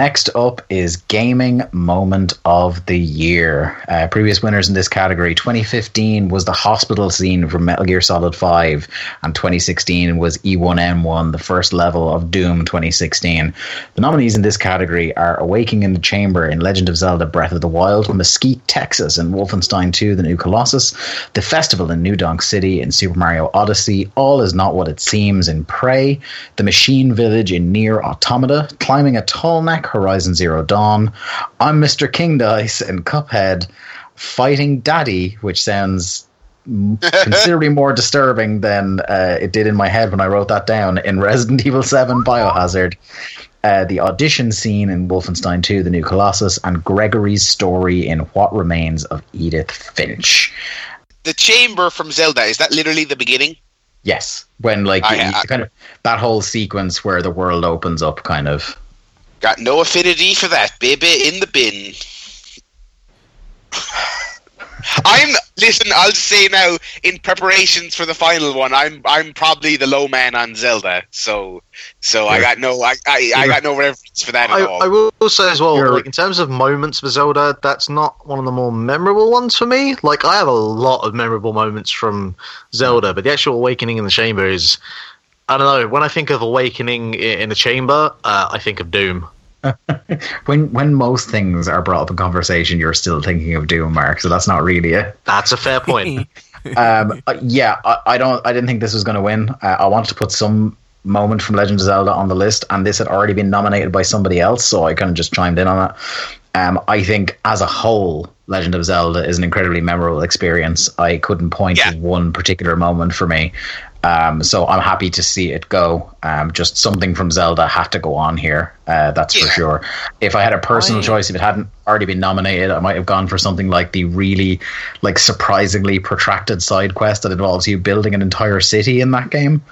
Next up is Gaming Moment of the Year. Uh, previous winners in this category 2015 was the hospital scene from Metal Gear Solid 5, and 2016 was E1M1, the first level of Doom 2016. The nominees in this category are Awakening in the Chamber in Legend of Zelda Breath of the Wild, Mesquite, Texas in Wolfenstein 2 The New Colossus, The Festival in New Donk City in Super Mario Odyssey, All Is Not What It Seems in Prey, The Machine Village in NieR Automata, Climbing a Tall Neck Horizon Zero Dawn, I'm Mr. King Dice in Cuphead, Fighting Daddy, which sounds considerably more disturbing than uh, it did in my head when I wrote that down in Resident Evil 7 Biohazard. Uh, the audition scene in Wolfenstein 2 The New Colossus, and Gregory's story in What Remains of Edith Finch. The chamber from Zelda is that literally the beginning? Yes, when like you- you I- kind of that whole sequence where the world opens up, kind of. Got no affinity for that, baby. In the bin. I'm listen. I'll say now, in preparations for the final one, I'm I'm probably the low man on Zelda. So so I got no I, I, I got no reference for that at I, all. I will say as well, You're- like in terms of moments for Zelda, that's not one of the more memorable ones for me. Like I have a lot of memorable moments from Zelda, but the actual awakening in the chamber is, I don't know. When I think of awakening in the chamber, uh, I think of Doom. When when most things are brought up in conversation, you're still thinking of Doom, Mark. So that's not really it. That's a fair point. um, uh, yeah, I, I don't. I didn't think this was going to win. Uh, I wanted to put some moment from Legend of Zelda on the list, and this had already been nominated by somebody else, so I kind of just chimed in on it. Um, I think as a whole, Legend of Zelda is an incredibly memorable experience. I couldn't point Yeah. to one particular moment for me. Um, so I'm happy to see it go. Um, just something from Zelda had to go on here. Uh, that's for sure. If I had a personal I- choice, if it hadn't already been nominated, I might have gone for something like the really, like, surprisingly protracted side quest that involves you building an entire city in that game,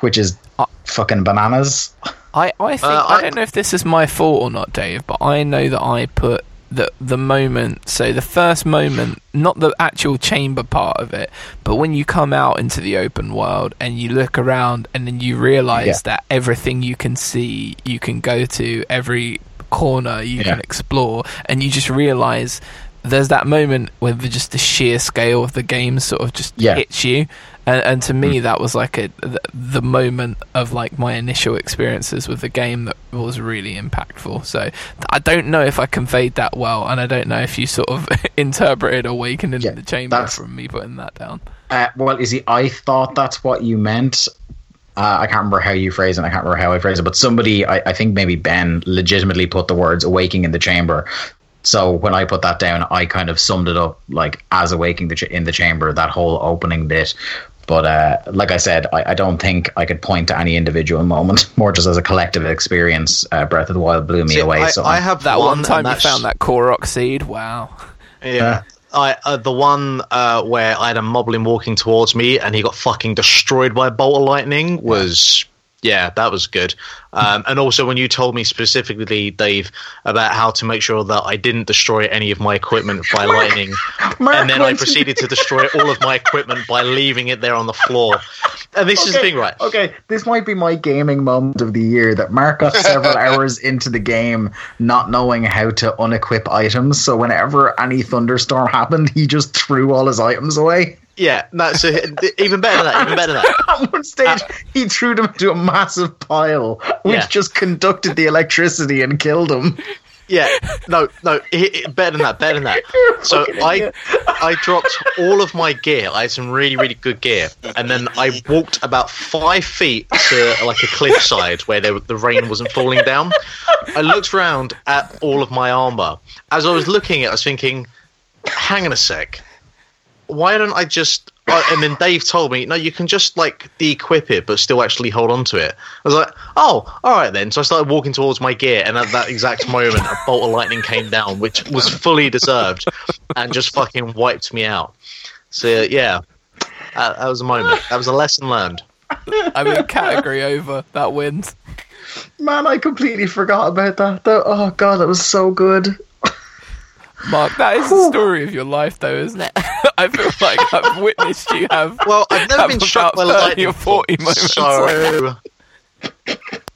which is Uh, fucking bananas. I, I think Uh, I, I- don't know if this is my fault or not, Dave, but I know that I put the the moment. So the first moment, not the actual chamber part of it, but when you come out into the open world and you look around and then you realize Yeah. that everything you can see, you can go to every corner you can explore, and you just realize there's that moment where the, just the sheer scale of the game sort of just Yeah. hits you and, and to me that was like a the, the moment of like my initial experiences with the game that was really impactful so i don't know if i conveyed that well and i don't know if you sort of interpreted awakening Yeah, in the chamber from me putting that down Uh, well, see, I thought that's what you meant. Uh, I can't remember how you phrased it. I can't remember how I phrased it, but somebody, I, I think maybe Ben, legitimately put the words "awaking in the chamber." So when I put that down, I kind of summed it up like as awaking the ch- in the chamber, that whole opening bit. But uh, like I said, I, I don't think I could point to any individual moment, more just as a collective experience. Uh, Breath of the Wild blew me See, away. I, so I have that one, and time you that's- found that korok seed wow Yeah. I, uh, the one uh, where I had a moblin walking towards me and he got fucking destroyed by a bolt of lightning was yeah, that was good. Um, and also when you told me specifically, Dave, about how to make sure that I didn't destroy any of my equipment by lightning, Mark and then I proceeded to destroy all of my equipment by leaving it there on the floor. And this is the thing, right? Okay, this might be my gaming moment of the year that Mark got several hours into the game not knowing how to unequip items. So whenever any thunderstorm happened, he just threw all his items away. Yeah, no, so even better than that, even better than that. At one stage, uh, he threw them into a massive pile, which Yeah. just conducted the electricity and killed them. Yeah, no, no, it- better than that, better than that. So I, I dropped all of my gear. I had some really, really good gear, and then I walked about five feet to like a cliffside where there, the rain wasn't falling down. I looked around at all of my armor. As I was looking at, it, I was thinking, "Hang on a sec, why don't I just?" uh, and then Dave told me, "No, you can just like de-equip it, but still actually hold on to it." I was like, "Oh, all right then." So I started walking towards my gear, and at that exact moment, a bolt of lightning came down, which was fully deserved, and just fucking wiped me out. So yeah, that, that was a moment. That was a lesson learned. i mean category over that wins Man, I completely forgot about that. Though. Oh god, that was so good. Mark, that is the story of your life, though, isn't it? I feel like I've witnessed you have. Well, I've never been struck by about 30 lightning or 40 before, moments so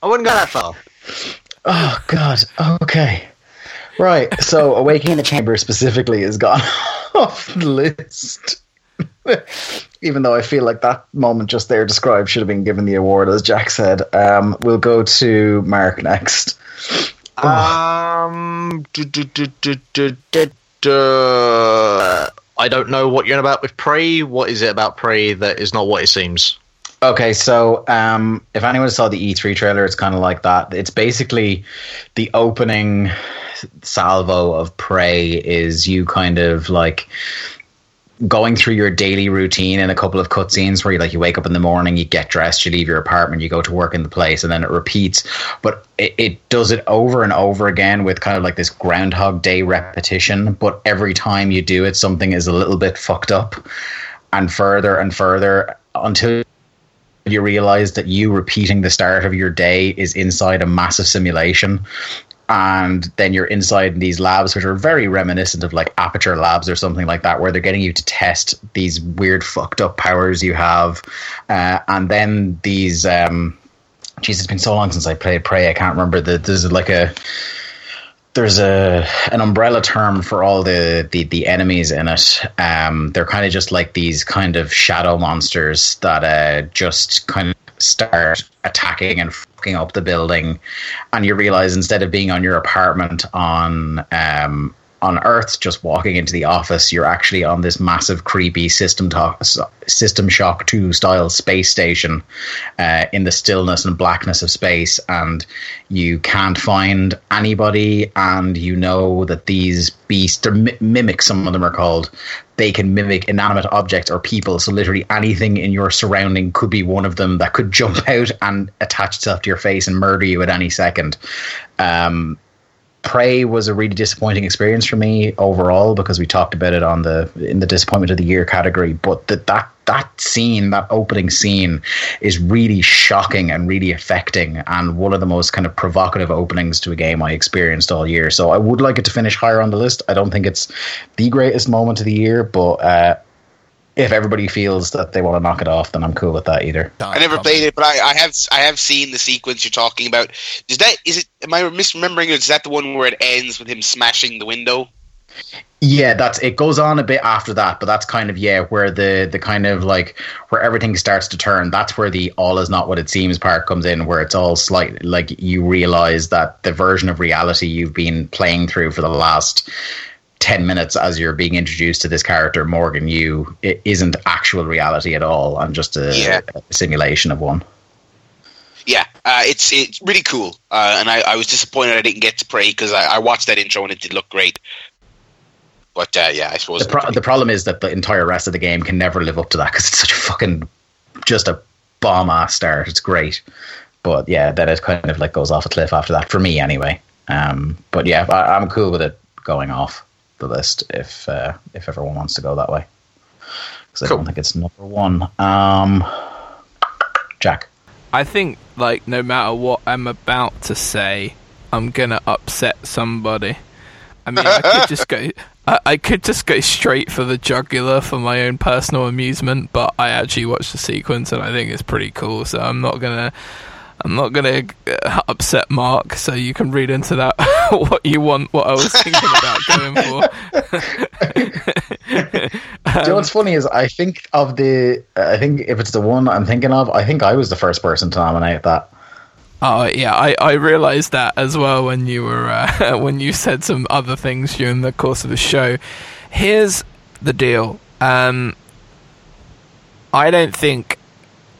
I wouldn't go that far. Oh god. Okay. Right. So, awakening in the chamber specifically is gone off the list. Even though I feel like that moment just there described should have been given the award, as Jack said. Um, we'll go to Mark next. Um, I don't know what you're on about with Prey. What is it about Prey that is not what it seems? Okay, so um, if anyone saw the E3 trailer, it's kind of like that. It's basically the opening salvo of Prey is you kind of like going through your daily routine in a couple of cutscenes where you like you wake up in the morning, you get dressed, you leave your apartment, you go to work in the place, and then it repeats. But it, it does it over and over again with kind of like this Groundhog Day repetition. But every time you do it, something is a little bit fucked up, and further and further until you realize that you repeating the start of your day is inside a massive simulation and then you're inside these labs which are very reminiscent of like aperture labs or something like that where they're getting you to test these weird fucked up powers you have uh, and then these um it's been so long since i played prey i can't remember the there's like a there's a an umbrella term for all the the, the enemies in it. Um, they're kind of just like these kind of shadow monsters that uh, just kind of start attacking and fucking up the building, and you realize instead of being on your apartment on um, on Earth, just walking into the office, you're actually on this massive, creepy system talk, system shock two style space station uh, in the stillness and blackness of space, and you can't find anybody, and you know that these beasts, or mi- some of them are called, they can mimic inanimate objects or people. So literally anything in your surrounding could be one of them that could jump out and attach itself to your face and murder you at any second. Um, Prey was a really disappointing experience for me overall because we talked about it on the in the disappointment of the year category. But that that that scene, that opening scene, is really shocking and really affecting, and one of the most kind of provocative openings to a game I experienced all year. So I would like it to finish higher on the list. I don't think it's the greatest moment of the year, but uh, if everybody feels that they want to knock it off, then I'm cool with that either. I never played it, but I, I have I have seen the sequence you're talking about. Is that is it? Am I misremembering? it? Is that the one where it ends with him smashing the window? Yeah, that's it. Goes on a bit after that, but that's kind of yeah, where the the kind of like where everything starts to turn. That's where the all is not what it seems part comes in, where it's all slight like you realize that the version of reality you've been playing through for the last 10 minutes as you're being introduced to this character morgan you it isn't actual reality at all and just a, Yeah. a simulation of one. Yeah, uh, it's it's really cool, uh, and I, I was disappointed I didn't get to Prey because I, I watched that intro and it did look great. But uh, yeah, I suppose the, pro- the problem is that the entire rest of the game can never live up to that because it's such a fucking just a bomb ass start. It's great. But yeah then it kind of like goes off a cliff after that for me anyway. Um, but yeah I, i'm cool with it going off the list if uh, if everyone wants to go that way because i Cool. don't think it's number one um, jack I think like no matter what I'm about to say, I'm gonna upset somebody. I mean, I could just go. I, I could just go straight for the jugular for my own personal amusement, but I actually watched the sequence and I think it's pretty cool. So I'm not gonna. I'm not gonna uh, upset Mark, so you can read into that what you want. What I was thinking about going for. Do you know what's funny is I think of the I think if it's the one I'm thinking of, I think I was the first person to nominate that. Oh yeah, I, I realised that as well when you were uh, when you said some other things during the course of the show. Here's the deal. Um, I don't think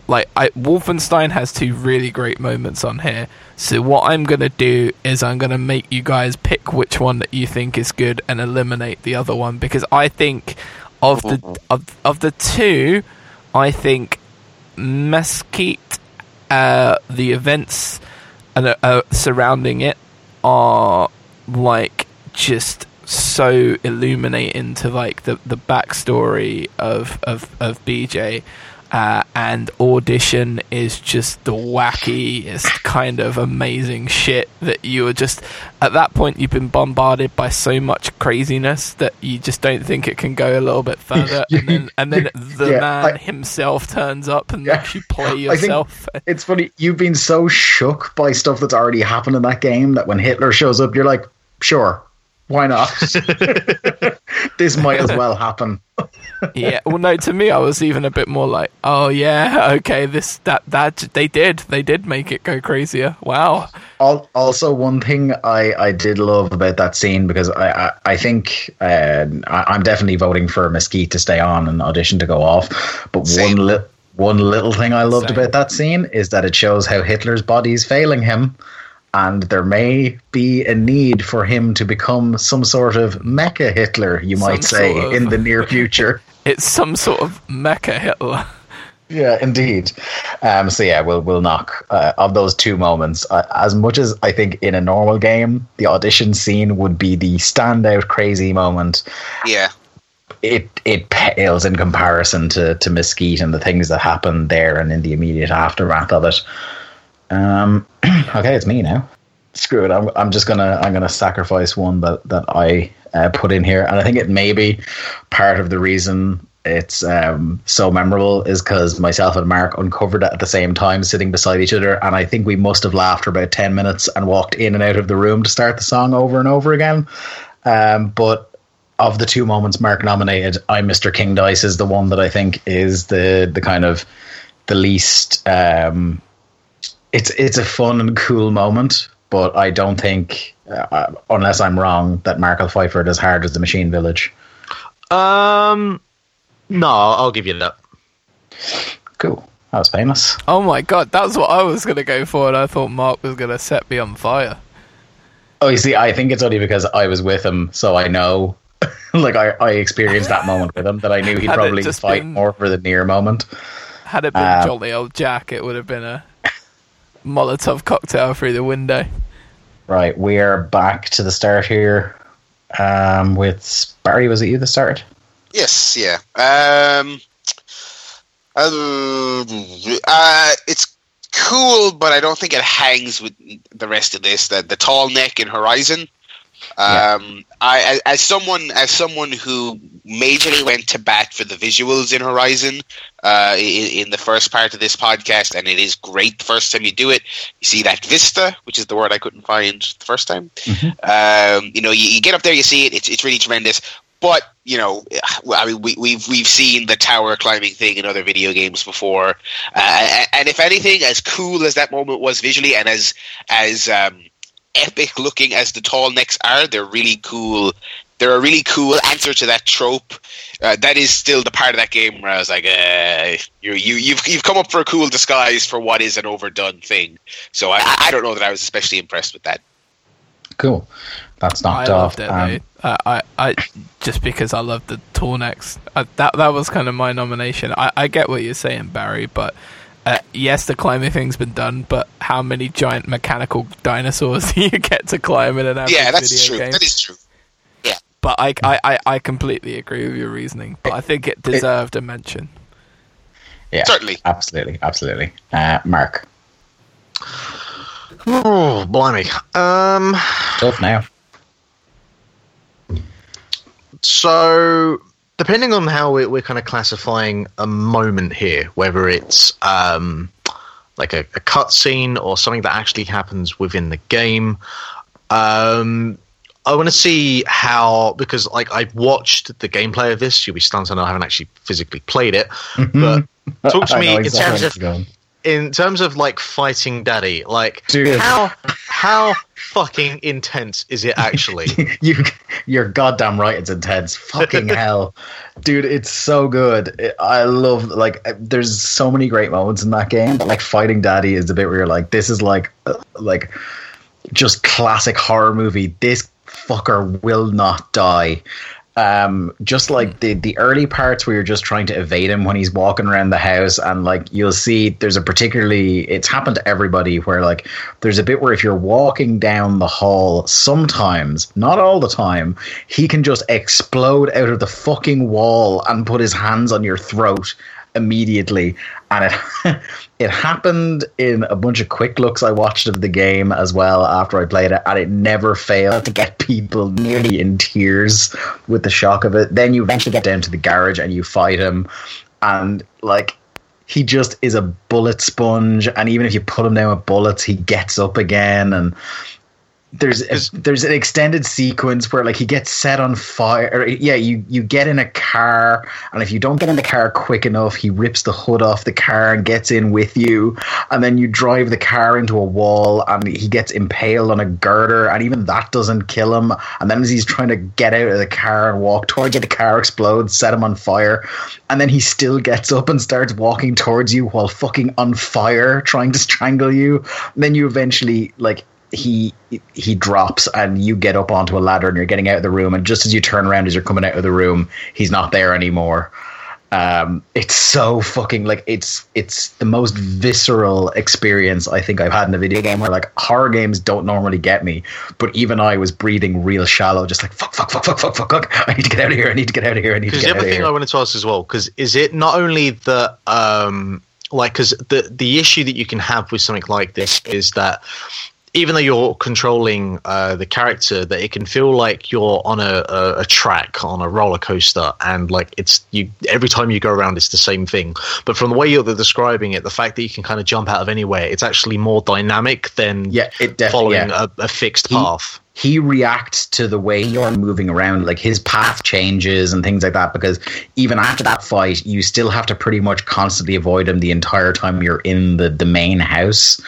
like I, Wolfenstein has two really great moments on here. So what I'm gonna do is I'm gonna make you guys pick which one that you think is good and eliminate the other one because I think of the of of the two, I think Mesquite, uh, the events and uh, uh, surrounding it are like just so illuminating to like the the backstory of of of BJ. Uh, and audition is just the wackiest kind of amazing shit that you are just at that point you've been bombarded by so much craziness that you just don't think it can go a little bit further and then and then the Yeah, man I- himself turns up and Yeah. you play I think yourself it's funny. You've been so shook by stuff that's already happened in that game that when Hitler shows up, you're like, sure, why not? this might as well happen. yeah well no to me i was even a bit more like oh yeah okay this that that they did they did make it go crazier wow Also, one thing I, I did love about that scene because I I, I think uh, I, I'm definitely voting for Mesquite to stay on and audition to go off. But Same. one li- one little thing I loved Same. about that scene is that it shows how Hitler's body is failing him, and there may be a need for him to become some sort of mecha Hitler, you might Some say, sort of- in the near future. it's some sort of mecha hitler Yeah, indeed. Um, so yeah, we'll we'll knock uh, of those two moments. Uh, as much as I think in a normal game, the audition scene would be the standout crazy moment. Yeah. It it pales in comparison to to Mesquite and the things that happened there and in the immediate aftermath of it. Um, okay, it's me now. Screw it. I'm I'm just gonna I'm gonna sacrifice one that that I uh, put in here, and I think it may be part of the reason it's um, so memorable is because myself and Mark uncovered it at the same time, sitting beside each other, and I think we must have laughed for about ten minutes and walked in and out of the room to start the song over and over again. Um, but of the two moments Mark nominated, I'm Mr. King Dice is the one that I think is the the kind of the least. Um, it's it's a fun and cool moment, but I don't think, uh, unless I'm wrong, that Markel Pfeiffer as hard as the Machine Village. Um, no, I'll give you that. Cool. That was famous. oh my god that's what i was gonna go for and i thought mark was gonna set me on fire Oh, you see, I think it's only because I was with him, so I know. like I, I experienced that moment with him that I knew he'd probably fight been- more for the NieR moment. had it been Um, jolly old jack it would have been a molotov cocktail through the window Right, we are back to the start here. Um, with Barry, was it you that started? Yes, yeah. Um, uh, uh, it's cool, but I don't think it hangs with the rest of this. The, the tall neck in Horizon. Um, I, as- someone as someone who majorly went to bat for the visuals in Horizon uh, in, in the first part of this podcast, and it is great the first time you do it. You see that vista, which is the word I couldn't find the first time. Um, you know, you, you get up there, you see it. It's it's really tremendous. But you know, I mean, we, we've we've seen the tower climbing thing in other video games before, uh, and if anything, as cool as that moment was visually, and as as um, epic looking as the tall necks are, they're really cool. They're a really cool answer to that trope. Uh, that is still the part of that game where I was like, uh, you you you've you've come up for a cool disguise for what is an overdone thing. So I I don't know that I was especially impressed with that. Cool. That's knocked I off. loved it. Um, mate. Uh, I, I, just because I loved the tall necks. Uh, that that was kind of my nomination. I, I get what you're saying, Barry, but uh, yes, the climbing thing's been done. But how many giant mechanical dinosaurs do you get to climb in an average yeah, that's video true. game? That is true. Yeah. But I, I, I, I completely agree with your reasoning. But I think it deserved a mention. yeah, Certainly. absolutely, absolutely. Uh, Mark, Oh, blimey. Um, tough now. so depending on how we're, we're kind of classifying a moment here, whether it's um, like a, a cutscene or something that actually happens within the game, um, I want to see how because like I've watched the gameplay of this. You'll be stunned to know I haven't actually physically played it, but talk to me know in terms of. In terms of like fighting daddy like Dude. how how fucking intense is it actually? You you're goddamn right it's intense. Fucking hell. Dude it's so good. It- i love like uh, there's so many great moments in that game like fighting daddy is the bit where you're like this is like uh, like just classic horror movie. This fucker will not die um just like the the early parts where you're just trying to evade him when he's walking around the house and like you'll see there's a particularly it's happened to everybody where like there's a bit where if you're walking down the hall sometimes not all the time he can just explode out of the fucking wall and put his hands on your throat immediately, and it it happened in a bunch of quick looks. I watched of the game as well after I played it, and it never failed to get people nearly in tears with the shock of it. Then you eventually get down to the garage and you fight him, and like he just is a bullet sponge, and even if you put him down with bullets, he gets up again. And there's a, there's an extended sequence where like he gets set on fire or, yeah you you get in a car and if you don't get in the car quick enough he rips the hood off the car and gets in with you. And then you drive the car into a wall and he gets impaled on a girder and even that doesn't kill him. And then as he's trying to get out of the car and walk towards you the car explodes set him on fire. And then he still gets up and starts walking towards you while fucking on fire trying to strangle you. And then you eventually like he he drops and you get up onto a ladder and you're getting out of the room and just as you turn around as you're coming out of the room he's not there anymore um, it's so fucking like it's it's the most visceral experience I think I've had in a video game where like horror games don't normally get me, but even I was breathing real shallow, just like fuck, fuck, fuck, fuck, fuck, fuck, fuck. I need to get out of here. I need to get out of here. I need to get the out of other here. thing I wanted to ask as well, because is it not only the um like because the the issue that you can have with something like this is that even though you're controlling uh, the character, that it can feel like you're on a, a, a track on a roller coaster, and like it's you every time you go around, it's the same thing. But from the way you're describing it, the fact that you can kind of jump out of anywhere, it's actually more dynamic than Yeah, it definitely- following yeah. a, a fixed path. he reacts to the way you're moving around like his path changes and things like that because even after that fight you still have to pretty much constantly avoid him the entire time you're in the, the main house.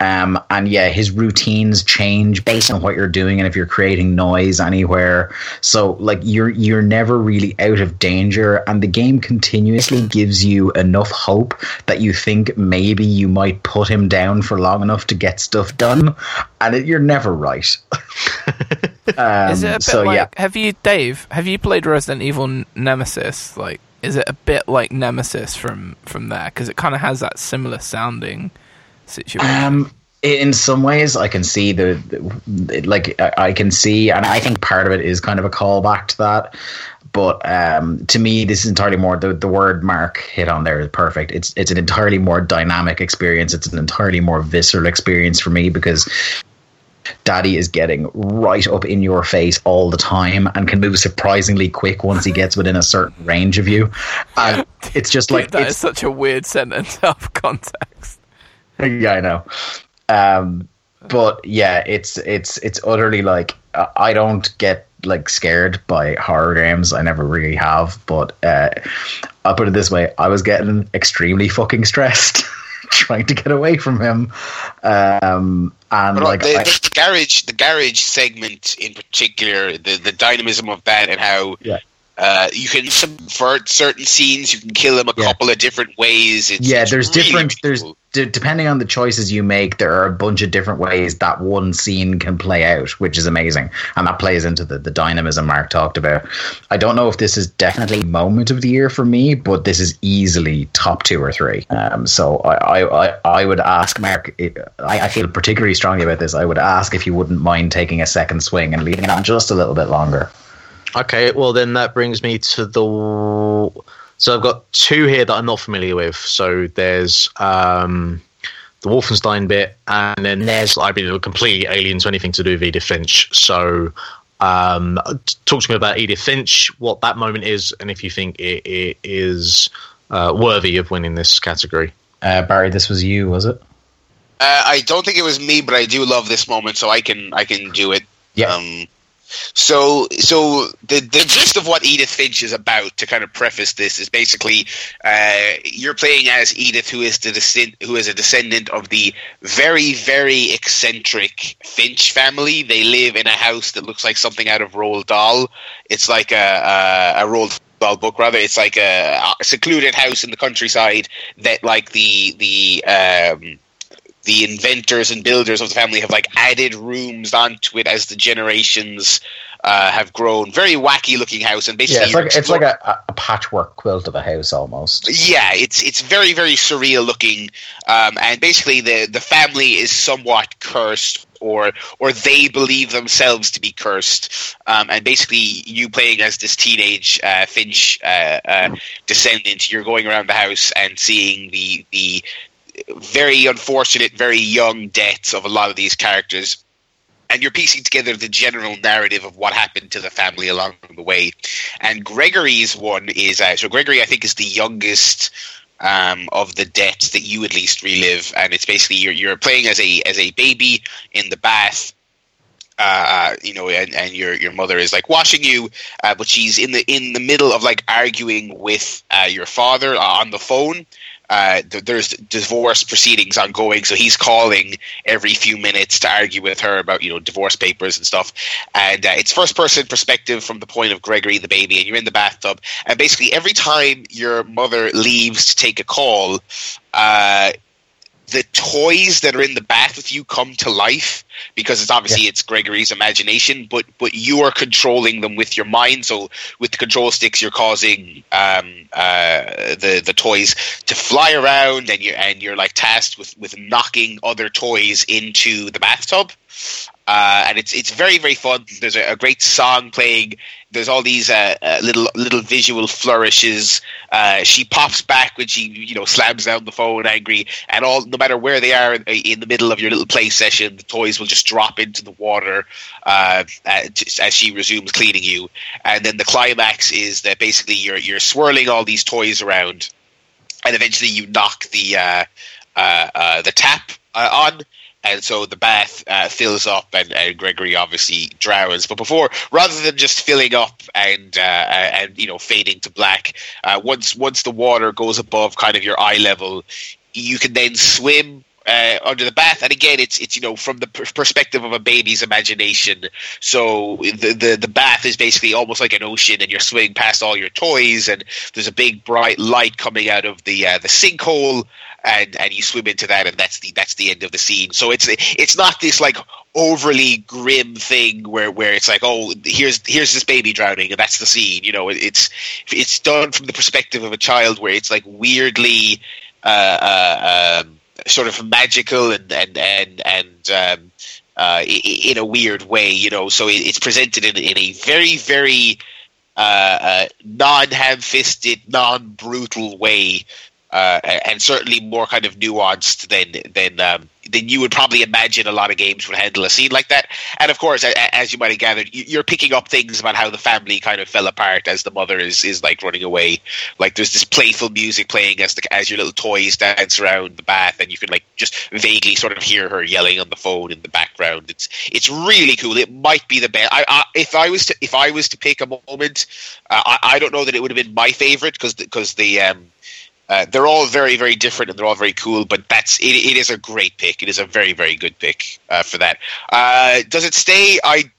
Um, and yeah his routines change based on what you're doing and if you're creating noise anywhere. So like you're you're never really out of danger and the game continuously gives you enough hope that you think maybe you might put him down for long enough to get stuff done and it, you're never right um, Is it a bit so like? yeah Have you, Dave? Have you played Resident Evil Nemesis? Like, is it a bit like Nemesis from from there? Because it kind of has that similar sounding situation. Um, in some ways, I can see the, the like I I can see, and I think part of it is kind of a callback to that. But um, to me, this is entirely more the, the word Mark hit on there is perfect. It's it's an entirely more dynamic experience. It's an entirely more visceral experience for me because Daddy is getting right up in your face all the time and can move surprisingly quick once he gets within a certain range of you. And it's just like that it's, is such a weird sentence out of context. yeah, I know. Um, but yeah, it's it's it's utterly like I don't get like scared by horror games. I never really have. But uh, I'll put it this way: I was getting extremely fucking stressed trying to get away from him. Um, and But like, the, I, the garage, the garage segment in particular, the the dynamism of that, and how Yeah. Uh, you can subvert certain scenes, you can kill them a Yeah. couple of different ways. It's, yeah, it's there's really, different. There's d- depending on the choices you make, there are a bunch of different ways that one scene can play out, which is amazing, and that plays into the the dynamism Mark talked about. I don't know if this is definitely moment of the year for me, but this is easily top two or three. Um, so I I, I, I would ask Mark. I, I feel particularly strongly about this. I would ask if you wouldn't mind taking a second swing and leaving it on just a little bit longer. Okay, well then that brings me to the. So I've got two here that I'm not familiar with. So there's um, the Wolfenstein bit, and then there's I mean completely alien to anything to do with Edith Finch. So um, talk to me about Edith Finch, what that moment is, and if you think it, it is uh, worthy of winning this category. Uh, Barry, this was you, was it? Uh, I don't think it was me, but I do love this moment, so I can I can do it. Yeah. Um, so, so the the gist of what Edith Finch is about, to kind of preface this, is basically uh, you're playing as Edith, who is the descend- who is a descendant of the very very eccentric Finch family. They live in a house that looks like something out of Roald Dahl. It's like a a, a Roald Dahl book, rather. It's like a, a secluded house in the countryside that, like the the um, the inventors and builders of the family have like added rooms onto it as the generations uh, have grown. Very wacky looking house, and basically Yeah, it's like it's like a, a patchwork quilt of a house almost. yeah, it's it's very very surreal looking, um, and basically the the family is somewhat cursed, or or they believe themselves to be cursed, um, and basically you playing as this teenage uh, Finch uh, uh, descendant, you're going around the house and seeing the the very unfortunate, very young deaths of a lot of these characters. And you're piecing together the general narrative of what happened to the family along the way. And Gregory's one is uh, so Gregory, I think, is the youngest um, of the deaths that you at least relive, and it's basically you're you're playing as a as a baby in the bath. Uh, you know, and, and your your mother is like washing you, uh, but she's in the in the middle of like arguing with uh, your father uh, on the phone. Uh, th- there's divorce proceedings ongoing, so he's calling every few minutes to argue with her about you know divorce papers and stuff. And uh, it's first person perspective from the point of Gregory the baby, and you're in the bathtub. And basically, every time your mother leaves to take a call, uh, the toys that are in the bath with you come to life because it's obviously it's Gregory's imagination, but but you are controlling them with your mind. So with the control sticks, you're causing um, uh, the the toys to fly around, and you're and you're like tasked with with knocking other toys into the bathtub. Uh, and it's it's very very fun. There's a, a great song playing. There's all these uh, uh, little little visual flourishes. Uh, she pops back when she you know slams down the phone angry, and all no matter where they are in, the middle of your little play session, the toys will just drop into the water uh, as she resumes cleaning you. And then the climax is that basically you're you're swirling all these toys around, and eventually you knock the uh, uh, uh, the tap on, and so the bath uh, fills up, and, and Gregory obviously drowns. But before, rather than just filling up and uh, and you know fading to black, uh, once once the water goes above kind of your eye level, you can then swim. Uh, under the bath, and again, it's it's you know from the per- perspective of a baby's imagination. So the, the the bath is basically almost like an ocean, and you're swimming past all your toys, and there's a big bright light coming out of the uh, the sinkhole, and and you swim into that, and that's the that's the end of the scene. So it's it's not this like overly grim thing where where it's like oh here's here's this baby drowning and that's the scene. You know, it's it's done from the perspective of a child where it's like weirdly. Uh, uh, um, sort of magical and and and and um, uh, in a weird way, you know. So it's presented in, in a very very uh, uh, non-ham-fisted, non-brutal way, uh, and certainly more kind of nuanced than than um, than you would probably imagine a lot of games would handle a scene like that. And of course, as you might have gathered, you- you're picking up things about how the family kind of fell apart as the mother is is like running away. Like there's this playful music playing as the as your little toys dance around the bath, and you can like just vaguely sort of hear her yelling on the phone in the background. It's it's really cool. It might be the best. I, I if I was to if I was to pick a moment, uh, I I don't know that it would have been my favorite because because the um. Uh, they're all very, very different, and they're all very cool. But that's it. It is a great pick. It is a very, very good pick uh, for that. Uh, does it stay? I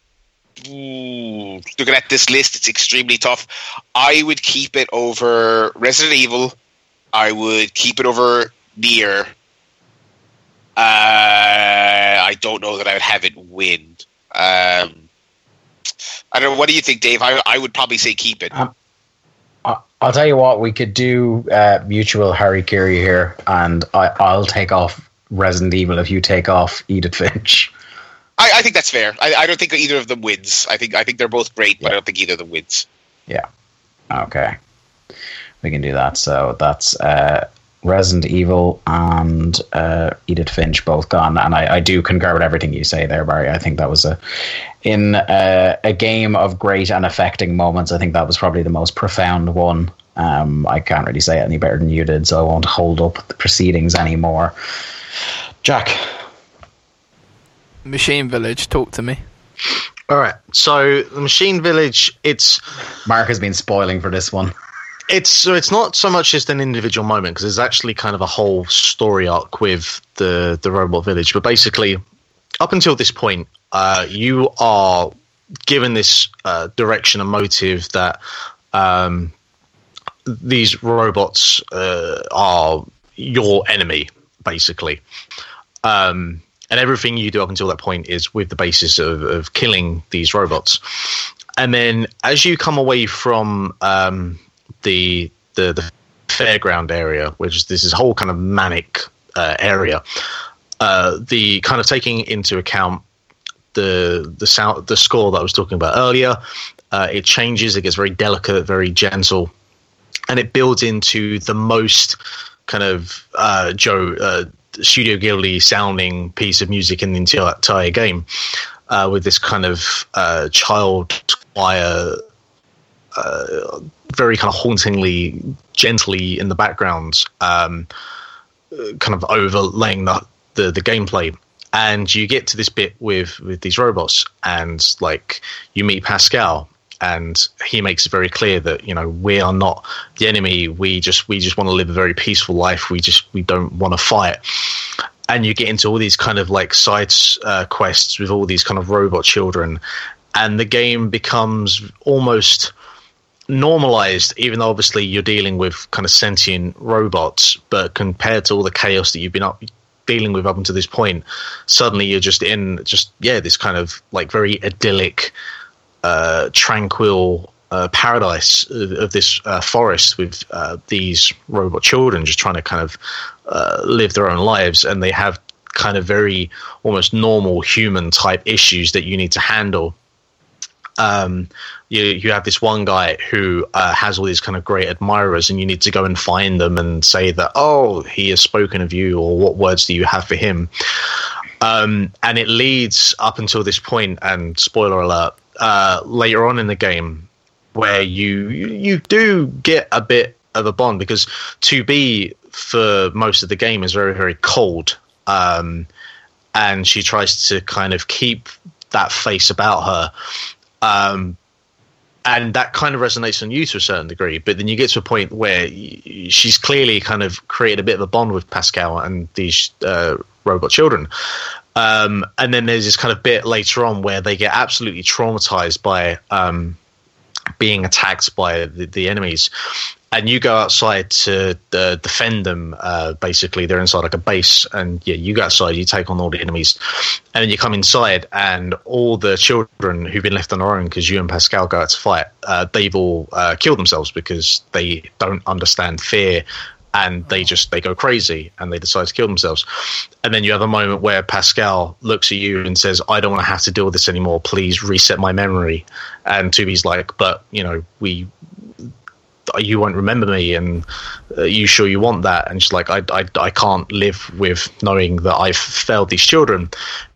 ooh, looking at this list, it's extremely tough. I would keep it over Resident Evil. I would keep it over Nier. Uh, I don't know that I would have it win. Um, I don't know. What do you think, Dave? I, I would probably say keep it. Um, I'll tell you what, we could do uh, mutual hara-kiri here, and I, I'll take off Resident Evil if you take off Edith Finch. I, I think that's fair. I, I don't think either of them wins. I think I think they're both great, but I don't think either of them wins. Yeah. Okay. We can do that. So that's uh, Resident Evil and uh, Edith Finch both gone. And I, I do concur with everything you say there, Barry. I think that was a in uh, a game of great and affecting moments. I think that was probably the most profound one. Um, I can't really say it any better than you did, so I won't hold up the proceedings anymore. Jack, Machine Village, talk to me. All right. So the Machine Village, it's Mark has been spoiling for this one. It's so it's not so much just an individual moment because there's actually kind of a whole story arc with the the robot village. But basically, up until this point, uh, you are given this uh, direction and motive that um, these robots uh, are your enemy, basically. Um, and everything you do up until that point is with the basis of, of killing these robots. And then as you come away from um, the, the the fairground area, which is this is whole kind of manic uh, area, uh, the kind of taking into account the the sound the score that I was talking about earlier, uh, it changes. It gets very delicate, very gentle, and it builds into the most kind of uh, Joe uh, Studio Ghibli sounding piece of music in the entire, entire game, uh, with this kind of child choir, very kind of hauntingly, gently in the background, um, kind of overlaying the, the the gameplay. And you get to this bit with with these robots, and like you meet Pascal, and he makes it very clear that you know we are not the enemy. We just we just want to live a very peaceful life. We just we don't want to fight. And you get into all these kind of like side uh, quests with all these kind of robot children, and the game becomes almost normalized. Even though obviously you're dealing with kind of sentient robots, but compared to all the chaos that you've been up dealing with up until this point, suddenly you're just in just yeah this kind of like very idyllic uh, tranquil uh, paradise of, of this uh, forest with uh, these robot children just trying to kind of uh, live their own lives, and they have kind of very almost normal human type issues that you need to handle. Um, you you have this one guy who uh, has all these kind of great admirers, and you need to go and find them and say that oh he has spoken of you, or what words do you have for him? Um, and it leads up until this point, and spoiler alert, uh, later on in the game where you you do get a bit of a bond because 2B for most of the game is very very cold, um, and she tries to kind of keep that face about her. Um, and that kind of resonates on you to a certain degree. But then you get to a point where she's clearly kind of created a bit of a bond with Pascal and these uh, robot children. Um, and then there's this kind of bit later on where they get absolutely traumatized by um, being attacked by the, the, enemies. And you go outside to uh, defend them. Uh, basically, they're inside like a base, and yeah, you go outside, you take on all the enemies, and then you come inside, and all the children who've been left on their own because you and Pascal go out to fight, uh, they've all uh, killed themselves because they don't understand fear and they just they go crazy and they decide to kill themselves. And then you have a moment where pascal looks at you and says i don't want to have to deal with this anymore. Please reset my memory. And 2B's like but you know we you won't remember me and uh, you sure you want that and she's like I, I, I can't live with knowing that i've failed these children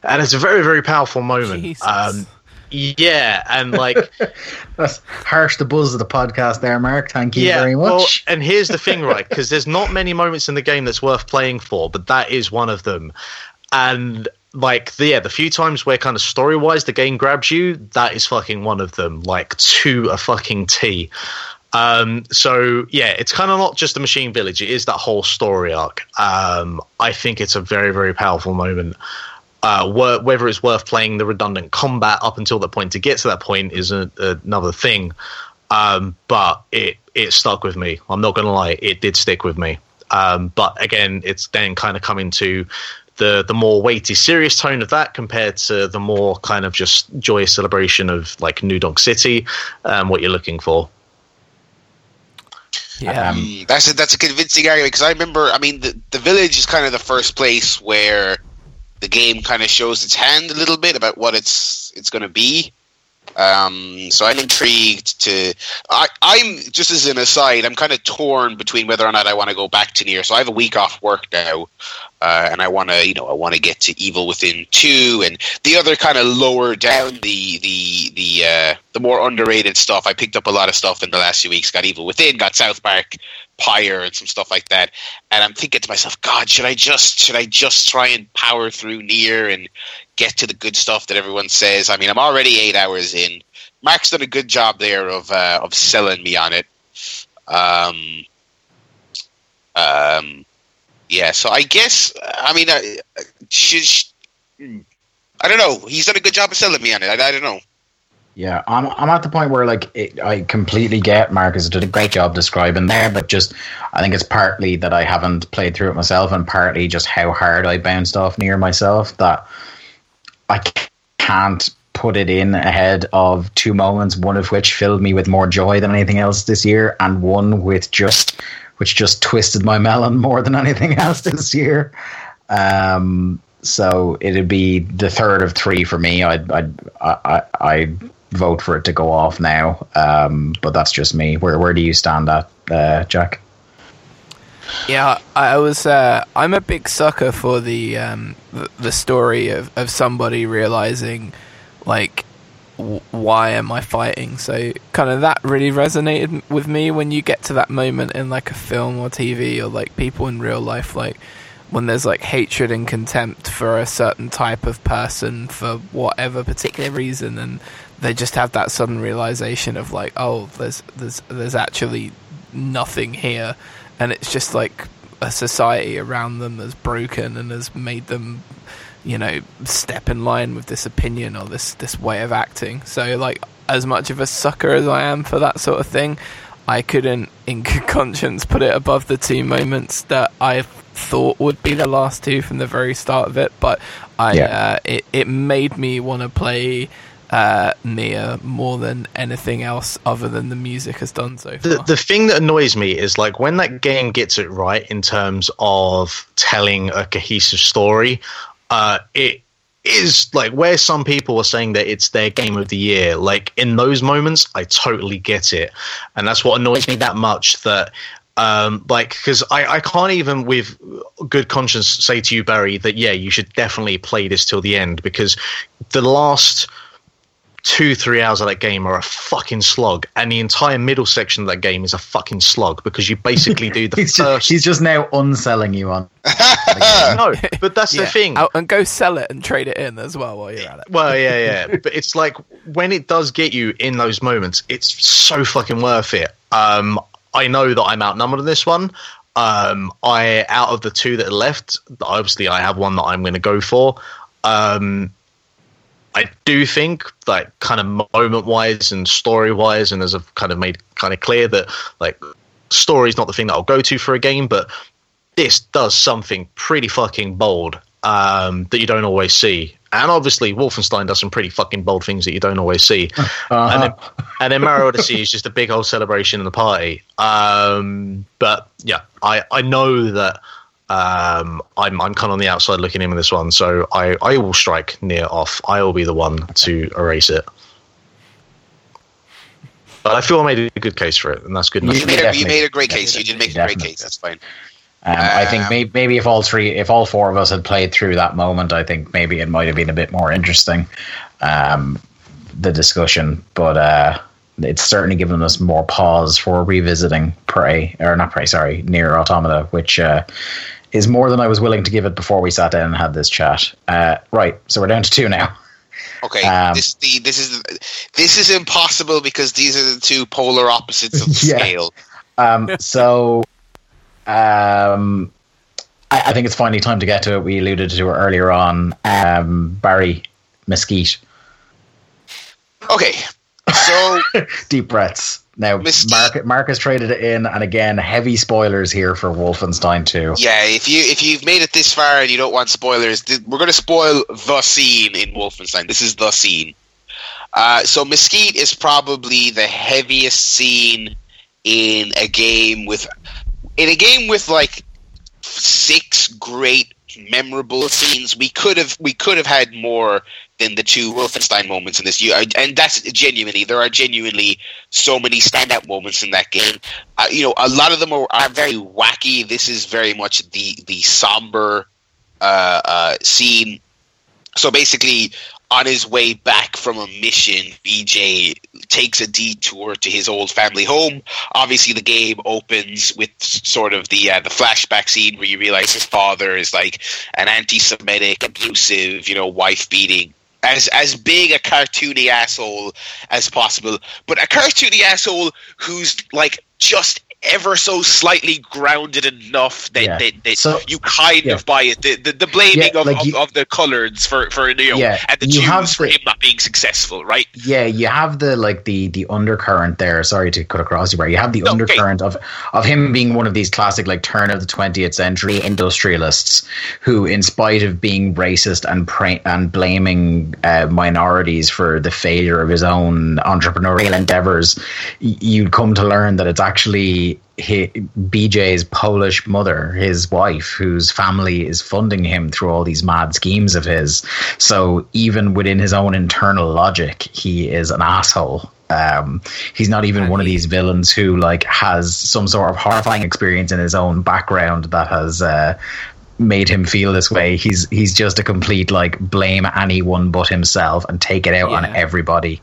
and it's a very very powerful moment um, yeah, and like that's harsh the buzz of the podcast there, Mark. Thank you yeah, very much. Well, and here's the thing, right? Because there's not many moments in the game that's worth playing for, but that is one of them. And like the, yeah, the few times where kind of story wise the game grabs you, that is fucking one of them, like to a fucking T. Um, so yeah, it's kind of not just the Machine Village; it is that whole story arc. Um, I think it's a very, very powerful moment. Uh, whether it's worth playing the redundant combat up until that point to get to that point is a, another thing. Um, but it it stuck with me. I'm not going to lie, it did stick with me. Um, but again, it's then kind of coming to the the more weighty, serious tone of that compared to the more kind of just joyous celebration of like New Donk City, um, what you're looking for. Yeah, um, that's a, that's a convincing argument because I remember. I mean, the the village is kind of the first place where the game kind of shows its hand a little bit about what it's it's going to be. Um, so I'm intrigued to. I, I'm just as an aside. I'm kind of torn between whether or not I want to go back to NieR. So I have a week off work now, uh, and I want to, you know, I want to get to Evil Within two, and the other kind of lower down the the the uh, the more underrated stuff. I picked up a lot of stuff in the last few weeks. Got Evil Within, got South Park, Pyre, and some stuff like that. And I'm thinking to myself, God, should I just should I just try and power through NieR and get to the good stuff that everyone says? I mean, I'm already eight hours in. Mark's done a good job there of uh, of selling me on it. Um, um, yeah, so I guess I mean, I, I don't know. He's done a good job of selling me on it. I, I don't know. Yeah, I'm I'm at the point where like it, I completely get Marcus did a great job describing there, but just I think it's partly that I haven't played through it myself, and partly just how hard I bounced off NieR myself that I can't put it in ahead of two moments, one of which filled me with more joy than anything else this year, and one with just which just twisted my melon more than anything else this year. Um, so it'd be the third of three for me. I'd I'd I, I vote for it to go off now. Um, but that's just me. Where where do you stand at, uh, Jack? Yeah, I was. Uh, I'm a big sucker for the um, the, story of, of somebody realizing, like, why am I fighting? So, kind of that really resonated with me when you get to that moment in like a film or TV or like people in real life, like when there's like hatred and contempt for a certain type of person for whatever particular reason, and they just have that sudden realization of like, oh, there's there's there's actually nothing here, and it's just like a society around them has broken and has made them, you know, step in line with this opinion or this this way of acting. So like, as much of a sucker as I am for that sort of thing. I couldn't, in good conscience, put it above the two moments that I thought would be the last two from the very start of it. But I, Yeah. uh, it it made me want to play uh, NieR more than anything else other than the music has done so far. The, the thing that annoys me is like when that game gets it right in terms of telling a cohesive story, uh, it is like where some people are saying that it's their game of the year. Like in those moments, I totally get it, and that's what annoys me that much. That um, like because I, I can't even with good conscience say to you Barry that yeah you should definitely play this till the end because the last two three hours of that game are a fucking slog and the entire middle section of that game is a fucking slog because you basically do the He's just, first he's just now unselling you on. no but that's Yeah. the thing Out- and go sell it and trade it in as well while you're at it. Well, yeah, yeah, but it's like when it does get you in those moments, it's so fucking worth it. Um, I know that I'm outnumbered in this one. Um, I out of the two that are left, obviously I have one that I'm going to go for. Um, I do think, like, kind of moment wise and story wise, and as I've kind of made kind of clear that, like, story is not the thing that I'll go to for a game, but this does something pretty fucking bold um, that you don't always see. And obviously, Wolfenstein does some pretty fucking bold things that you don't always see. And, then, and then Mario Odyssey is just a big old celebration in the party. Um, but yeah, I, I know that um, I'm I'm kind of on the outside looking in with this one, so I, I will strike NieR off. I will be the one to erase it. But I feel I made a good case for it, and that's good enough. You You made, a, you made a great case. You did make a great case. That's fine. Um, I think Um, maybe, maybe if all three, if all four of us had played through that moment, I think maybe it might have been a bit more interesting, um, the discussion. But uh, it's certainly given us more pause for revisiting Prey, or not Prey, sorry, NieR Automata, which uh, is more than I was willing to give it before we sat down and had this chat. Uh, right, so we're down to two now. Okay, Um, this is the this is the, this is impossible because these are the two polar opposites of the Yeah. scale. Um, so, um, I, I think it's finally time to get to it. We alluded to it earlier on. Um, Barry Mesquite. Okay, so Deep breaths. Now, Mark, Mark has traded it in, and again, heavy spoilers here for Wolfenstein 2. yeah, if you if you've made it this far and you don't want spoilers, th- we're going to spoil the scene in Wolfenstein. This is the scene. Uh, so Mesquite is probably the heaviest scene in a game with in a game with like six great memorable scenes. We could have we could have had more than the two Wolfenstein moments in this. You and that's genuinely there are genuinely so many standout moments in that game. Uh, you know, a lot of them are, are very wacky. This is very much the the somber uh, uh, scene. So basically, on his way back from a mission, BJ takes a detour to his old family home. Obviously, the game opens with sort of the uh, the flashback scene where you realize his father is like an anti-Semitic, abusive, you know, wife beating. As as big a cartoony asshole as possible, but a cartoony asshole who's like just ever so slightly grounded enough that, Yeah. that, that So- you kind yeah. of buy it. The the, the blaming Yeah, of, like of, you- of the coloreds for for you know Yeah, and the you have Jews for the- him not being successful, right? Yeah, you have the like the the undercurrent there. Sorry to cut across you, Barry. You have the No, okay. undercurrent of of him being one of these classic like turn of the twentieth century industrialists who, in spite of being racist and pra- and blaming uh, minorities for the failure of his own entrepreneurial endeavors, y- you'd come to learn that it's actually hi BJ's Polish mother, his wife, whose family is funding him through all these mad schemes of his. So even within his own internal logic, he is an asshole. Um, he's not even one of these villains who like has some sort of horrifying experience in his own background that has uh, made him feel this way. He's he's just a complete like blame anyone but himself and take it out on everybody.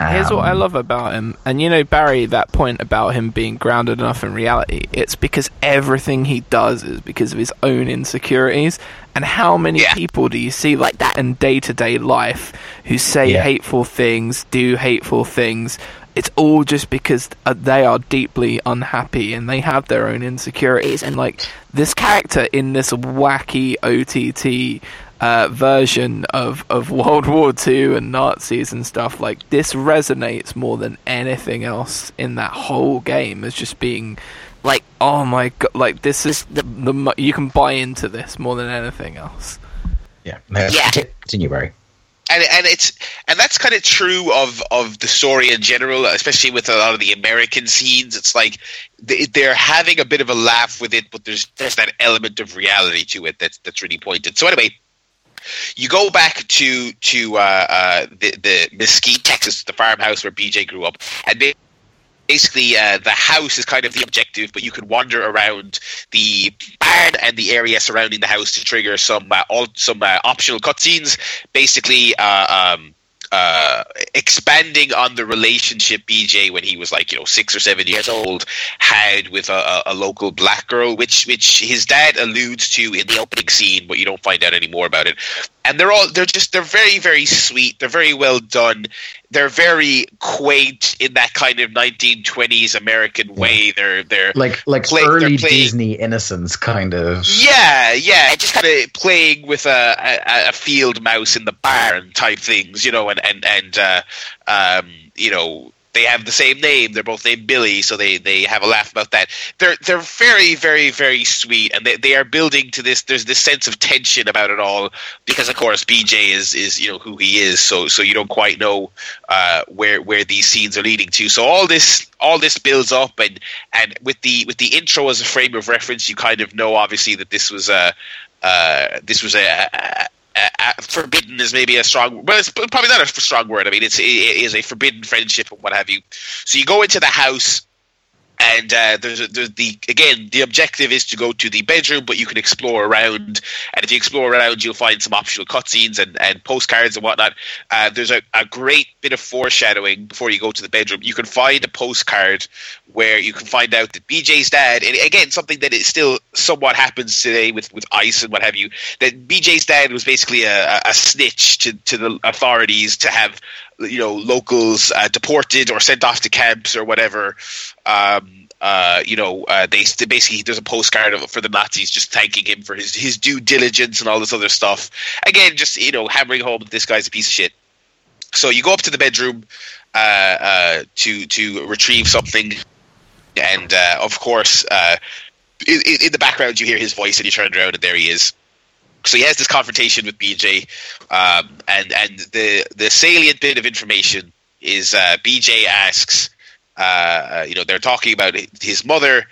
Here's what I Um, love about him. And you know, Barry, that point about him being grounded enough in reality, it's because everything he does is because of his own insecurities. And how many Yeah. people do you see like that in day to day life who say Yeah. hateful things, do hateful things? It's all just because uh, they are deeply unhappy and they have their own insecurities. And like this character in this wacky OTT uh, version of, of World War II and Nazis and stuff, like this resonates more than anything else in that whole game as just being like, oh my god, like this is the, the you can buy into this more than anything else. Yeah. Yeah. Continue, Barry. and and it's and that's kind of true of of the story in general, especially with a lot of the American scenes. It's like they, they're having a bit of a laugh with it, but there's there's that element of reality to it that's that's really pointed. So anyway. You go back to to uh, uh, the the Mesquite, Texas, the farmhouse where BJ grew up, and basically uh, the house is kind of the objective, but you can wander around the barn and the area surrounding the house to trigger some uh, all, some uh, optional cutscenes. Basically, uh, um, uh, expanding on the relationship BJ when he was like you know six or seven years old had with a, a, local black girl, which which his dad alludes to in the opening scene, but you don't find out any more about it. And they're all they're just they're very very sweet. They're very well done. They're very quaint in that kind of 1920s American way. They're they're Like like Play- early playing- Disney innocence kind of. yeah, yeah, and just kind of playing with a, a, a field mouse in the barn type things, you know, and and and uh, um, you know they have the same name. They're both named Billy, so they, they have a laugh about that. They're they're very very very sweet, and they, they are building to this. There's this sense of tension about it all because, of course, BJ is is you know who he is. So so you don't quite know uh, where where these scenes are leading to. So all this all this builds up, and and with the with the intro as a frame of reference, you kind of know obviously that this was a uh, this was a, a, a forbidden is maybe a strong well it's probably not a strong word. I mean it's it is a forbidden friendship and what have you. So you go into the house and uh, there's, a, there's the again the objective is to go to the bedroom but you can explore around. And if you explore around you'll find some optional cutscenes and, and postcards and whatnot. Uh, there's a, a great bit of foreshadowing before you go to the bedroom. You can find a postcard where you can find out that BJ's dad, and again, something that is still somewhat happens today with, with ICE and what have you, that BJ's dad was basically a, a snitch to, to the authorities to have, you know, locals uh, deported or sent off to camps or whatever. Um, uh, you know, uh, they, they basically there's a postcard for the Nazis just thanking him for his, his due diligence and all this other stuff. Again, just you know, hammering home that this guy's a piece of shit. So you go up to the bedroom uh, uh, to to retrieve something, and uh, of course, uh, in, in the background you hear his voice, and you turn around, and there he is. So he has this confrontation with BJ, um, and and the the salient bit of information is uh, BJ asks, uh, you know, they're talking about his mother,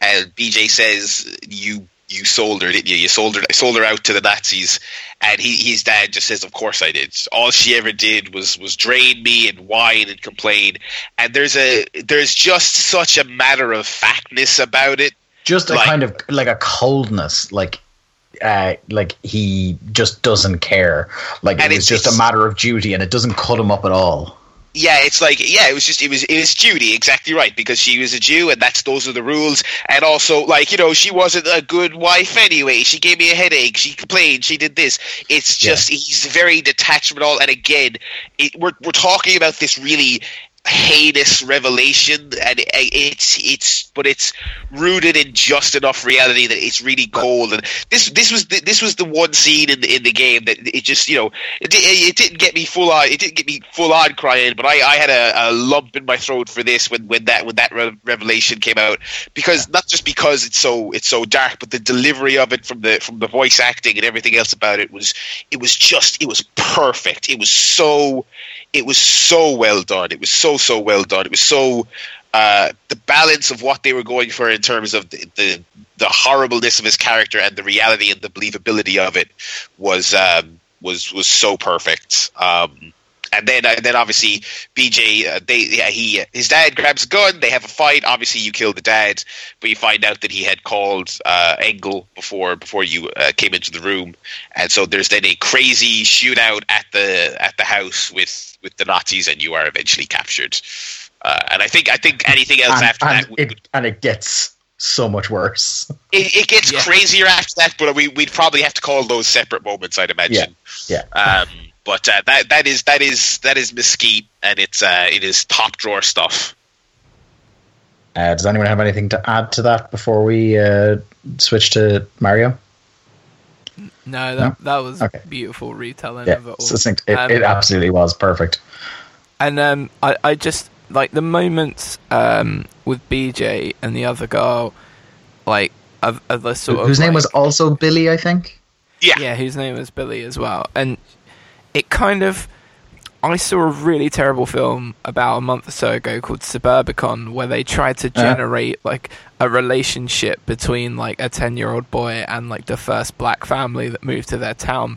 and BJ says, "You you sold her, didn't you? You sold her, sold her out to the Nazis." And he, his dad just says, "Of course I did. All she ever did was was drain me and whine and complain." And there's a there's just such a matter of factness about it. Just a Like- kind of like a coldness, like uh, like he just doesn't care. Like it was it's- just a matter of duty, and it doesn't cut him up at all. Yeah, it's like yeah, it was just it was it was Judy exactly right because she was a Jew and that's those are the rules and also like you know she wasn't a good wife anyway. She gave me a headache. She complained. She did this. It's just he's very detached from it all. And again, it, we're we're talking about this really heinous revelation and it's it's but it's rooted in just enough reality that it's really cold. And this this was the, this was the one scene in the in the game that it just you know it, it, didn't get me full on it didn't get me full on crying but I, I had a, a lump in my throat for this when, when that when that re- revelation came out. Because not just because it's so it's so dark but the delivery of it from the from the voice acting and everything else about it was it was just it was perfect. It was so it was so well done. It was so so well done. It was so uh, the balance of what they were going for in terms of the, the, the horribleness of his character and the reality and the believability of it was um, was was so perfect. Um, and then and then obviously BJ uh, they yeah, he his dad grabs a gun. They have a fight. Obviously, you kill the dad, but you find out that he had called uh, Engel before before you uh, came into the room, and so there's then a crazy shootout at the at the house with with the Nazis, and you are eventually captured. Uh, and I think I think anything else and, after and that, it, and it gets so much worse. it, it gets Yeah. crazier after that. But we we'd probably have to call those separate moments, I'd imagine. Yeah. Um, but uh, that that is that is that is Mesquite, and it's uh, it is top drawer stuff. Uh, does anyone have anything to add to that before we uh, switch to Mario? No, that that was Okay. beautiful retelling Yeah, of it all. succinct. It, Um, it absolutely was perfect. And um, I, I just like the moments um, with BJ and the other girl, like of, of the sort of Whose name like- was also Billy, I think. Yeah, yeah, whose name was Billy as well, and it kind of. I saw a really terrible film about a month or so ago called Suburbicon, where they tried to Uh-huh. generate like a relationship between like a ten-year-old boy and like the first black family that moved to their town,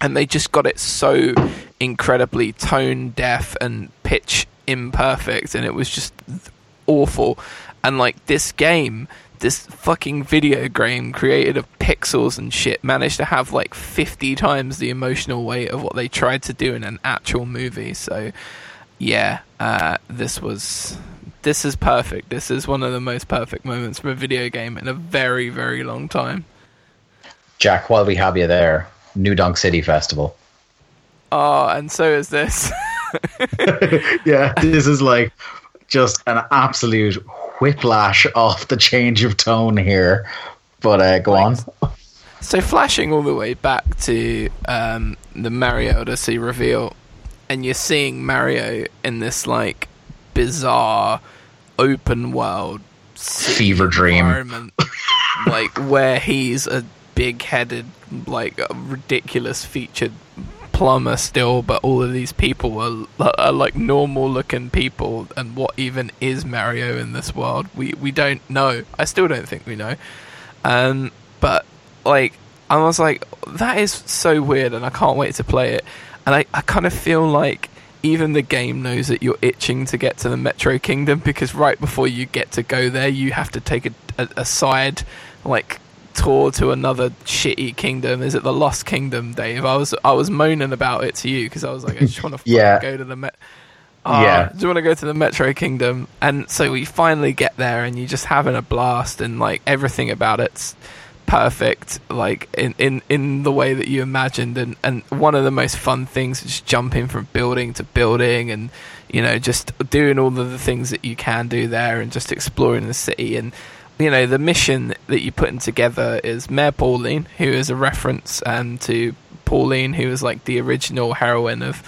and they just got it so incredibly tone deaf and pitch imperfect, and it was just awful. And like this game, this fucking video game created of pixels and shit managed to have like 50 times the emotional weight of what they tried to do in an actual movie. So yeah, uh, this was this is perfect. This is one of the most perfect moments from a video game in a very very long time. Jack, while we have you there, New Donk City Festival. Oh, and so is this. yeah, this is like just an absolute whiplash off the change of tone here. But uh, go on. So flashing all the way back to um, the Mario Odyssey reveal, and you're seeing Mario in this like bizarre open world Fever dream. environment, like where he's a big-headed, like a ridiculous featured plumber still, but all of these people are, are like normal-looking people, and what even is Mario in this world? We we don't know. I still don't think we know. Um, but like I was like, that is so weird, and I can't wait to play it. And I, I kind of feel like even the game knows that you're itching to get to the Metro Kingdom because right before you get to go there, you have to take a, a, a side like tour to another shitty kingdom. Is it the Lost Kingdom, Dave? I was I was moaning about it to you because I was like, I just want to Yeah. go to the Met. Oh, ah, Yeah. do you want to go to the Metro Kingdom? And so we finally get there, and you're just having a blast, and like everything about it's perfect, like in, in, in the way that you imagined. And, and one of the most fun things is jumping from building to building, and you know, just doing all of the things that you can do there, and just exploring the city. And you know, the mission that you're putting together is Mayor Pauline, who is a reference um, to Pauline, who is like the original heroine of.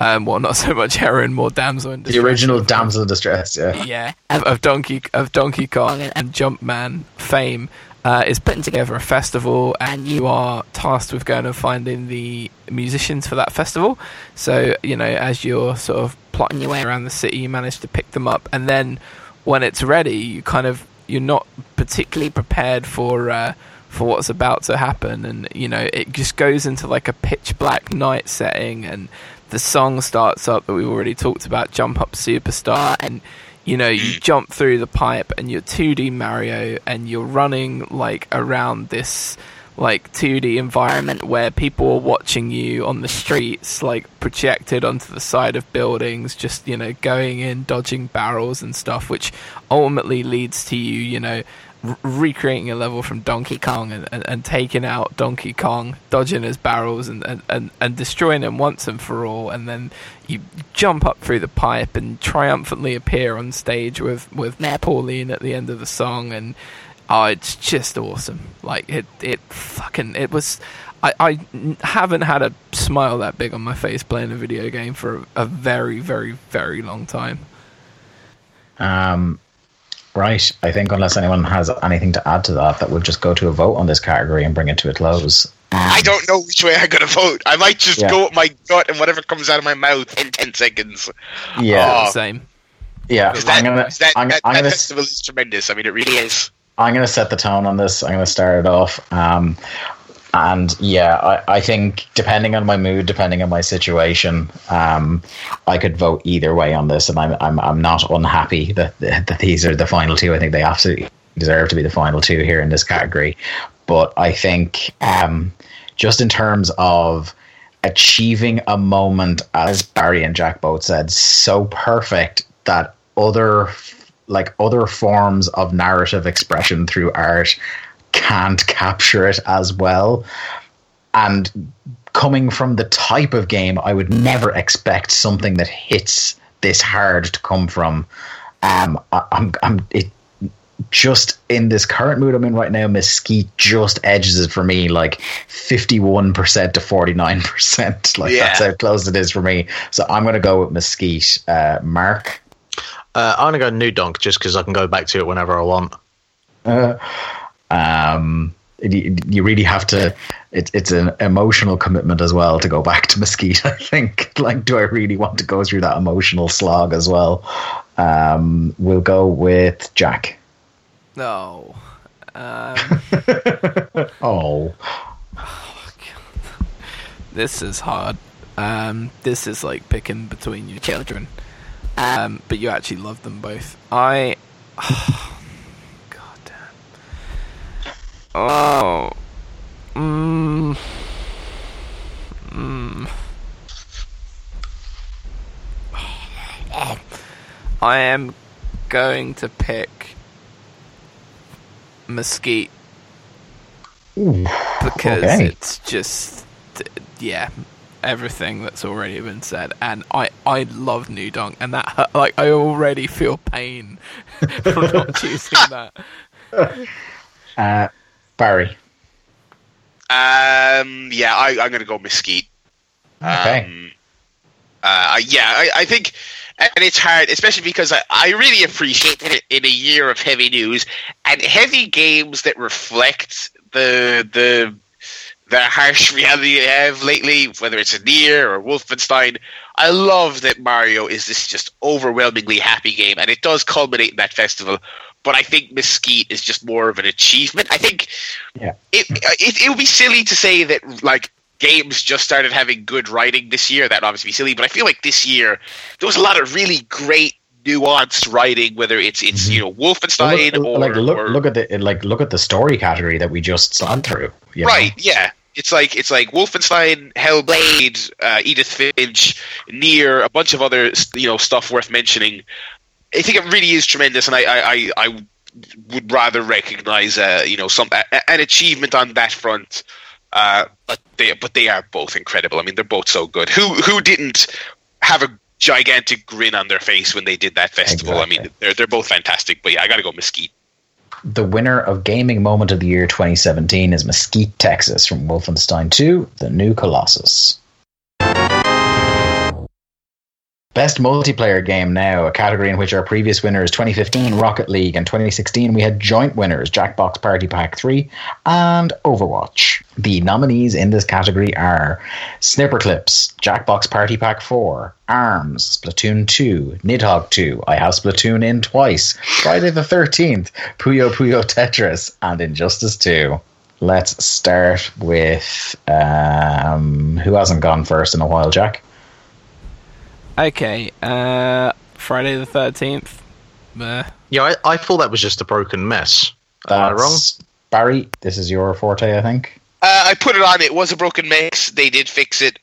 Um, well, not so much heroine, more damsel in distress. The distress original damsel in distress. Yeah. yeah, of, of Donkey of Donkey Kong and Jumpman fame uh, is putting together a festival, and you are tasked with going and finding the musicians for that festival. So you know, as you're sort of plotting your way around the city, you manage to pick them up, and then when it's ready, you kind of you're not particularly prepared for. Uh, for what's about to happen, and you know it just goes into like a pitch black night setting, and the song starts up that we've already talked about, "Jump Up Superstar," and you know you jump through the pipe, and you're 2D Mario, and you're running like around this like 2D environment where people are watching you on the streets, like projected onto the side of buildings, just you know going in, dodging barrels and stuff, which ultimately leads to you, you know, r- recreating a level from Donkey Kong and, and, and taking out Donkey Kong, dodging his barrels and, and, and, and destroying him once and for all, and then you jump up through the pipe and triumphantly appear on stage with with Pauline at the end of the song, and oh, it's just awesome. Like it, it fucking it was. I, I haven't had a smile that big on my face playing a video game for a, a very, very, very long time. Um, right. I think unless anyone has anything to add to that, that we'll just go to a vote on this category and bring it to a close. I don't know which way I'm going to vote. I might just Yeah. go with my gut and whatever comes out of my mouth in 10 seconds. Yeah, Oh. Same. yeah. Because that, I'm gonna, 'cause that, I'm, that, I'm that gonna, festival is tremendous. I mean, it really is. I'm gonna set the tone on this. I'm gonna start it off. Um, and yeah, I, I think depending on my mood, depending on my situation, um, I could vote either way on this, and I'm I'm I'm not unhappy that that these are the final two. I think they absolutely deserve to be the final two here in this category. But I think um, just in terms of achieving a moment, as Barry and Jack both said, so perfect that other like other forms of narrative expression through art can't capture it as well. And coming from the type of game I would never expect something that hits this hard to come from. Um, I, I'm, I'm, it just in this current mood I'm in right now, Mesquite just edges it for me like 51% to 49%. Like Yeah. that's how close it is for me. So I'm going to go with Mesquite. Uh, Mark? Uh, I'm gonna go New Donk just because I can go back to it whenever I want. Uh, um, you, you really have to. It's it's an emotional commitment as well to go back to Mesquite. I think. Like, do I really want to go through that emotional slog as well? Um, we'll go with Jack. No. Um, Oh, this is hard. Um, this is like picking between your children. Um, but you actually love them both. I. God damn. Oh. Mm. Mm. I am going to pick Mesquite because Okay. it's just yeah everything that's already been said and i i love new donk and that like i already feel pain from not choosing that uh, Barry. Um, yeah, I, I'm going to go Mesquite. Okay. Um, uh, yeah, I, I think, and it's hard, especially because I, I really appreciate it in a year of heavy news and heavy games that reflect the the the harsh reality they have lately, whether it's a NieR or Wolfenstein. I love that Mario is this just overwhelmingly happy game, and it does culminate in that festival. But I think Mesquite is just more of an achievement. I think Yeah. it, uh, it it would be silly to say that like games just started having good writing this year. That would obviously be silly, but I feel like this year there was a lot of really great nuanced writing. Whether it's it's mm-hmm. you know Well, Wolfenstein look, or, like look, or look at the like look at the story category that we just saw through. you know? right, yeah. It's like it's like Wolfenstein, Hellblade, uh, Edith Finch, NieR, a bunch of other you know stuff worth mentioning. I think it really is tremendous, and I I, I, I would rather recognize uh, you know some a, an achievement on that front. Uh, but they but they are both incredible. I mean, they're both so good. Who who didn't have a gigantic grin on their face when they did that festival? I mean, they're they're both fantastic. But yeah, I got to go Mesquite. The winner of Gaming Moment of the Year 2017 is Mesquite, Texas, from Wolfenstein 2: The New Colossus. Best multiplayer game now, a category in which our previous winners 2015 Rocket League and 2016 we had joint winners Jackbox Party Pack 3 and Overwatch. The nominees in this category are Snipper Clips, Jackbox Party Pack 4, ARMS, Splatoon 2, Nidhogg 2, I have Splatoon in twice, Friday the 13th, Puyo Puyo Tetris, and Injustice 2. Let's start with um, who hasn't gone first in a while, Jack? Okay uh friday the 13th uh, Yeah, I, I thought that was just a broken mess. Am I wrong? Barry, this is your forte, I think. Uh, I put it on. It was a broken mess. They did fix it.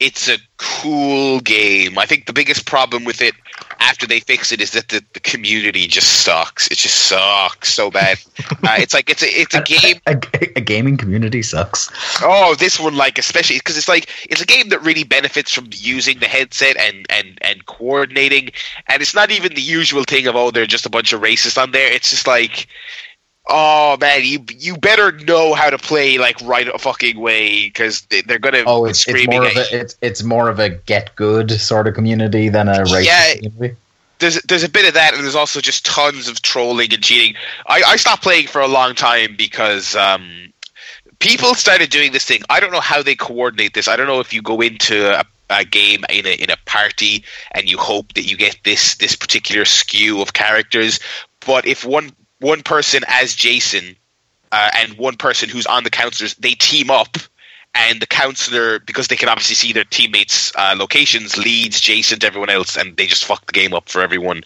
It's a cool game. I think the biggest problem with it after they fix it is that the, the community just sucks. It just sucks so bad. uh, it's like it's a it's a game. A, a, gaming community sucks. Oh, this one like especially because it's like it's a game that really benefits from using the headset and and and coordinating, and it's not even the usual thing of oh they're just a bunch of racists on there. It's just like oh man, you you better know how to play like right a fucking way because they, are gonna. Oh, it's, it's more of a it's it's more of a get good sort of community than a race yeah, community. There's there's a bit of that, and there's also just tons of trolling and cheating. I, I stopped playing for a long time because um, people started doing this thing. I don't know how they coordinate this. I don't know if you go into a a game in a in a party and you hope that you get this this particular skew of characters but if one one person as Jason uh, and one person who's on the counselors, they team up, and the counselor, because they can obviously see their teammates' uh, locations, leads Jason to everyone else, and they just fuck the game up for everyone.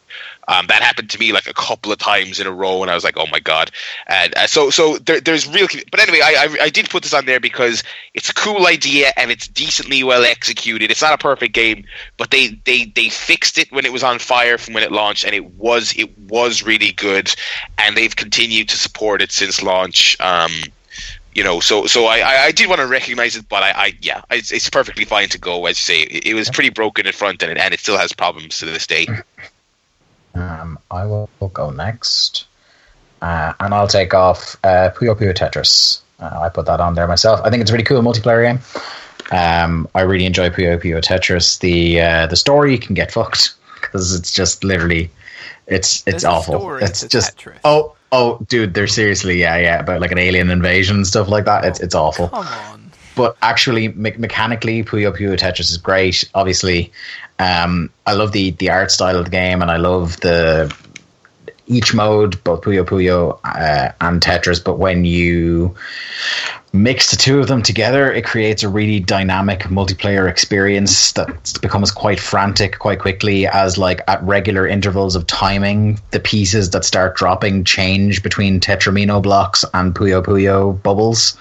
Um, that happened to me like a couple of times in a row, and I was like, "Oh my god!" And uh, so, so there, there's real. But anyway, I, I, I did put this on there because it's a cool idea and it's decently well executed. It's not a perfect game, but they they they fixed it when it was on fire from when it launched, and it was it was really good, and they've continued to support it since launch. Um, you know, so so I, I did want to recognize it, but I, I yeah, it's, it's perfectly fine to go. As you say, it, it was pretty broken in front, and it, and it still has problems to this day. Um, I will go next. Uh, and I'll take off uh, Puyo Puyo Tetris. Uh, I put that on there myself. I think it's a really cool multiplayer game. Um, I really enjoy Puyo Puyo Tetris. The uh, the story can get fucked because it's just literally it's it's There's awful. It's just Tetris. oh oh dude, they're seriously yeah yeah about like an alien invasion and stuff like that. It's it's awful. Come on. But actually, me- mechanically, Puyo Puyo Tetris is great. Obviously, um, I love the the art style of the game, and I love the each mode, both Puyo Puyo uh, and Tetris. But when you mix the two of them together, it creates a really dynamic multiplayer experience that becomes quite frantic quite quickly. As like at regular intervals of timing, the pieces that start dropping change between Tetromino blocks and Puyo Puyo bubbles.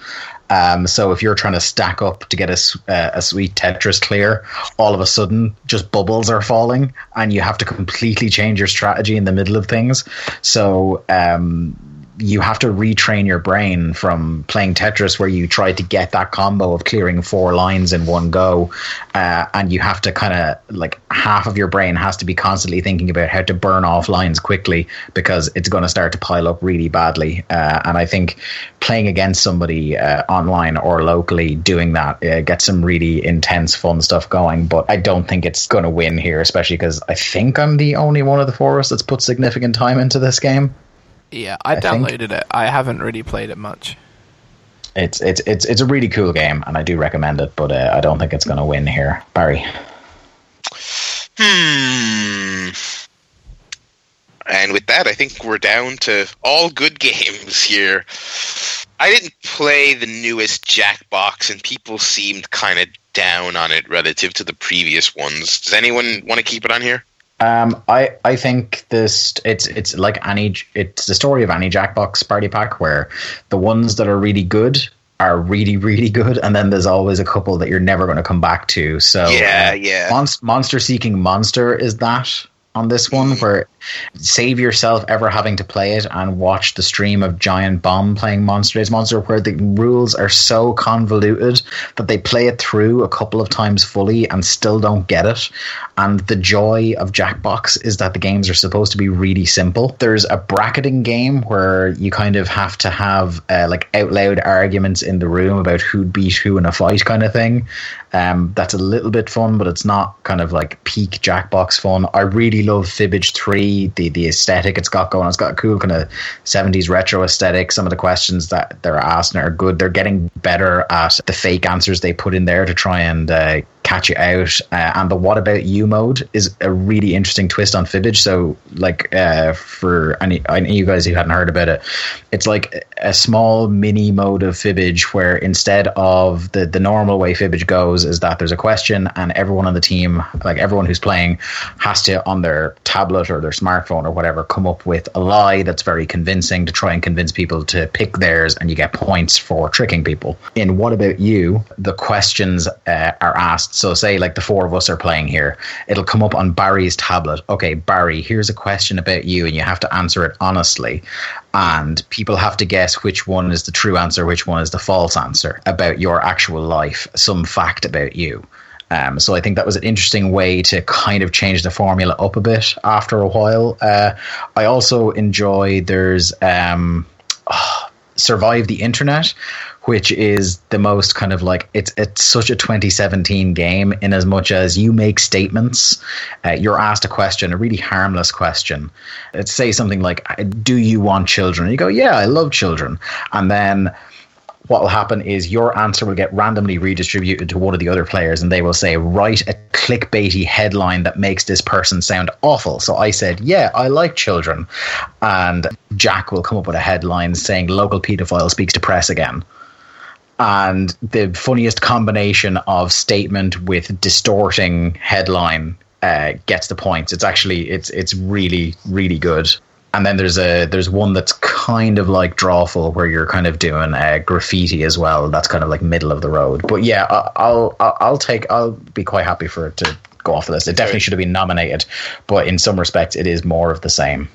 Um, so if you're trying to stack up to get a, uh, a sweet Tetris clear, all of a sudden just bubbles are falling, and you have to completely change your strategy in the middle of things. So um, you have to retrain your brain from playing Tetris, where you try to get that combo of clearing four lines in one go, uh, and you have to kind of like half of your brain has to be constantly thinking about how to burn off lines quickly because it's going to start to pile up really badly. Uh, and I think playing against somebody uh, online or locally doing that uh, gets some really intense, fun stuff going. But I don't think it's going to win here, especially because I think I'm the only one of the four of us that's put significant time into this game. Yeah, I, I downloaded think. it. I haven't really played it much. It's it's it's it's a really cool game, and I do recommend it. But uh, I don't think it's going to win here, Barry. Hmm. And with that, I think we're down to all good games here. I didn't play the newest Jackbox, and people seemed kind of down on it relative to the previous ones. Does anyone want to keep it on here? Um, I I think this it's it's like any it's the story of any Jackbox party pack where the ones that are really good are really really good, and then there's always a couple that you're never going to come back to. So yeah, yeah. Monster, monster seeking monster is that on this one mm-hmm. where save yourself ever having to play it and watch the stream of Giant Bomb playing Monster Days Monster where the rules are so convoluted that they play it through a couple of times fully and still don't get it. And the joy of Jackbox is that the games are supposed to be really simple. There's a bracketing game where you kind of have to have uh, like out loud arguments in the room about who'd beat who in a fight kind of thing. Um, that's a little bit fun, but it's not kind of like peak Jackbox fun. I really love Fibbage 3, the, the aesthetic it's got going. It's got a cool kind of 70s retro aesthetic. Some of the questions that they're asking are good. They're getting better at the fake answers they put in there to try and uh, catch you out. Uh, and the what about you mode is a really interesting twist on Fibbage. So, like, uh, for any, any you guys who hadn't heard about it, it's like a small mini mode of Fibbage where instead of the, the normal way Fibbage goes, is that there's a question and everyone on the team, like everyone who's playing, has to, on their tablet or their smartphone or whatever, come up with a lie that's very convincing to try and convince people to pick theirs and you get points for tricking people. In What About You, the questions uh, are asked So, say like the four of us are playing here, it'll come up on Barry's tablet. Okay, Barry, here's a question about you, and you have to answer it honestly. And people have to guess which one is the true answer, which one is the false answer about your actual life, some fact about you. Um, so I think that was an interesting way to kind of change the formula up a bit after a while. Uh, I also enjoy there's um, oh, survive the internet, which is the most kind of like it's it's such a 2017 game in as much as you make statements, uh, you're asked a question, a really harmless question. Let's say something like, "Do you want children?" And you go, "Yeah, I love children," and then what will happen is your answer will get randomly redistributed to one of the other players and they will say write a clickbaity headline that makes this person sound awful. So i said yeah i like children. And jack will come up with a headline saying local pedophile speaks to press again. And the funniest combination of statement with distorting headline uh, gets the points. It's actually it's it's really really good and then there's a there's one that's kind of like drawful where you're kind of doing uh, graffiti as well. That's kind of like middle of the road. But yeah, I'll I'll, I'll take I'll be quite happy for it to go off the list. It definitely should have been nominated, but in some respects, it is more of the same.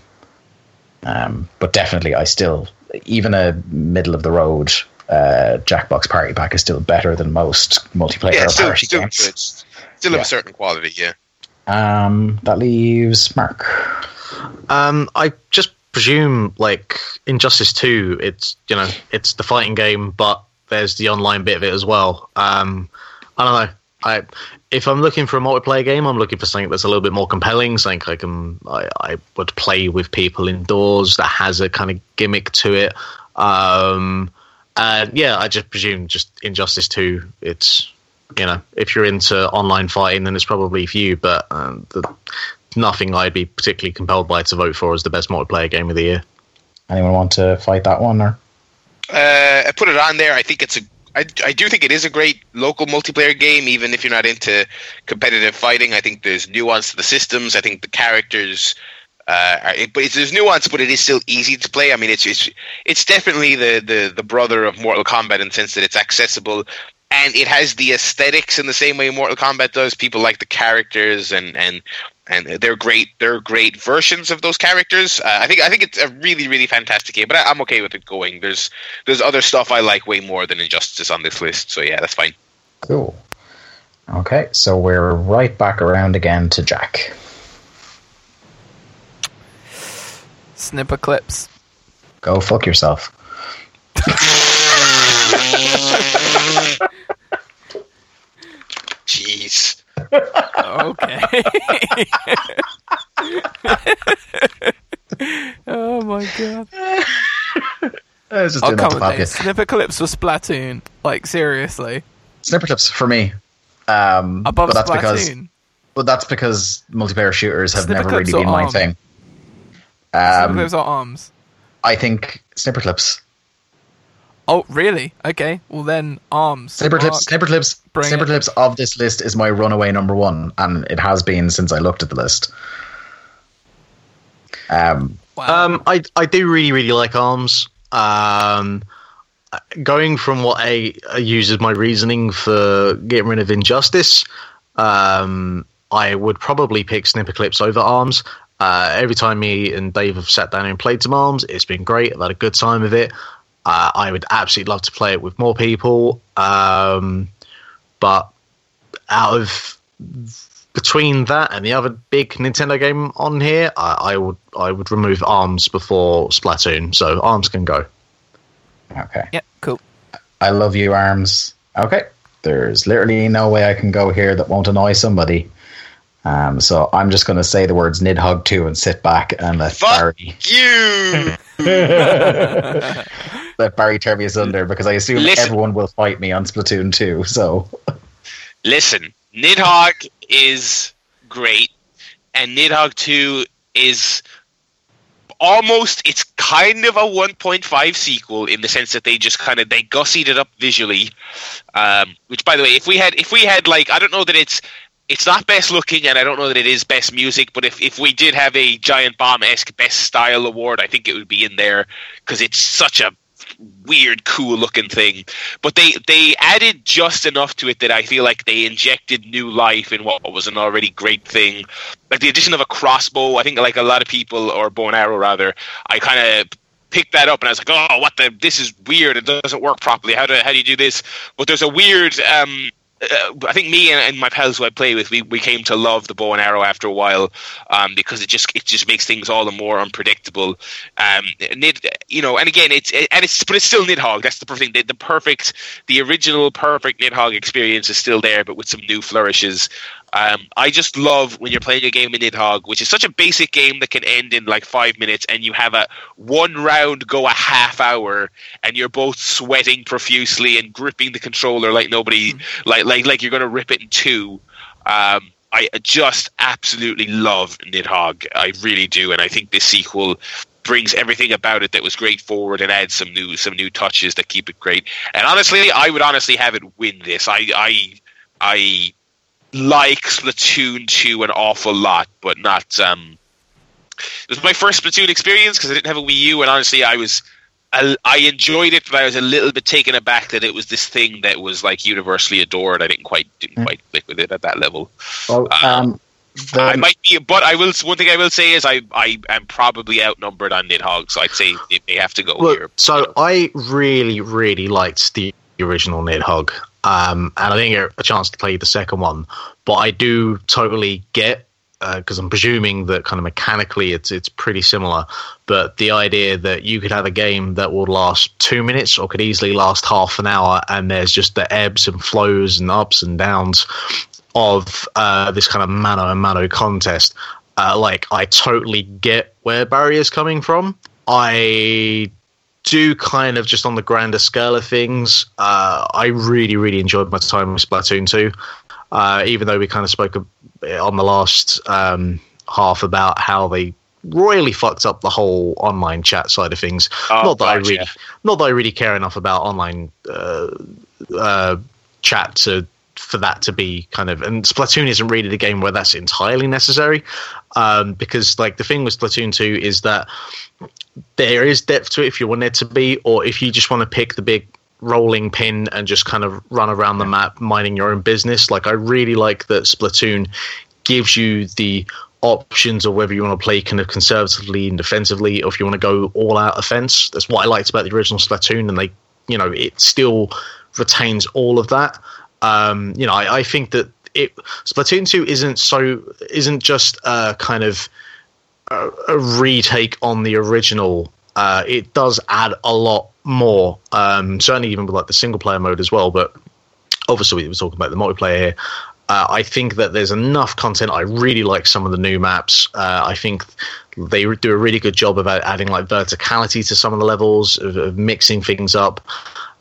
Um, but definitely, I still even a middle of the road uh, Jackbox Party Pack is still better than most multiplayer Yeah, still, party still, games. good. still of Yeah. a certain quality. Yeah. Um, that leaves Mark. Um, I just presume like Injustice Two, it's you know it's the fighting game, but there's the online bit of it as well. Um, I don't know. I if I'm looking for a multiplayer game, I'm looking for something that's a little bit more compelling, something I can I, I would play with people indoors that has a kind of gimmick to it. Um, and yeah, I just presume just Injustice Two. It's you know if you're into online fighting, then it's probably for you. But um, the, nothing I'd be particularly compelled by to vote for as the best multiplayer game of the year. Anyone want to fight that one or? Uh, I put it on there. I think it's a. I, I do think it is a great local multiplayer game, even if you're not into competitive fighting. I think there's nuance to the systems. I think the characters. Uh, are, it, but it's, there's nuance, but it is still easy to play. I mean, it's it's it's definitely the, the, the brother of Mortal Kombat in the sense that it's accessible and it has the aesthetics in the same way Mortal Kombat does. People like the characters and and and they're great. They're great versions of those characters. Uh, I think I think it's a really really fantastic game. But I, I'm okay with it going. There's there's other stuff I like way more than Injustice on this list. So yeah, that's fine. Cool. Okay, so we're right back around again to Jack. Snipper clips. Go fuck yourself. Jeez. Okay. oh my god. I was just I'll to come with you. it. Snipper clips for Splatoon. Like seriously. Snipper clips for me. Um, Above but that's because Splatoon. well, that's because multiplayer shooters have Snipper never really been my arm? thing. Snipper Um, clips are arms. I think snipper clips, Oh, really? Okay. Well then, arms. snipper Mark. clips, snipper clips, Bring it. clips of this list is my runaway number one, and it has been since I looked at the list. Um, Wow. Um, I I do really really like Arms. Um, going from what I, I use as my reasoning for getting rid of Injustice, um, I would probably pick Snipper Clips over Arms. Uh, every time me and Dave have sat down and played some Arms, it's been great. I've had a good time with it. Uh, I would absolutely love to play it with more people. Um, but out of between that and the other big Nintendo game on here, I, I would I would remove Arms before Splatoon. So Arms can go. okay, Yep. cool. I love you, arms. Okay, there's literally no way I can go here that won't annoy somebody. Um, so I'm just going to say the words Nidhogg 2 and sit back and let Fuck. Barry You. let Barry tear me asunder because I assume Listen. everyone will fight me on Splatoon 2. So Listen, Nidhogg is great, and Nidhogg 2 is almost it's kind of a 1.5 sequel in the sense that they just kind of they gussied it up visually um, which by the way if we had if we had like i don't know that it's it's not best looking and i don't know that it is best music but if, if we did have a giant bomb-esque best style award i think it would be in there because it's such a weird, cool looking thing. But they they added just enough to it that I feel like they injected new life in what was an already great thing. Like the addition of a crossbow, I think like a lot of people or bow and arrow rather, I kind of picked that up and I was like, oh, what the? This is weird. It doesn't work properly. How do how do you do this? But there's a weird. Um, uh, I think me and, and, my pals who I play with, we, we came to love the bow and arrow after a while, um, because it just it just makes things all the more unpredictable. Um, Nid, you know, and again, it's and it's but it's still Nidhogg. That's the perfect the, the perfect, the original perfect Nidhogg experience is still there, but with some new flourishes. Um, I just love when you're playing a game in Nidhogg, which is such a basic game that can end in like five minutes, and you have a one round go a half hour, and you're both sweating profusely and gripping the controller like nobody, mm-hmm. like like like you're going to rip it in two. Um, I just absolutely love Nidhogg. I really do, and I think this sequel brings everything about it that was great forward and adds some new some new touches that keep it great. And honestly, I would honestly have it win this. I I I like Splatoon 2 an awful lot, but not. Um, it was my first Splatoon experience because I didn't have a Wii U, and honestly, I was. I, I enjoyed it, but I was a little bit taken aback that it was this thing that was like universally adored. I didn't quite didn't mm. quite click with it at that level. Well, um, um, I might be, but I will. One thing I will say is I I am probably outnumbered on Nidhogg, so I'd say they have to go look, here. So I really really liked the original Nidhogg. Um, and I didn't get a chance to play the second one, but I do totally get because uh, I'm presuming that kind of mechanically it's it's pretty similar. But the idea that you could have a game that would last two minutes or could easily last half an hour, and there's just the ebbs and flows and ups and downs of uh, this kind of mano and mano contest. Uh, like I totally get where Barry is coming from. I do kind of just on the grander scale of things, uh, I really, really enjoyed my time with Splatoon 2. Uh, even though we kind of spoke on the last um, half about how they royally fucked up the whole online chat side of things. Oh, not that I really, not that I really care enough about online uh, uh, chat to for that to be kind of and Splatoon isn't really the game where that's entirely necessary um, because like the thing with Splatoon 2 is that there is depth to it if you want it to be, or if you just want to pick the big rolling pin and just kind of run around the map minding your own business. Like I really like that Splatoon gives you the options of whether you want to play kind of conservatively and defensively, or if you want to go all out offense. That's what I liked about the original Splatoon, and they, you know, it still retains all of that. Um, you know, I, I think that it Splatoon two isn't so isn't just a kind of a, a retake on the original. Uh, it does add a lot more. Um, certainly, even with like the single player mode as well. But obviously, we were talking about the multiplayer here. Uh, I think that there's enough content. I really like some of the new maps. Uh, I think they do a really good job about adding like verticality to some of the levels, of, of mixing things up.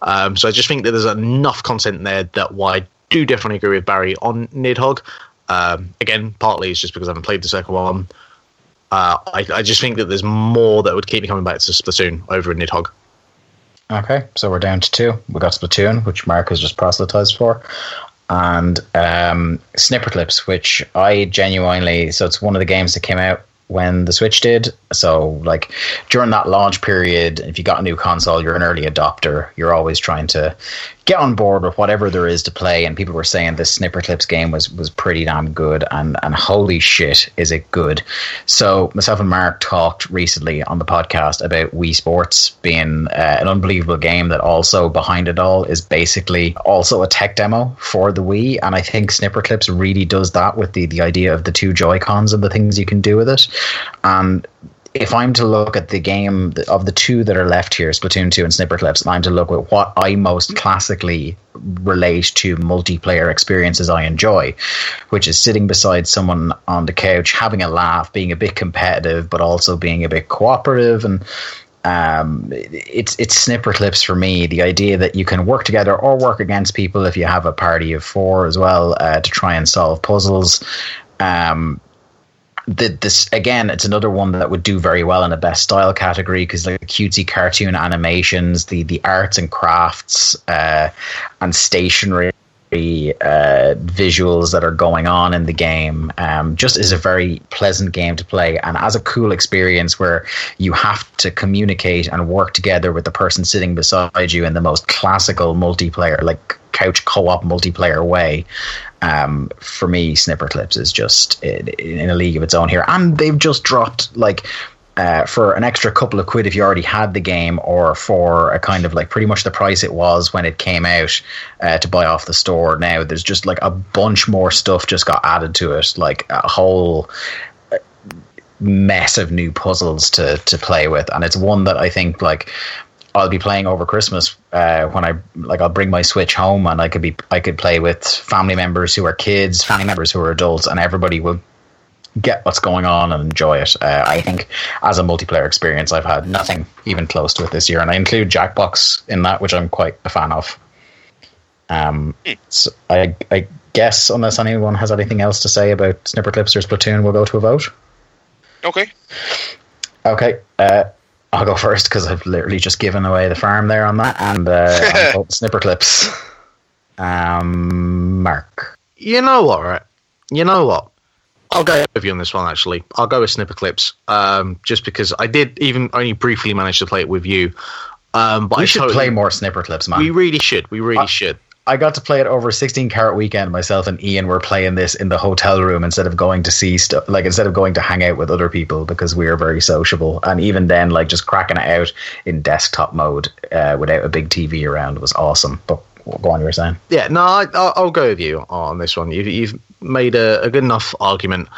Um, so I just think that there's enough content there that why I do definitely agree with Barry on Nidhogg. Um, again, partly it's just because I haven't played the second one. Uh, I, I, just think that there's more that would keep me coming back to Splatoon over in Nidhogg. Okay, so we're down to two. We got Splatoon, which Mark has just proselytized for, and um, Snipperclips, which I genuinely. So it's one of the games that came out when the Switch did. So, like during that launch period, if you got a new console, you're an early adopter. You're always trying to get on board with whatever there is to play. And people were saying this Snipperclips game was was pretty damn good, and and holy shit, is it good! So myself and Mark talked recently on the podcast about Wii Sports being uh, an unbelievable game that also behind it all is basically also a tech demo for the Wii, and I think Snipperclips really does that with the the idea of the two Joy Cons and the things you can do with it, and if I'm to look at the game of the two that are left here, Splatoon 2 and Snipperclips, and I'm to look at what I most classically relate to multiplayer experiences I enjoy, which is sitting beside someone on the couch, having a laugh, being a bit competitive, but also being a bit cooperative and um, it's it's Snipperclips for me. The idea that you can work together or work against people if you have a party of four as well uh, to try and solve puzzles. Um, the, this again, it's another one that would do very well in the best style category because like cutesy cartoon animations, the the arts and crafts uh, and stationery uh, visuals that are going on in the game. Um, just is a very pleasant game to play, and as a cool experience where you have to communicate and work together with the person sitting beside you in the most classical multiplayer, like couch co-op multiplayer way. Um, for me, Snipper Clips is just in, in a league of its own here, and they've just dropped like uh, for an extra couple of quid if you already had the game, or for a kind of like pretty much the price it was when it came out uh, to buy off the store. Now there's just like a bunch more stuff just got added to it, like a whole uh, mess of new puzzles to to play with, and it's one that I think like. I'll be playing over Christmas uh, when I like I'll bring my Switch home and I could be I could play with family members who are kids, family members who are adults, and everybody will get what's going on and enjoy it. Uh, I think as a multiplayer experience, I've had nothing even close to it this year, and I include Jackbox in that, which I'm quite a fan of. Um, so I, I guess unless anyone has anything else to say about Snipper Clips or Splatoon, we'll go to a vote. Okay. Okay. Uh, I'll go first because I've literally just given away the farm there on that, and uh, Snipper Clips. Um, Mark. You know what, right? You know what? I'll go with you on this one. Actually, I'll go with Snipper Clips, um, just because I did even only briefly manage to play it with you. Um, but we I should totally, play more Snipper Clips, man. We really should. We really I- should. I got to play it over 16 carat weekend. Myself and Ian were playing this in the hotel room instead of going to see stuff, like instead of going to hang out with other people because we are very sociable. And even then, like just cracking it out in desktop mode uh, without a big TV around was awesome. But go on, you were saying. Yeah, no, I, I'll, I'll go with you on this one. You've, you've made a, a good enough argument.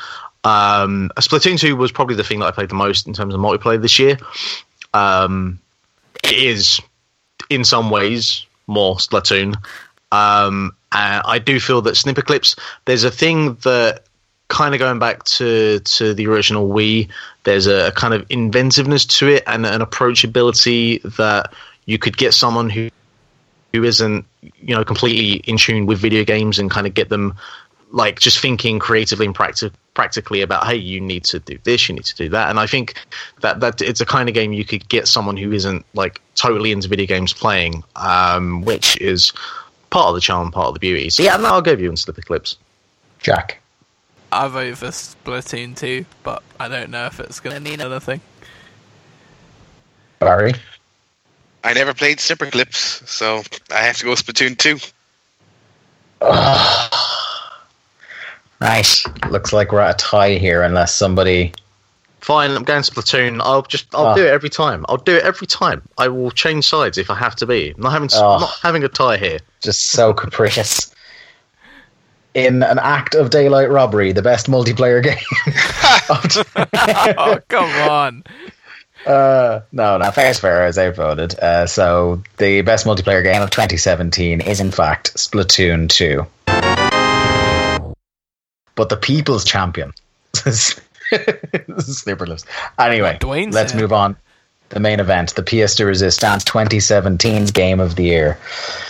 Um, Splatoon 2 was probably the thing that I played the most in terms of multiplayer this year. Um, it is, in some ways, more Splatoon. Um, I do feel that Snipper Clips, there's a thing that kind of going back to, to the original Wii, there's a, a kind of inventiveness to it and an approachability that you could get someone who who isn't you know completely in tune with video games and kind of get them like just thinking creatively and practi- practically about hey you need to do this you need to do that and i think that that it's a kind of game you could get someone who isn't like totally into video games playing um, which is part of the charm part of the beauty so yeah no, i'll give you in Snipper Clips Jack. I vote for Splatoon 2, but I don't know if it's going to mean anything. Barry. I never played Snipper Clips, so I have to go Splatoon 2. Right. Looks like we're at a tie here unless somebody. fine i'm going to splatoon i'll just i'll Oh. do it every time i'll do it every time i will change sides if i have to be I'm not having Oh. not having a tie here Just so capricious. In an act of daylight robbery, the best multiplayer game. oh, come on. Uh, no, no, fair is fair. I was outvoted. Uh, so the best multiplayer game of 2017 is in fact Splatoon 2. But the people's champion, Snipper Lips. Anyway, Dwayne let's move on. The main event, the PS de Resistance 2017's Game of the Year.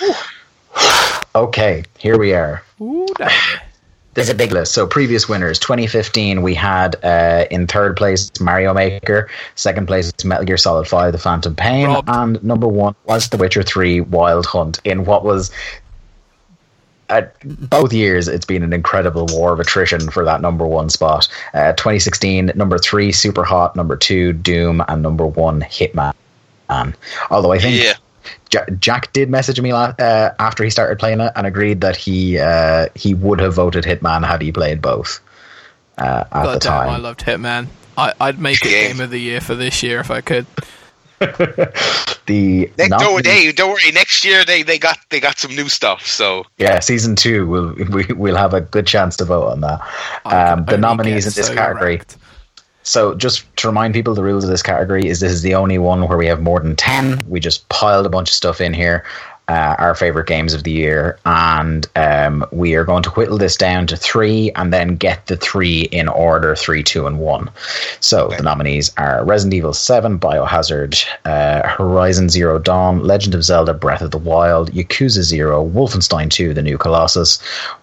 okay, here we are. Ooh. There's a big list. So previous winners, 2015, we had uh, in third place Mario Maker, second place Metal Gear Solid 5: The Phantom Pain, and number one was The Witcher 3: Wild Hunt. In what was at both years, it's been an incredible war of attrition for that number one spot. Uh, 2016, number three, Superhot, number two, Doom, and number one, Hitman. Although I think Yeah. Ja- Jack did message me la- uh, after he started playing it and agreed that he uh, he would have voted Hitman had he played both uh, at the time, damn, I loved Hitman. I, I'd make it game of the year for this year if I could. the Next, not- don't, hey, don't worry. Next year they, they got they got some new stuff. So yeah, season two we'll we, we'll have a good chance to vote on that. Um, the nominees in this so category. wrecked. So, just to remind people, the rules of this category is this is the only one where we have more than 10. We just piled a bunch of stuff in here, uh, our favorite games of the year, and um, we are going to whittle this down to three and then get the three in order three, two, and one. So, the nominees are Resident Evil 7, Biohazard, uh, Horizon Zero Dawn, Legend of Zelda Breath of the Wild, Yakuza Zero, Wolfenstein 2, The New Colossus,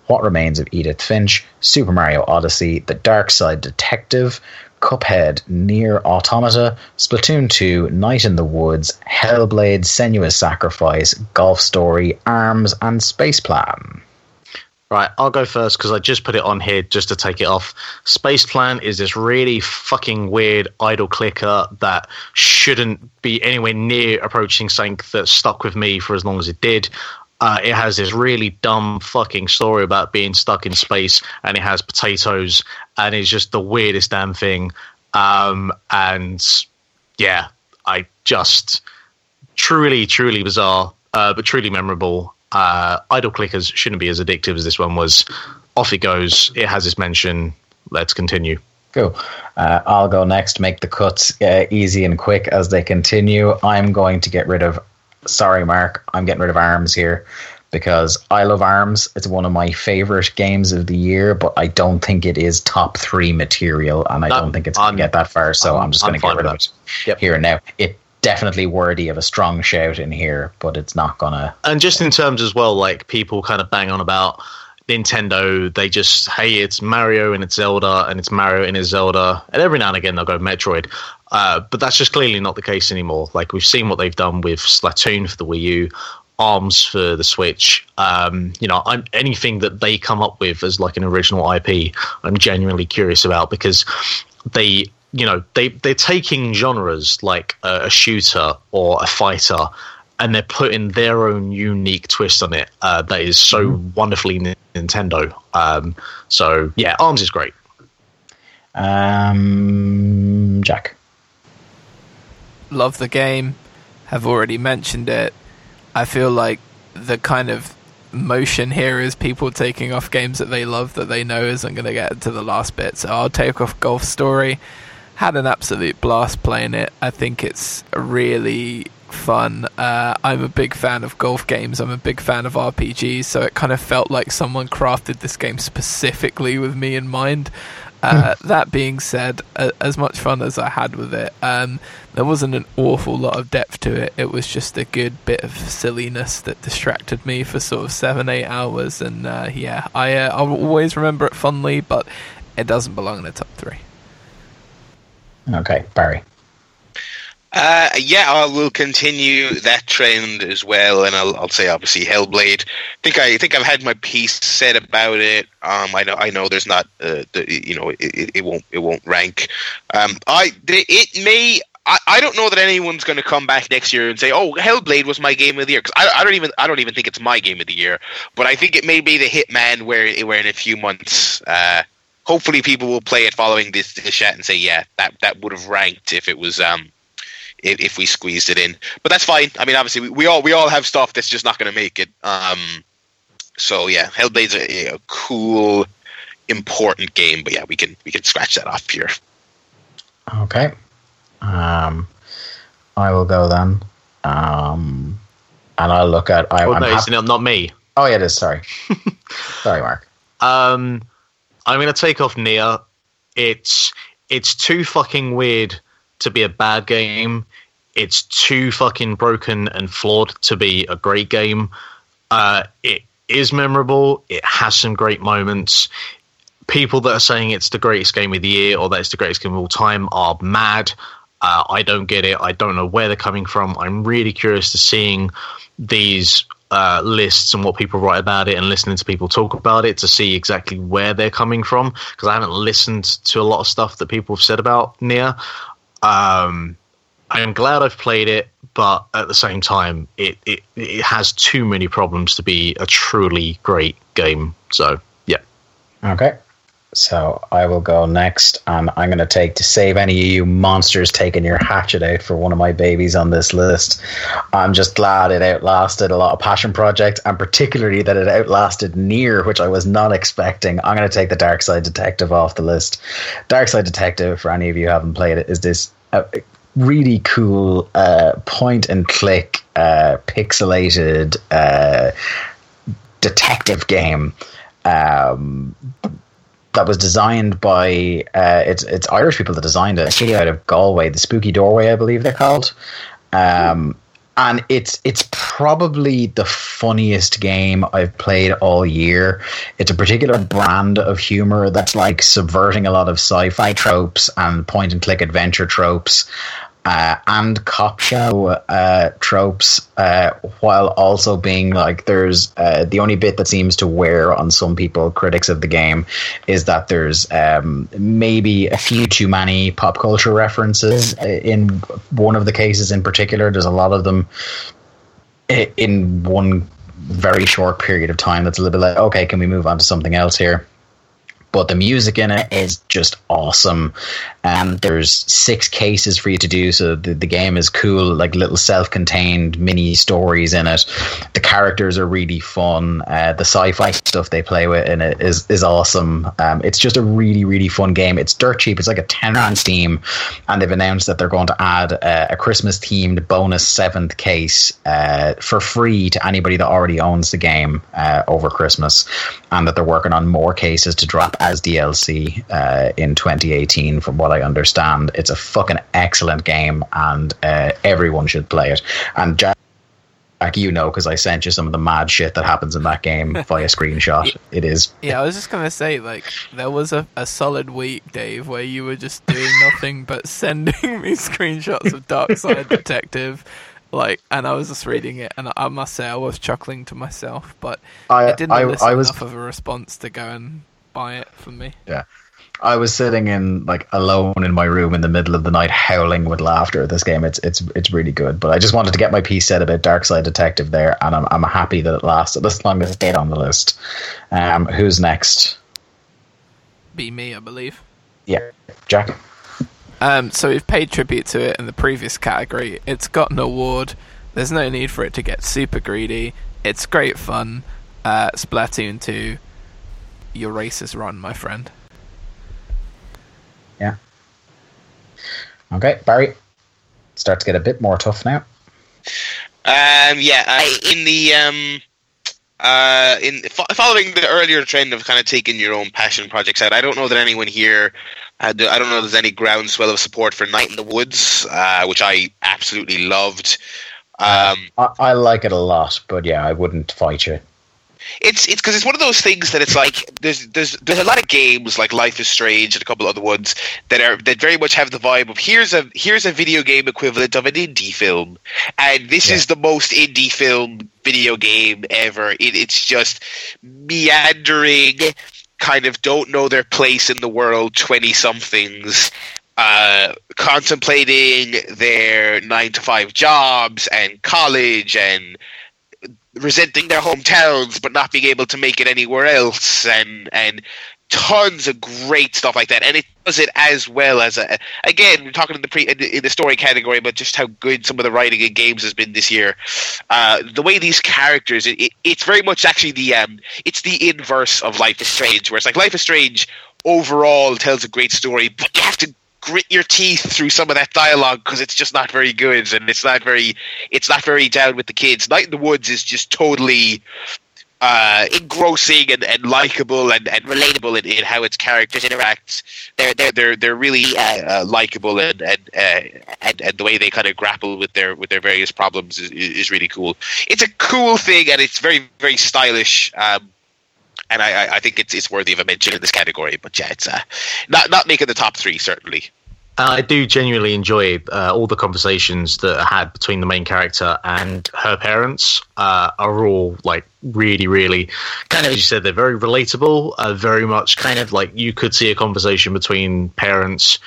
What Remains of Edith Finch, Super Mario Odyssey, The Darkside Detective, Cuphead, NieR Automata, Splatoon 2, Night in the Woods, Hellblade, Senua's Sacrifice, Golf Story, Arms, and Space Plan. Right, I'll go first because I just put it on here just to take it off. Spaceplan is this really fucking weird idle clicker that shouldn't be anywhere near approaching something that stuck with me for as long as it did. Uh, it has this really dumb fucking story about being stuck in space, and it has potatoes, and it's just the weirdest damn thing. Um, and yeah, I just truly, truly bizarre, uh, but truly memorable uh, idle clickers shouldn't be as addictive as this one was. Off it goes. It has its mention. Let's continue. Cool. Uh, I'll go next. Make the cuts uh, easy and quick as they continue. I'm going to get rid of. Sorry, Mark. I'm getting rid of arms here because I love Arms. It's one of my favorite games of the year, but I don't think it is top three material, and I No, don't think it's going to get that far. So I'm, I'm- just going to get rid of it Yep. here and now. It definitely worthy of a strong shout in here, but it's not gonna. and just in terms as well, like people kind of bang on about Nintendo, they just hey, it's Mario and it's Zelda, and it's Mario and it's Zelda, and every now and again they'll go Metroid. Uh, but that's just clearly not the case anymore. Like we've seen what they've done with Splatoon for the Wii U, Arms for the Switch. Um, you know, I'm, anything that they come up with as like an original IP, I'm genuinely curious about because they you know they they're taking genres like a, a shooter or a fighter and they're putting their own unique twist on it uh, that is so wonderfully Nintendo. Um, so yeah, Arms is great. Um, Jack. Love the game, have already mentioned it. I feel like the kind of motion here is people taking off games that they love that they know isn't going to get to the last bit. So I'll take off Golf Story. Had an absolute blast playing it. I think it's really fun. Uh, I'm a big fan of golf games. I'm a big fan of RPGs. So it kind of felt like someone crafted this game specifically with me in mind. Uh, that being said, as much fun as I had with it, um, there wasn't an awful lot of depth to it. It was just a good bit of silliness that distracted me for sort of seven, eight hours. And uh, yeah, I uh, I'll always remember it fondly, but it doesn't belong in the top three. Okay, Barry. Uh, yeah, I will continue that trend as well, and I'll, I'll say obviously Hellblade. I think I think I've had my piece said about it. Um, I know I know there's not, uh, the, you know, it, it, won't it won't rank. Um, I it may. I, I don't know that anyone's going to come back next year and say, "Oh, Hellblade was my game of the year." Because I, I don't even I don't even think it's my game of the year. But I think it may be the Hitman, where where in a few months, uh, hopefully, people will play it following this, this chat and say, "Yeah, that that would have ranked if it was." Um, if, if we squeezed it in. But that's fine. I mean, obviously, we, we all we all have stuff that's just not going to make it. Um, so yeah, Hellblade's a, a cool, important game. But yeah, we can we can scratch that off here. Okay. Um, I will go then. Um, and I'll look at. I, Oh, I'm no, it's happy- not, not me. oh, yeah, it is. Sorry. sorry, Mark. Um, I'm going to take off NieR. It's it's too fucking weird to be a bad game. It's too fucking broken and flawed to be a great game. Uh, it is memorable. It has some great moments. People that are saying it's the greatest game of the year or that it's the greatest game of all time are mad. Uh, I don't get it. I don't know where they're coming from. I'm really curious to seeing these uh, lists and what people write about it and listening to people talk about it to see exactly where they're coming from because I haven't listened to a lot of stuff that people have said about NieR. Um, I'm glad I've played it, but at the same time, it, it it has too many problems to be a truly great game. So yeah, Okay. So I will go next, and I'm going to take to save any of you monsters taking your hatchet out for one of my babies on this list. I'm just glad it outlasted a lot of passion projects, and particularly that it outlasted NieR, which I was not expecting. I'm going to take the Darkside Detective off the list. Darkside Detective, for any of you haven't played it, is this uh, really cool uh, point and click, uh, pixelated uh, detective game. Um, that was designed by uh, it's it's Irish people that designed it. A studio out of Galway, the Spooky Doorway, I believe they're called. Um, and it's it's probably the funniest game I've played all year. It's a particular brand of humor that's like subverting a lot of sci-fi tropes and point and click adventure tropes. Uh, and cop show uh, tropes, uh, while also being like there's uh, the only bit that seems to wear on some people, critics of the game, is that there's um, maybe a few too many pop culture references in one of the cases in particular. There's a lot of them in one very short period of time. That's a little bit like, okay, can we move on to something else here? But the music in it is just awesome. And there's six cases for you to do, so the, the game is cool, like little self-contained mini stories in it. The characters are really fun. Uh, the sci-fi stuff they play with in it is is awesome. Um, it's just a really really fun game. It's dirt cheap. It's like a ten on Steam, and they've announced that they're going to add uh, a Christmas themed bonus seventh case uh, for free to anybody that already owns the game uh, over Christmas, and that they're working on more cases to drop as DLC uh, in 2018. From what I understand, it's a fucking excellent game, and uh, everyone should play it. And Jack, you know, because I sent you some of the mad shit that happens in that game via screenshot. It is. Yeah, I was just gonna say, like, there was a, a solid week, Dave, where you were just doing nothing but sending me screenshots of Darkside Detective like, and I was just reading it, and I must say I was chuckling to myself, but I, it didn't I, elicit I was enough of a response to go and buy it for me. Yeah. I was sitting in like alone in my room in the middle of the night, howling with laughter at this game. It's it's it's really good, but I just wanted to get my piece said about Darkside Detective there, and I'm I'm happy that it lasted as long as it did on the list. Um, who's next? Be me, I believe. Yeah, Jack. Um, so we've paid tribute to it in the previous category. It's got an award. There's no need for it to get super greedy. It's great fun. Uh, Splatoon 2. Your race is run, my friend. Yeah. Okay, Barry. Start to get a bit more tough now. Um, yeah, I, in the um, uh, in fo- following the earlier trend of kind of taking your own passion projects out, I don't know that anyone here. Had, I don't know if there's any groundswell of support for Night in the Woods, uh, which I absolutely loved. Um, I, I like it a lot, but yeah, I wouldn't fight you. It's it's because it's one of those things that it's like there's there's there's a lot of games like Life is Strange and a couple other ones that are that very much have the vibe of here's a here's a video game equivalent of an indie film, and this Yeah. is the most indie film video game ever. It, it's just meandering, kind of don't know their place in the world, twenty somethings. Uh, contemplating their nine to five jobs and college and resenting their hometowns but not being able to make it anywhere else and and tons of great stuff like that. And it does it as well as a, again we're talking in the pre in the, in the story category but just how good some of the writing in games has been this year. Uh, the way these characters it, it, it's very much actually the um it's the inverse of life is strange where it's like life is strange overall tells a great story but you have to grit your teeth through some of that dialogue because it's just not very good and it's not very it's not very down with the kids. Night in the Woods is just totally uh, engrossing and, and likable and, and relatable in, in how its characters interact. They're they're they're they're really uh, uh, likable and and, uh, and and the way they kind of grapple with their with their various problems is, is really cool. It's a cool thing and it's very very stylish. Um, and I, I- think it's it's worthy of a mention in this category. But yeah, it's uh, not not making the top three certainly. I do genuinely enjoy uh, all the conversations that are had between the main character and her parents. Uh, are all like really, really kind of as you said, they're very relatable. Uh, very much kind of like you could see a conversation between parents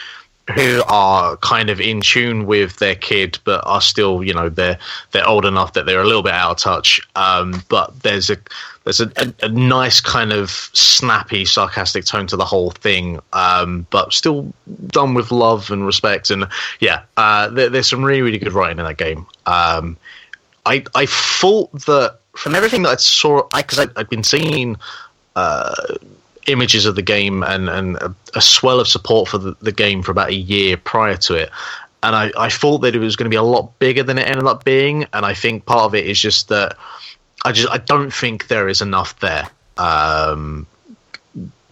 who are kind of in tune with their kid, but are still, you know, they're they're old enough that they're a little bit out of touch. Um, but there's a there's a, a, a nice kind of snappy, sarcastic tone to the whole thing, um, but still done with love and respect. And yeah, uh, there, there's some really really good writing in that game. Um, I I thought that from everything that I saw, because I'd been seeing uh, images of the game and, and a, a swell of support for the, the game for about a year prior to it. And I, I thought that it was going to be a lot bigger than it ended up being. And I think part of it is just that I just I don't think there is enough there, um,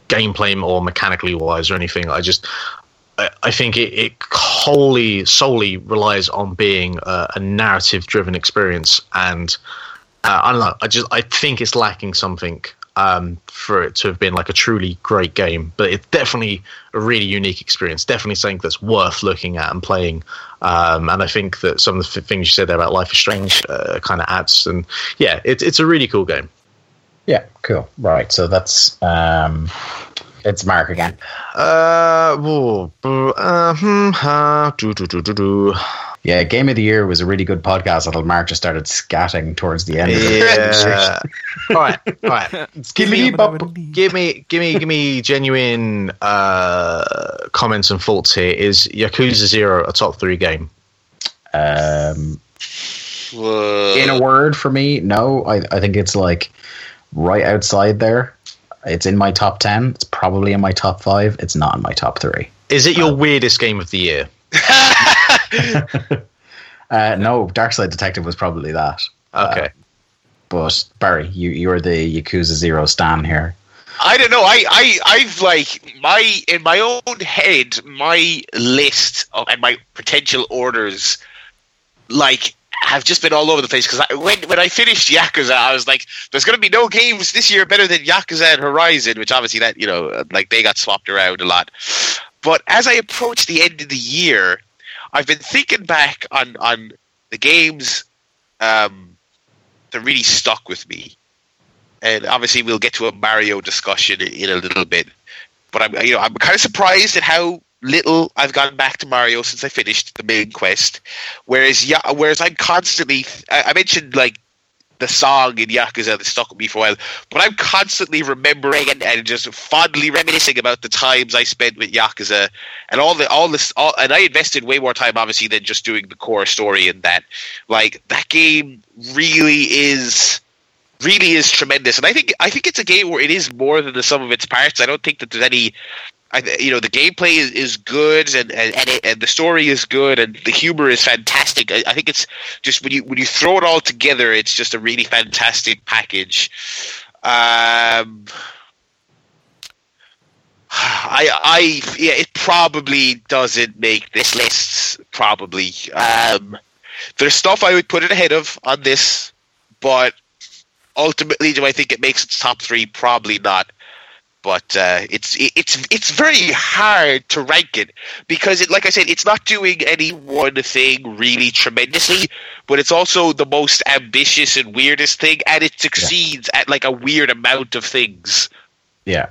gameplay or mechanically wise or anything. I just I, I think it, it wholly solely relies on being a, a narrative driven experience, and uh, I don't know. I just I think it's lacking something um, for it to have been like a truly great game. But it's definitely a really unique experience. Definitely something that's worth looking at and playing. Um, and I think that some of the things you said there about Life is Strange uh, kind of adds. And yeah, it's it's a really cool game. Yeah, cool. Right, so that's um, it's Mark again. Uh, whoa, uh, hmm, uh, do, do, do, do, do. Yeah, Game of the Year was a really good podcast until Mark just started scatting towards the end. Of the Yeah. all right, all right. Give me, give me, give me, give me genuine uh, comments and thoughts here. Is Yakuza Zero a top three game? Um, in a word, for me, no. I, I think it's like right outside there. It's in my top ten. It's probably in my top five. It's not in my top three. Is it your weirdest game of the year? Uh, no, Darkside Detective was probably that. Okay. But Barry, you you're the Yakuza Zero stan here. I don't know. I, I, I've like my in my own head, my list of, and my potential orders, like have just been all over the place. Because when when I finished Yakuza, I was like, "There's going to be no games this year better than Yakuza and Horizon," which obviously that you know, like they got swapped around a lot. But as I approach the end of the year, I've been thinking back on on the games um, that really stuck with me and obviously we'll get to a Mario discussion in, in a little bit. But I'm you know I'm kind of surprised at how little I've gone back to Mario since I finished the main quest. Whereas yeah, whereas I'm constantly I, I mentioned like the song in Yakuza that stuck with me for a while, but I'm constantly remembering and, and just fondly reminiscing about the times I spent with Yakuza and all the all this all, and I invested way more time obviously than just doing the core story in that. Like that game really is really is tremendous, and I think I think it's a game where it is more than the sum of its parts. I don't think that there's any. I, you know the gameplay is, is good and and and, it, and the story is good and the humor is fantastic. I, I think it's just when you when you throw it all together, it's just a really fantastic package. Um, I I yeah, it probably doesn't make this list. Probably um, there's stuff I would put it ahead of on this, but ultimately, do I think it makes its top three? Probably not. But uh, it's it's it's very hard to rank it because, it, like I said, it's not doing any one thing really tremendously, but it's also the most ambitious and weirdest thing, and it succeeds at like a weird amount of things. Yeah,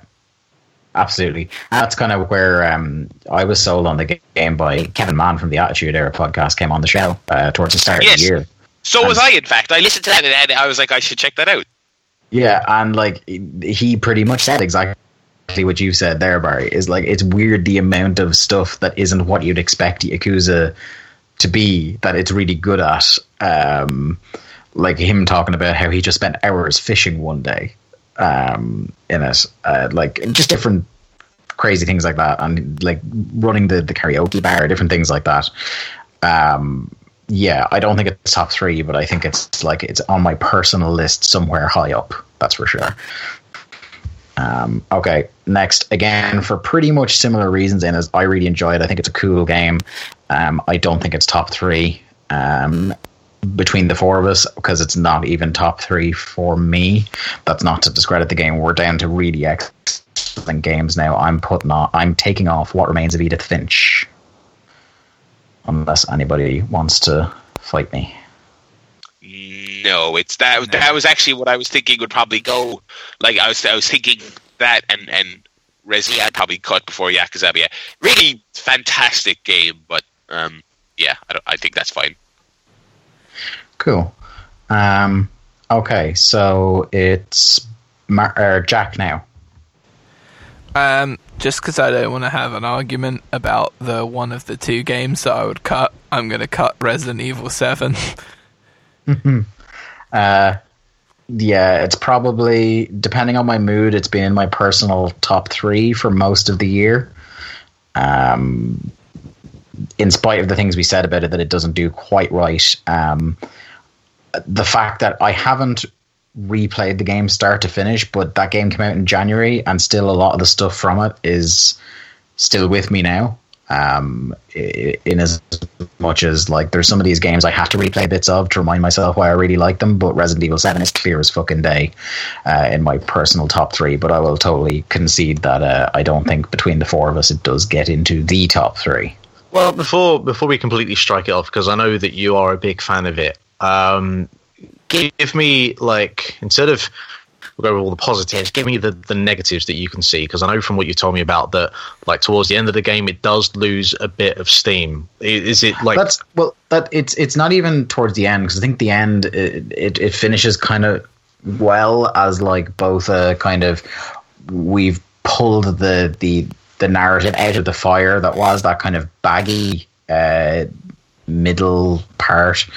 absolutely. That's kind of where um, I was sold on the game by Kevin Mann from the Attitude Era podcast came on the show uh, towards the start of Yes. the year. So was I. In fact, I listened to that and I was like, I should check that out. Yeah, and like he pretty much said exactly what you said there, Barry. Is like it's weird the amount of stuff that isn't what you'd expect Yakuza to be that it's really good at. Um, like him talking about how he just spent hours fishing one day um, in it, uh, like just different crazy things like that, and like running the the karaoke bar, different things like that. Um, yeah, I don't think it's top three, but I think it's like it's on my personal list somewhere high up. That's for sure. Um, okay, next again for pretty much similar reasons. In as I really enjoyed. It I think it's a cool game. Um, I don't think it's top three um, between the four of us because it's not even top three for me. That's not to discredit the game. We're down to really excellent games now. I'm putting on. I'm taking off what remains of Edith Finch unless anybody wants to fight me. No, it's that. That was actually what I was thinking would probably go. Like I was, I was thinking that and and Resi I'd probably cut before Yakuza. But yeah, really fantastic game, but um, yeah, I don't. I think that's fine. Cool. Um, okay, so it's Mar- er, Jack now. Um, just because I don't want to have an argument about the one of the two games that I would cut, I'm going to cut Resident Evil 7. Uh, yeah, it's probably depending on my mood. It's been in my personal top three for most of the year. Um, in spite of the things we said about it, that it doesn't do quite right. Um, the fact that I haven't replayed the game start to finish, but that game came out in January, and still a lot of the stuff from it is still with me now. Um, in as much as like there's some of these games I have to replay bits of to remind myself why I really like them, but Resident Evil Seven is clear as fucking day uh, in my personal top three. But I will totally concede that uh, I don't think between the four of us it does get into the top three. Well, before before we completely strike it off, because I know that you are a big fan of it. Um, give me like instead of we'll go with all the positives. Give me the, the negatives that you can see because I know from what you told me about that, like towards the end of the game, it does lose a bit of steam. Is it like that's well? That it's it's not even towards the end because I think the end it, it, it finishes kind of well as like both a kind of we've pulled the the the narrative out of the fire that was that kind of baggy uh, middle part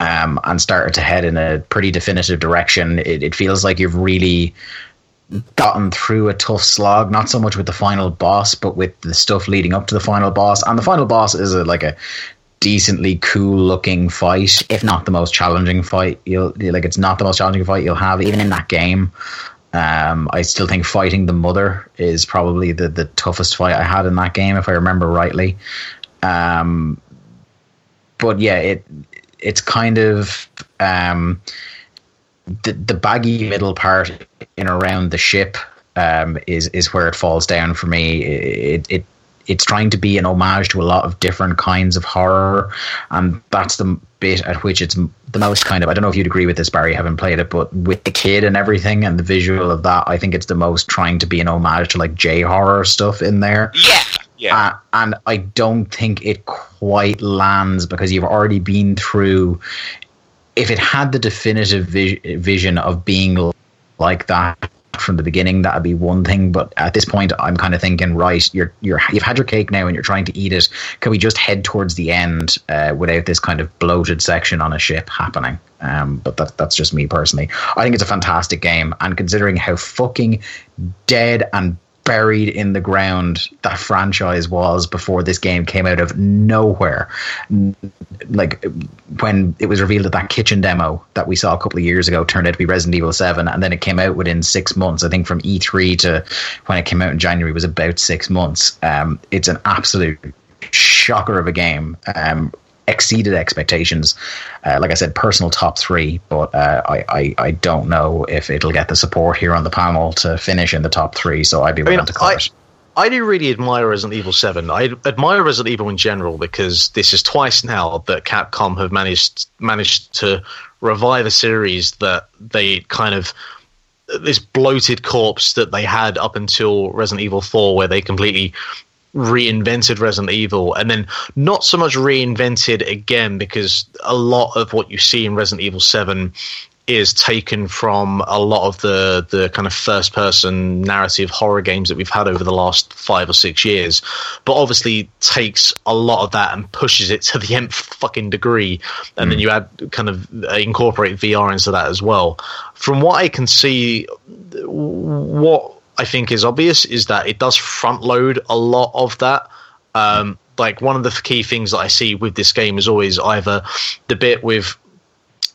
um, and started to head in a pretty definitive direction. It, it, feels like you've really gotten through a tough slog, not so much with the final boss, but with the stuff leading up to the final boss. And the final boss is a, like a decently cool looking fight, if not the most challenging fight. You'll like it's not the most challenging fight you'll have even in that game. Um, I still think fighting the mother is probably the, the toughest fight I had in that game, if I remember rightly. Um, but yeah, it it's kind of um, the the baggy middle part in around the ship um, is is where it falls down for me. It, it it's trying to be an homage to a lot of different kinds of horror, and that's the bit at which it's the most kind of. I don't know if you'd agree with this, Barry, having played it, but with the kid and everything and the visual of that, I think it's the most trying to be an homage to like J horror stuff in there. Yeah, yeah. Uh, and I don't think it quite lands because you've already been through. If it had the definitive vi- vision of being like that from the beginning, that'd be one thing. But at this point, I'm kind of thinking, right, you're you're you've had your cake now, and you're trying to eat it. Can we just head towards the end uh, without this kind of bloated section on a ship happening? Um, but that, that's just me personally. I think it's a fantastic game, and considering how fucking dead and buried in the ground that franchise was before this game came out of nowhere. Like when it was revealed that that kitchen demo that we saw a couple of years ago turned out to be Resident Evil 7, and then it came out within six months. I think from E3 to when it came out in January was about six months. Um, it's an absolute shocker of a game. Um, exceeded expectations. Uh, like I said, personal top three, but uh, I, I, I don't know if it'll get the support here on the panel to finish in the top three. So I'd be willing I mean, to call I, it. I do really admire Resident Evil 7. I admire Resident Evil in general because this is twice now that Capcom have managed managed to revive a series that they kind of this bloated corpse that they had up until Resident Evil 4 where they completely reinvented Resident Evil and then not so much reinvented again because a lot of what you see in Resident Evil 7 is taken from a lot of the the kind of first person narrative horror games that we've had over the last 5 or 6 years. But obviously takes a lot of that and pushes it to the nth fucking degree. And mm. then you add kind of incorporate VR into that as well. From what I can see what I think is obvious is that it does front load a lot of that. Um, like one of the key things that I see with this game is always either the bit with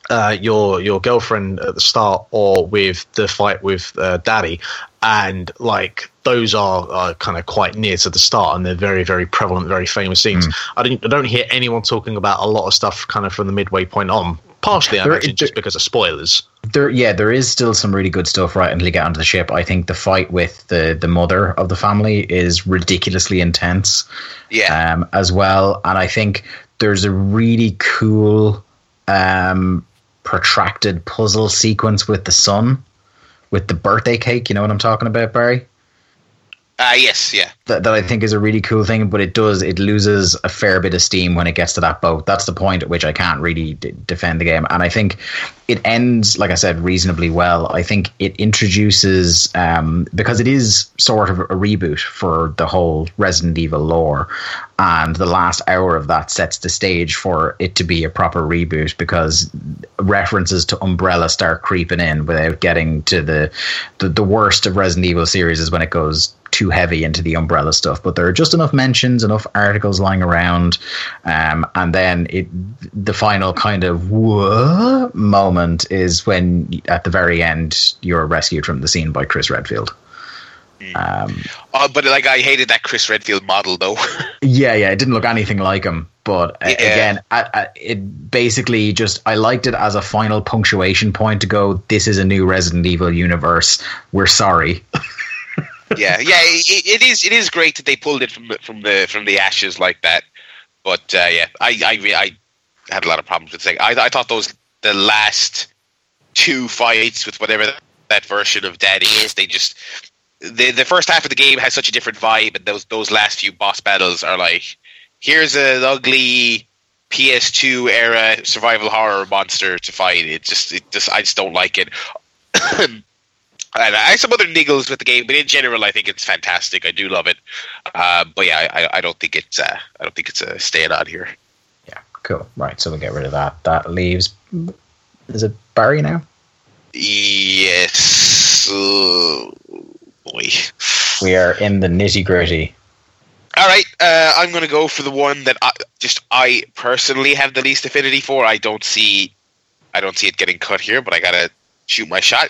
uh, your your girlfriend at the start or with the fight with uh, daddy and like those are, are kind of quite near to the start and they're very very prevalent very famous scenes mm. I, don't, I don't hear anyone talking about a lot of stuff kind of from the midway point on Partially, I there, imagine, just because of spoilers. There, yeah, there is still some really good stuff right until you get onto the ship. I think the fight with the the mother of the family is ridiculously intense. Yeah, um, as well, and I think there's a really cool, um, protracted puzzle sequence with the son, with the birthday cake. You know what I'm talking about, Barry? Ah, uh, yes, yeah. That, that I think is a really cool thing, but it does it loses a fair bit of steam when it gets to that boat. That's the point at which I can't really d- defend the game, and I think it ends, like I said, reasonably well. I think it introduces um, because it is sort of a reboot for the whole Resident Evil lore, and the last hour of that sets the stage for it to be a proper reboot because references to Umbrella start creeping in without getting to the the, the worst of Resident Evil series is when it goes too heavy into the umbrella stuff, but there are just enough mentions, enough articles lying around, um, and then it the final kind of moment is when at the very end you're rescued from the scene by Chris Redfield. Um, Uh, but like I hated that Chris Redfield model though. yeah, yeah, it didn't look anything like him. But uh, Yeah. again, I, I, it basically just I liked it as a final punctuation point to go. This is a new Resident Evil universe. We're sorry. yeah, yeah, it, it is. It is great that they pulled it from the from the from the ashes like that. But uh, yeah, I I, I had a lot of problems with it. I I thought those the last two fights with whatever that, that version of Daddy is, they just the the first half of the game has such a different vibe, and those those last few boss battles are like here's an ugly PS2 era survival horror monster to fight. It just it just I just don't like it. I have some other niggles with the game, but in general, I think it's fantastic. I do love it. Uh, but yeah, I, I don't think it's uh, I don't think it's a staying on here. Yeah, cool. Right, so we get rid of that. That leaves. Is it Barry now? Yes, uh, boy. We are in the nitty gritty. All right, uh, I'm going to go for the one that I, just I personally have the least affinity for. I don't see, I don't see it getting cut here, but I gotta shoot my shot.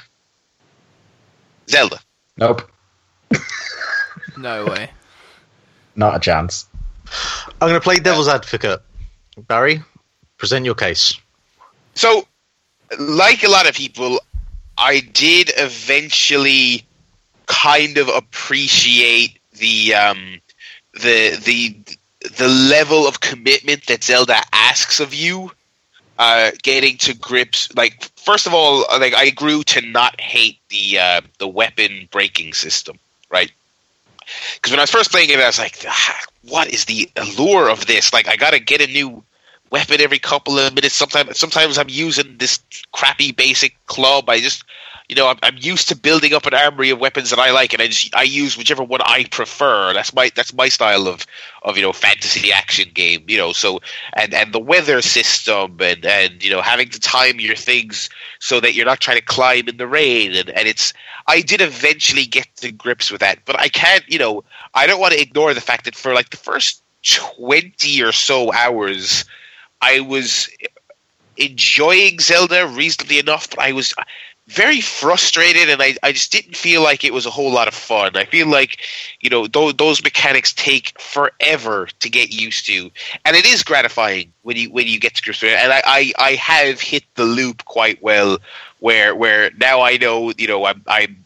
Zelda. Nope, No way. not a chance. I'm going to play devil's advocate. Barry, present your case. So, like a lot of people, I did eventually kind of appreciate the um, the the the level of commitment that Zelda asks of you. Uh, getting to grips, like first of all, like I grew to not hate the uh, the weapon breaking system, right? Because when I was first playing it, I was like, "Ah, "What is the allure of this? Like, I gotta get a new weapon every couple of minutes. Sometimes, sometimes I'm using this crappy basic club. I just, you know, I'm, I'm used to building up an armory of weapons that I like, and I just I use whichever one I prefer. That's my that's my style of of you know fantasy action game. You know, so and and the weather system and and you know having to time your things so that you're not trying to climb in the rain and and it's I did eventually get to grips with that, but I can't. You know, I don't want to ignore the fact that for like the first twenty or so hours. I was enjoying Zelda reasonably enough, but I was very frustrated and I, I just didn't feel like it was a whole lot of fun. I feel like, you know, those, those mechanics take forever to get used to. And it is gratifying when you when you get to grips with it. And I, I, I have hit the loop quite well where where now I know, you know, I'm I'm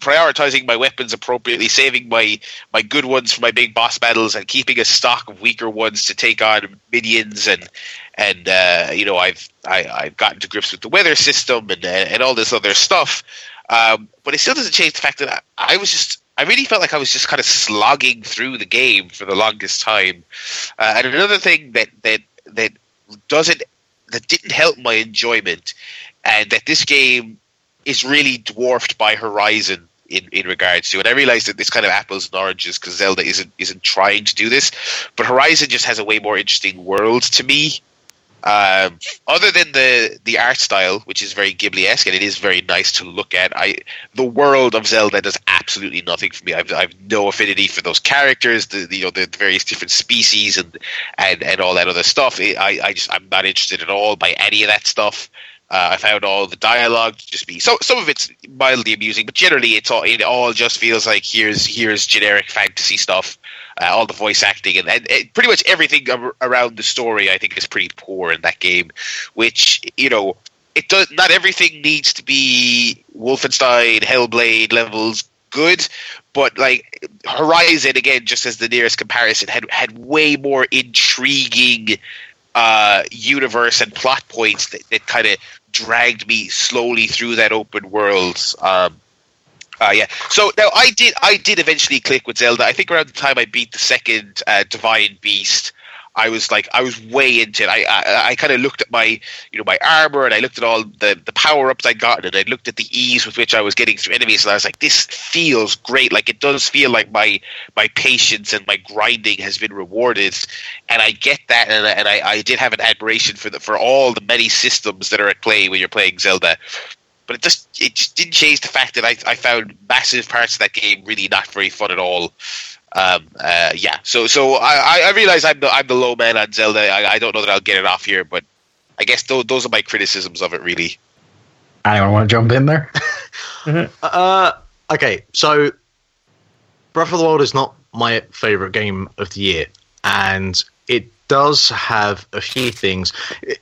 prioritizing my weapons appropriately, saving my my good ones for my big boss battles, and keeping a stock of weaker ones to take on minions. And and uh, you know, I've I, I've gotten to grips with the weather system and and all this other stuff. Um, but it still doesn't change the fact that I, I was just. I really felt like I was just kind of slogging through the game for the longest time. Uh, and another thing that that that doesn't that didn't help my enjoyment, and that this game is really dwarfed by Horizon in, in regards to it. I realize that it's kind of apples and oranges because Zelda isn't isn't trying to do this, but Horizon just has a way more interesting world to me. Um, other than the the art style, which is very Ghibli esque and it is very nice to look at, I the world of Zelda does absolutely nothing for me. I've I've no affinity for those characters, the, the you know the various different species and and and all that other stuff. I I just I'm not interested at all by any of that stuff. Uh, I found all the dialogue just be so. Some of it's mildly amusing, but generally, it's all it all just feels like here's here's generic fantasy stuff. Uh, all the voice acting and, and, and pretty much everything ar- around the story, I think, is pretty poor in that game. Which you know, it does not everything needs to be Wolfenstein, Hellblade levels good, but like Horizon again, just as the nearest comparison, had had way more intriguing uh, universe and plot points that, that kind of dragged me slowly through that open world. Um, uh, yeah. So now I did. I did eventually click with Zelda. I think around the time I beat the second uh, Divine Beast, I was like, I was way into it. I I, I kind of looked at my you know my armor and I looked at all the the power ups I'd gotten and I looked at the ease with which I was getting through enemies and I was like, this feels great. Like it does feel like my my patience and my grinding has been rewarded, and I get that. And, I- and I, I did have an admiration for the for all the many systems that are at play when you're playing Zelda but it just it just didn't change the fact that I, I found massive parts of that game really not very fun at all. Um, uh, yeah, so so I, I realize I'm the I'm the low man on Zelda. I, I don't know that I'll get it off here, but I guess those those are my criticisms of it. Really, Anyone want to jump in there? Uh, okay, so Breath of the Wild is not my favorite game of the year, and it does have a few things. It,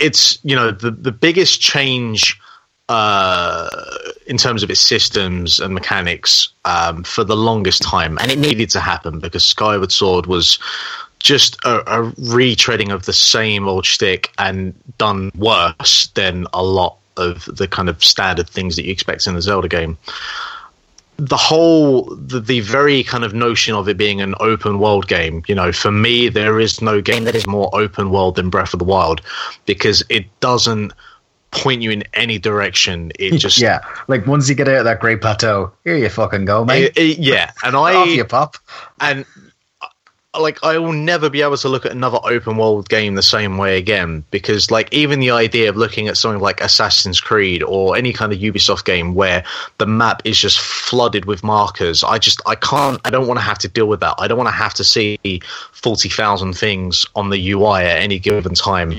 it's you know the the biggest change uh, in terms of its systems and mechanics um, for the longest time, and it needed to happen because Skyward Sword was just a, a retreading of the same old shtick and done worse than a lot of the kind of standard things that you expect in the Zelda game. The whole, the, the very kind of notion of it being an open world game, you know, for me, there is no game that is more open world than Breath of the Wild because it doesn't point you in any direction. It just yeah, like once you get out of that great plateau, here you fucking go, mate. it- it- yeah, and I Off you pop. and uh, like I will never be able to look at another open world game the same way again because like even the idea of looking at something like Assassin's Creed or any kind of Ubisoft game where the map is just flooded with markers I just I can't I don't want to have to deal with that I don't want to have to see 40,000 things on the UI at any given time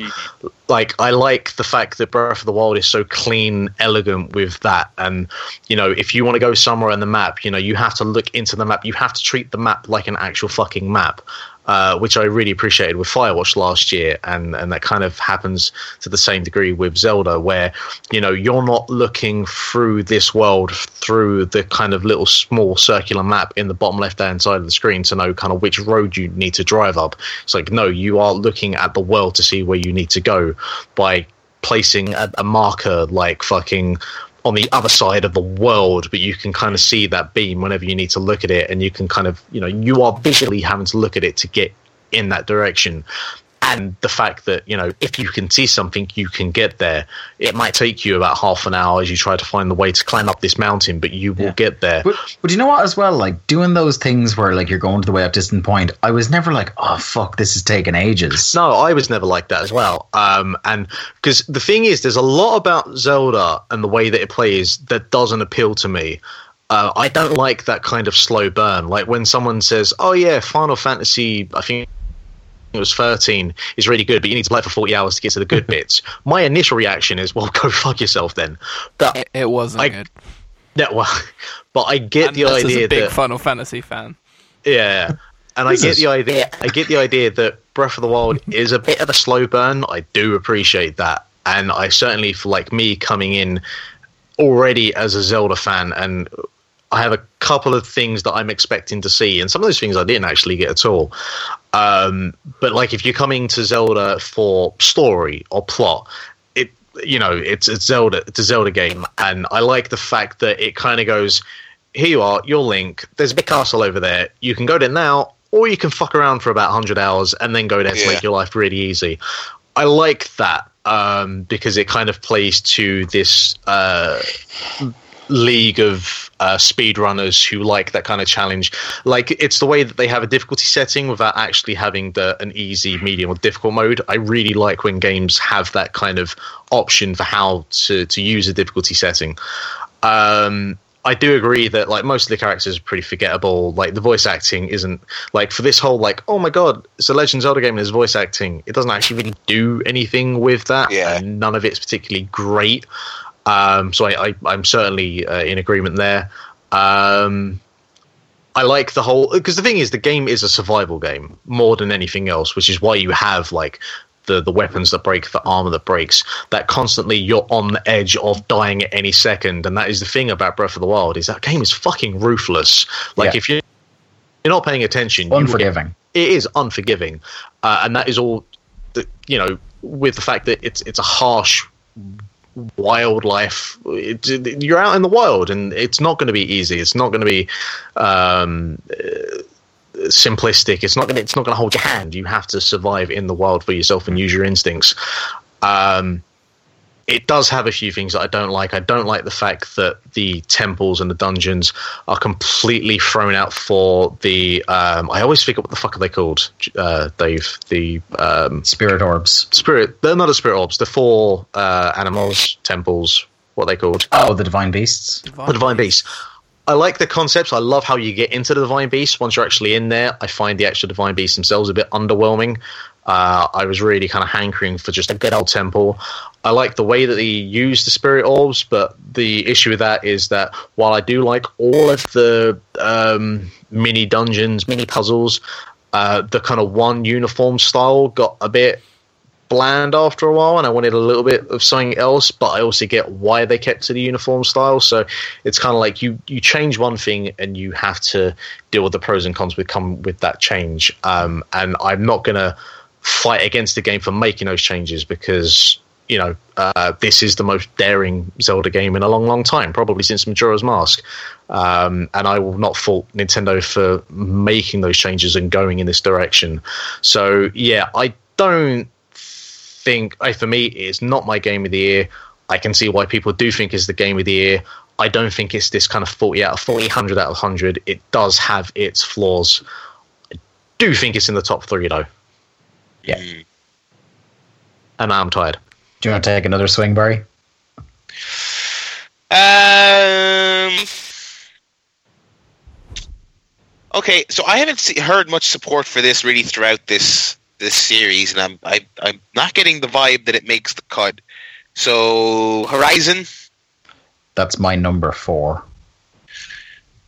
like I like the fact that Breath of the Wild is so clean, elegant with that. And you know, if you want to go somewhere on the map, you know, you have to look into the map. You have to treat the map like an actual fucking map. Uh, which I really appreciated with Firewatch last year, and and that kind of happens to the same degree with Zelda, where you know you're not looking through this world through the kind of little small circular map in the bottom left hand side of the screen to know kind of which road you need to drive up. It's like no, you are looking at the world to see where you need to go by placing a, a marker like fucking on the other side of the world, but you can kind of see that beam whenever you need to look at it, and you can kind of, you know, you are visually having to look at it to get in that direction. And the fact that, you know, if you can see something, you can get there. It might take you about half an hour as you try to find the way to climb up this mountain, but you will Yeah. get there. But, but you know what, as well, like doing those things where like you're going to the way up distant point, I was never like, oh fuck, this is taking ages. No, I was never like that as well. Um, and because the thing is, there's a lot about Zelda and the way that it plays that doesn't appeal to me. Uh, I don't like that kind of slow burn. Like when someone says, "Oh yeah, Final Fantasy," I think it was 13 is really good, but you need to play for 40 hours to get to the good bits. My initial reaction is, "Well, go fuck yourself then." But It, it wasn't I- good. yeah, well, but I get And the this is idea a big that Final Fantasy fan. yeah, and I get the idea. I get the idea that Breath of the Wild is a bit of a slow burn. I do appreciate that, and I certainly feel like me coming in already as a Zelda fan, and I have a couple of things that I'm expecting to see, and some of those things I didn't actually get at all. Um, but like, if you're coming to Zelda for story or plot, it you know it's it's Zelda, it's a Zelda game, and I like the fact that it kind of goes here you are, you're Link. There's a big castle over there. You can go there now, or you can fuck around for about 100 hours and then go there to Yeah. make your life really easy. I like that um, because it kind of plays to this uh, league of uh, speedrunners who like that kind of challenge. Like it's the way that they have a difficulty setting without actually having the an easy, medium, or difficult mode. I really like when games have that kind of option for how to to use a difficulty setting. Um, I do agree that like most of the characters are pretty forgettable. Like the voice acting isn't like for this whole like oh my god it's a Legend Zelda game and there's voice acting. It doesn't actually really do anything with that. Yeah. and none of it's particularly great. Um, so I, I, I'm certainly uh, in agreement there. Um, I like the whole because the thing is the game is a survival game more than anything else, which is why you have like the the weapons that break, the armor that breaks. That constantly you're on the edge of dying at any second, and that is the thing about Breath of the Wild is that game is fucking ruthless. Like Yeah. if you you're not paying attention, Unforgiving. it is unforgiving, uh, and that is all. The, you know, with the fact that it's it's a harsh wildlife. It, you're out in the wild, and it's not going to be easy. It's not going to be um, simplistic. It's not going. It's not going to hold your hand. You have to survive in the wild for yourself and use your instincts. Um, it does have a few things that I don't like. I don't like the fact that the temples and the dungeons are completely thrown out for the. Um, I always forget what the fuck are they called, uh, Dave. The um, Spirit orbs. spirit. They're not the spirit orbs. The four uh, animals, temples. What are they called? Oh, the divine beasts. The divine beasts. I like the concepts. I love how you get into the divine beasts. Once you're actually in there, I find the actual divine beasts themselves a bit underwhelming. Uh, I was really kind of hankering for just a good old temple. I like the way that they use the spirit orbs, but the issue with that is that while I do like all of the um, mini dungeons, mini puzzles, uh, the kind of one uniform style got a bit bland after a while, and I wanted a little bit of something else. But I also get why they kept to the uniform style. So it's kind of like you you change one thing, and you have to deal with the pros and cons that come with that change. Um, and I'm not gonna fight against the game for making those changes because you know uh, this is the most daring Zelda game in a long, long time, probably since Majora's Mask. Um, and I will not fault Nintendo for making those changes and going in this direction. So yeah, I don't think I, for me it's not my game of the year. I can see why people do think it's the game of the year. I don't think it's this kind of 40 out of 40, 100 out of 100. It does have its flaws. I do think it's in the top three, though. Yeah. Mm. And I'm tired. Do you want to take another swing, Barry? Um. Okay, so I haven't see, heard much support for this really throughout this this series, and I'm I, I'm not getting the vibe that it makes the cut. So Horizon, That's my number four.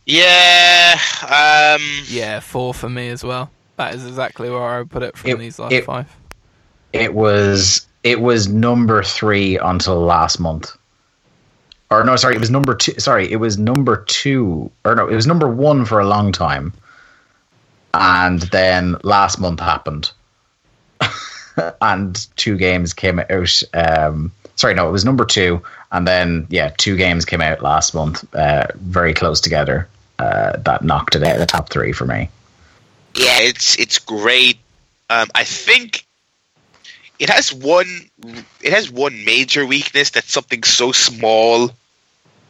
yeah, um, Yeah, four for me as well. That is exactly where I would put it from It- these last it- five. It was it was number three until last month. Or no, sorry, it was number two. Sorry, it was number two. Or no, it was number one for a long time, and then last month happened, and two games came out. Um, sorry, no, it was number two, and then yeah, two games came out last month, uh, very close together. Uh, that knocked it out of the top three for me. yeah, it's it's great. Um, I think it has one it has one major weakness that's something so small,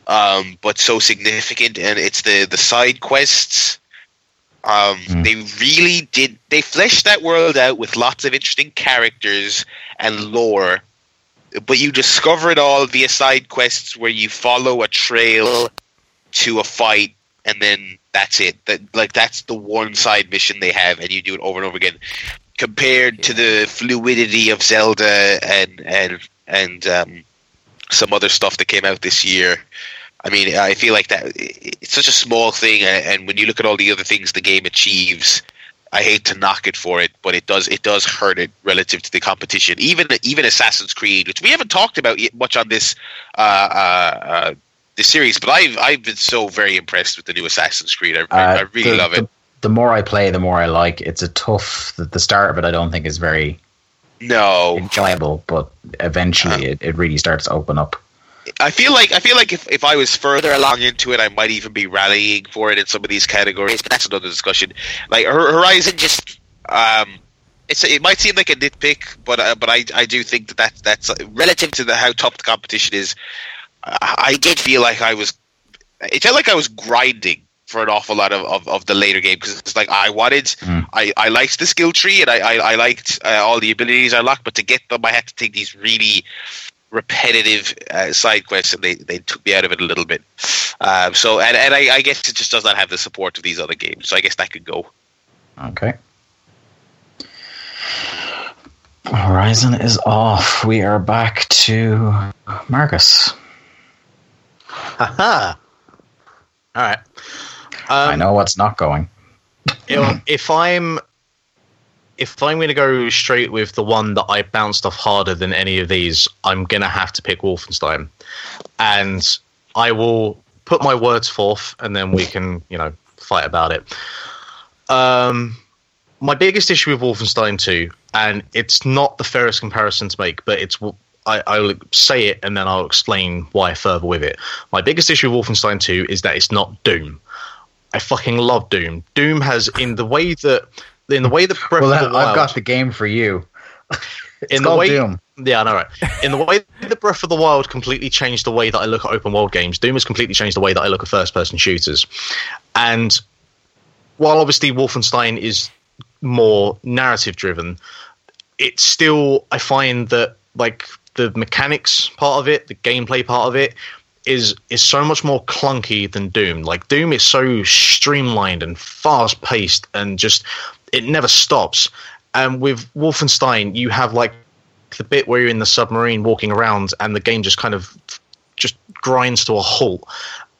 um, but so significant, and it's the the side quests. Um, Mm. They really did. They fleshed that world out with lots of interesting characters and lore, but you discover it all via side quests where you follow a trail to a fight, and then that's it. That like that's the one side mission they have, and you do it over and over again. Compared to the fluidity of Zelda and and and um, some other stuff that came out this year. I mean, I feel like that it's such a small thing, and and when you look at all the other things the game achieves, I hate to knock it for it, but it does it does hurt it relative to the competition. Even even Assassin's Creed, which we haven't talked about much on this uh, uh, uh, this series, but I've I've been so very impressed with the new Assassin's Creed. I, I, I Uh, really the, love it. The, the more I play, the more I like. It's a tough. The, the start of it, I don't think is very no, enjoyable, but eventually it, it really starts to open up. I feel like I feel like if, if I was further along into it, I might even be rallying for it in some of these categories. But that's another discussion. Like Horizon, just um, it's it might seem like a nitpick, but uh, but I I do think that that's that's uh, relative to the how tough the competition is. I, I did feel like I was. It felt like I was grinding for an awful lot of, of, of the later game because it's like I wanted, Mm. I, I liked the skill tree and I I, I liked uh, all the abilities I locked, but to get them, I had to take these really repetitive uh, side quests, and they, they took me out of it a little bit. Um, so, and, and I, I guess it just does not have the support of these other games. So I guess that could go. Okay. Horizon is off. We are back to Marcus. Haha. All right. I Um, know what's not going. if I'm if I'm going to go straight with the one that I bounced off harder than any of these, I'm going to have to pick Wolfenstein, and I will put my words forth, and then we can you know fight about it. Um, my biggest issue with Wolfenstein 2, and it's not the fairest comparison to make, but it's I, I'll say it and then I'll explain why further with it. My biggest issue with Wolfenstein 2 is that it's not Doom. I fucking love Doom. Doom has in the way that in the way that Breath Well, of the Wild, I've got the game for you. It's in the way Doom. yeah, I know, right? In the way that Breath of the Wild completely changed the way that I look at open world games, Doom has completely changed the way that I look at first person shooters. And while obviously Wolfenstein is more narrative driven, it's still I find that like the mechanics part of it, the gameplay part of it is is so much more clunky than Doom. Like Doom is so streamlined and fast paced and just it never stops. And with Wolfenstein, you have like the bit where you're in the submarine walking around, and the game just kind of just grinds to a halt.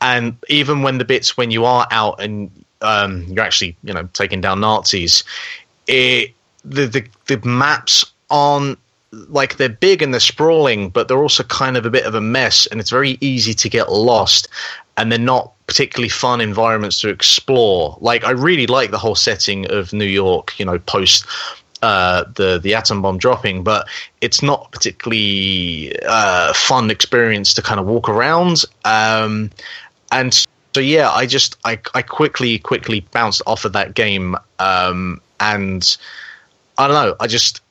And even when the bits when you are out and um, you're actually you know taking down Nazis, it the the, the maps aren't like they're big and they're sprawling, but they're also kind of a bit of a mess, and it's very easy to get lost. And they're not particularly fun environments to explore. Like I really like the whole setting of New York, you know, post uh, the the atom bomb dropping, but it's not particularly uh, fun experience to kind of walk around. Um, and so yeah, I just I I quickly quickly bounced off of that game, um, and I don't know, I just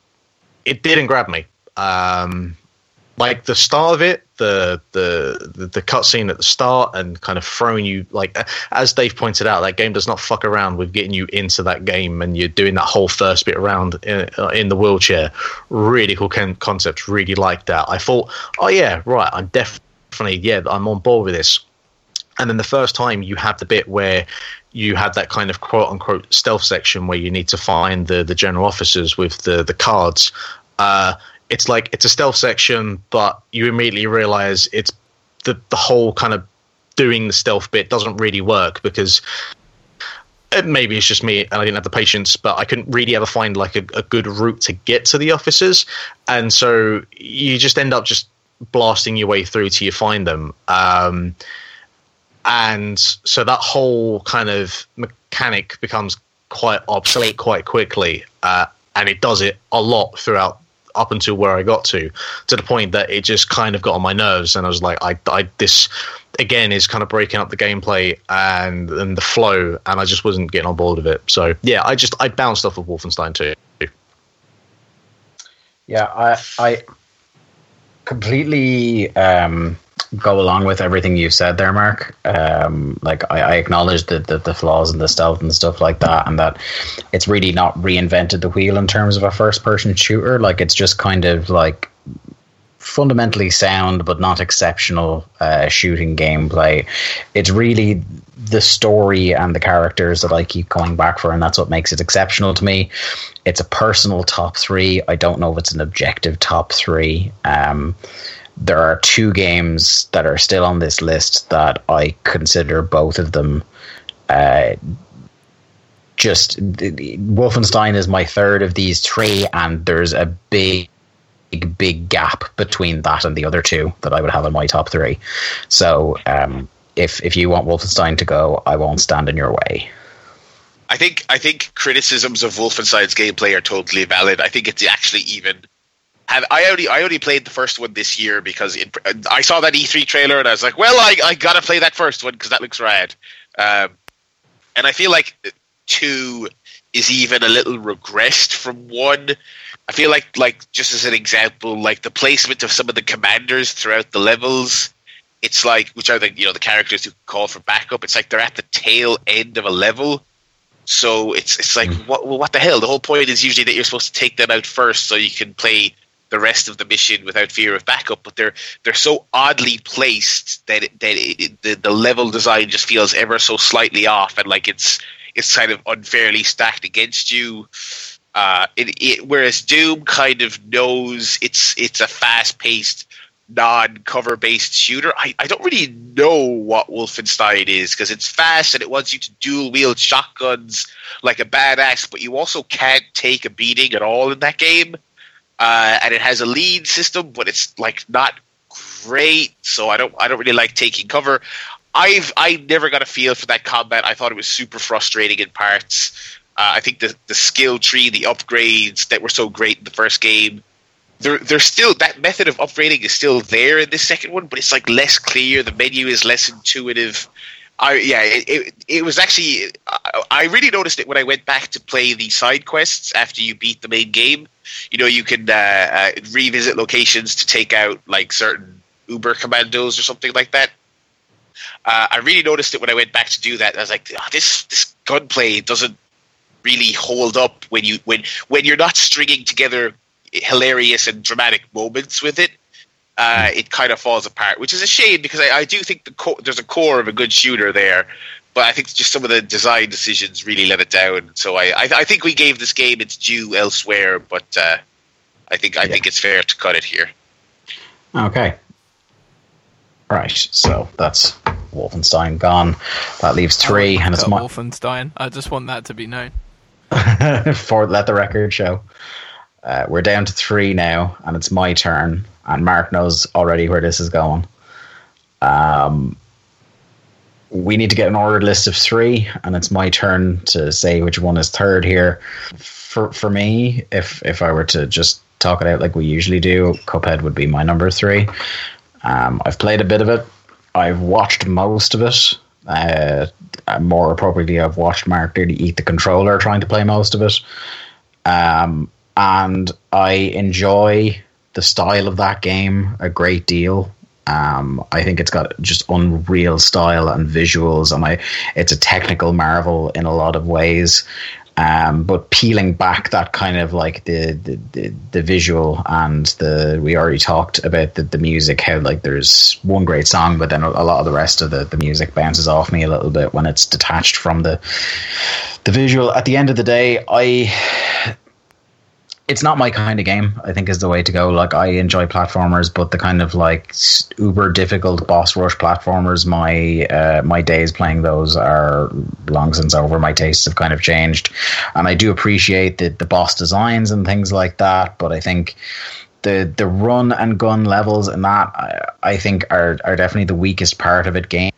it didn't grab me. Um, like the start of it, the the the, cutscene at the start, and kind of throwing you like as Dave pointed out, that game does not fuck around with getting you into that game, and you're doing that whole first bit around in, uh, in the wheelchair. Really cool concept. Really like that. I thought, oh yeah, right. I'm definitely yeah, I'm on board with this. And then the first time you have the bit where you have that kind of quote unquote stealth section where you need to find the the general officers with the the cards. Uh, it's like it's a stealth section, but you immediately realize it's the the whole kind of doing the stealth bit doesn't really work because uh, maybe it's just me and I didn't have the patience, but I couldn't really ever find like a, a good route to get to the officers, and so you just end up just blasting your way through till you find them. Um, and so that whole kind of mechanic becomes quite obsolete quite quickly, uh, and it does it a lot throughout up until where I got to, to the point that it just kind of got on my nerves, and I was like, I, I this again is kind of breaking up the gameplay and and the flow, and I just wasn't getting on board with it. So yeah, I just I bounced off of Wolfenstein 2. Yeah, I I completely um, go along with everything you've said there, Mark. Um, like I, I acknowledge the, the, the flaws and the stealth and stuff like that, and that it's really not reinvented the wheel in terms of a first person shooter. Like it's just kind of like fundamentally sound but not exceptional uh, shooting gameplay. It's really the story and the characters that I keep coming back for, and that's what makes it exceptional to me. It's a personal top three. I don't know if it's an objective top three. Um, there are two games that are still on this list that I consider both of them. Uh, just Wolfenstein is my third of these three, and there's a big, big, big gap between that and the other two that I would have in my top three. So, um, if if you want Wolfenstein to go, I won't stand in your way. I think I think criticisms of Wolfenstein's gameplay are totally valid. I think it's actually even have I only I only played the first one this year because it, I saw that E3 trailer and I was like, well, I I gotta play that first one because that looks rad. Um, and I feel like two is even a little regressed from one. I feel like like just as an example, like the placement of some of the commanders throughout the levels. It's like which are the you know the characters who call for backup. It's like they're at the tail end of a level. So it's it's like mm. what what the hell? The whole point is usually that you're supposed to take them out first so you can play the rest of the mission without fear of backup. But they're they're so oddly placed that it, that it, the the level design just feels ever so slightly off, and like it's it's kind of unfairly stacked against you. Uh, it, it, whereas Doom kind of knows it's it's a fast paced non-cover based shooter. I, I don't really know what Wolfenstein is because it's fast and it wants you to dual wield shotguns like a badass, but you also can't take a beating at all in that game uh, and it has a lead system, but it's like not great. So I don't I don't really like taking cover. I've I never got a feel for that combat. I thought it was super frustrating in parts. Uh, I think the the skill tree, the upgrades that were so great in the first game, they're they're still that method of upgrading is still there in the second one, but it's like less clear. The menu is less intuitive. I yeah, it, it, it was actually I, I really noticed it when I went back to play the side quests after you beat the main game you know you can uh, uh, revisit locations to take out like certain Uber commandos or something like that. Uh, I really noticed it when I went back to do that. I was like, oh, this this gunplay doesn't really hold up when you when when you're not stringing together hilarious and dramatic moments with it. Uh, it kind of falls apart, which is a shame because I, I do think the co- there's a core of a good shooter there, but I think just some of the design decisions really let it down. So I, I, I think we gave this game its due elsewhere, but uh, I think I Yeah. think it's fair to cut it here. Okay. Right, so that's Wolfenstein gone. That leaves three, and it's my Wolfenstein. I just want that to be known. for let the record show. Uh, we're down to three now, and it's my turn. And Mark knows already where this is going. Um, we need to get an ordered list of three, and it's my turn to say which one is third here. For for me, if if I were to just talk it out like we usually do, Cuphead would be my number three. Um, I've played a bit of it. I've watched most of it. Uh, more appropriately, I've watched Mark nearly eat the controller trying to play most of it. Um, and I enjoy the style of that game a great deal. Um, I think it's got just unreal style and visuals, and I, it's a technical marvel in a lot of ways. Um, but peeling back that kind of like the, the, the, the visual and the we already talked about the, the music how like there's one great song but then a, a lot of the rest of the, the music bounces off me a little bit when it's detached from the the visual at the end of the day I it's not my kind of game. I think is the way to go. Like I enjoy platformers, but the kind of like uber difficult boss rush platformers, my uh, my days playing those are long since over. My tastes have kind of changed, and I do appreciate the the boss designs and things like that. But I think the the run and gun levels and that I, I think are are definitely the weakest part of it game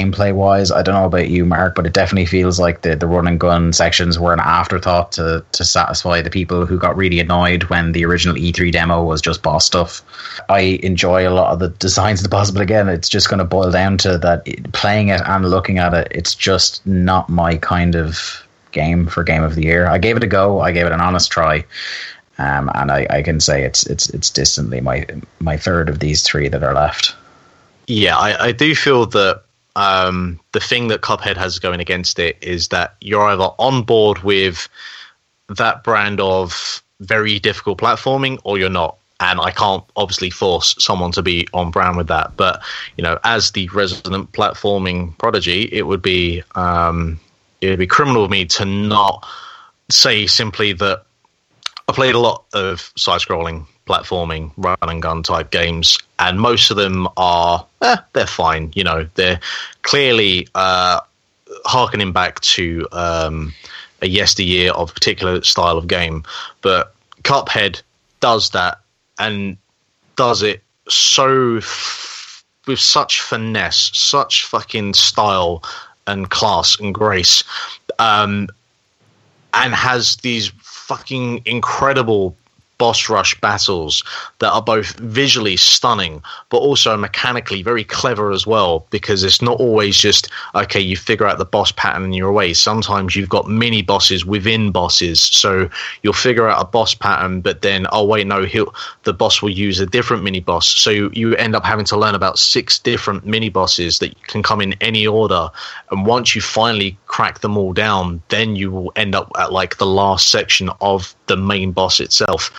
gameplay wise. I don't know about you, Mark, but it definitely feels like the, the run and gun sections were an afterthought to, to satisfy the people who got really annoyed when the original E3 demo was just boss stuff. I enjoy a lot of the designs of the boss, but again, it's just going to boil down to that playing it and looking at it, it's just not my kind of game for game of the year. I gave it a go. I gave it an honest try. Um, and I, I can say it's it's it's distantly my my third of these three that are left. Yeah, I, I do feel that um, the thing that Cuphead has going against it is that you're either on board with that brand of very difficult platforming or you're not. And I can't obviously force someone to be on brand with that. But, you know, as the resident platforming prodigy, it would be um, it would be criminal of me to not say simply that I played a lot of side scrolling platforming run and gun type games and most of them are eh, they're fine you know they're clearly uh harkening back to um a yesteryear of a particular style of game. But cuphead does that and does it so f- with such finesse such fucking style and class and grace um and has these fucking incredible boss rush battles that are both visually stunning but also mechanically very clever as well because it's not always just okay you figure out the boss pattern and you're away. Sometimes you've got mini bosses within bosses. So you'll figure out a boss pattern but then oh wait no he'll the boss will use a different mini boss. So you, you end up having to learn about six different mini bosses that can come in any order. And once you finally crack them all down then you will end up at like the last section of the main boss itself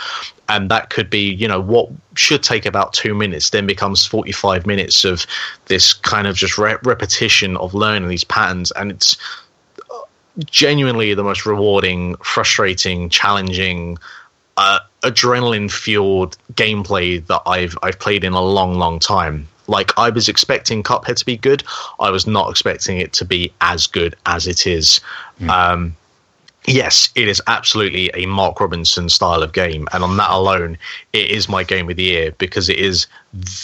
and that could be you know what should take about two minutes then becomes 45 minutes of this kind of just re- repetition of learning these patterns. And it's genuinely the most rewarding frustrating challenging uh, adrenaline fueled gameplay that I've I've played in a long long time. Like I was expecting Cuphead to be good. I was not expecting it to be as good as it is. Um yes, it is absolutely a Mark Robinson style of game, and on that alone, it is my game of the year because it is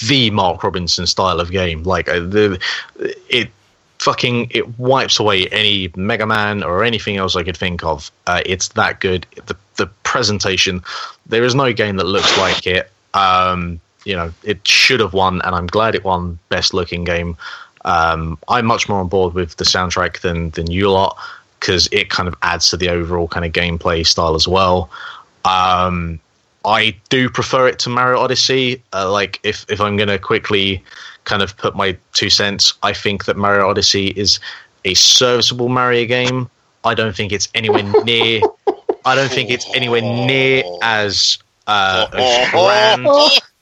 the Mark Robinson style of game. Like uh, the it fucking it wipes away any Mega Man or anything else I could think of. Uh, it's that good. The the presentation, there is no game that looks like it. Um, you know, it should have won, and I'm glad it won Best Looking Game. Um, I'm much more on board with the soundtrack than than you lot because it kind of adds to the overall kind of gameplay style as well. Um, I do prefer it to Mario Odyssey. Uh, like if if I'm gonna quickly kind of put my two cents, I think that Mario Odyssey is a serviceable Mario game. I don't think it's anywhere near. I don't think it's anywhere near as uh, as grand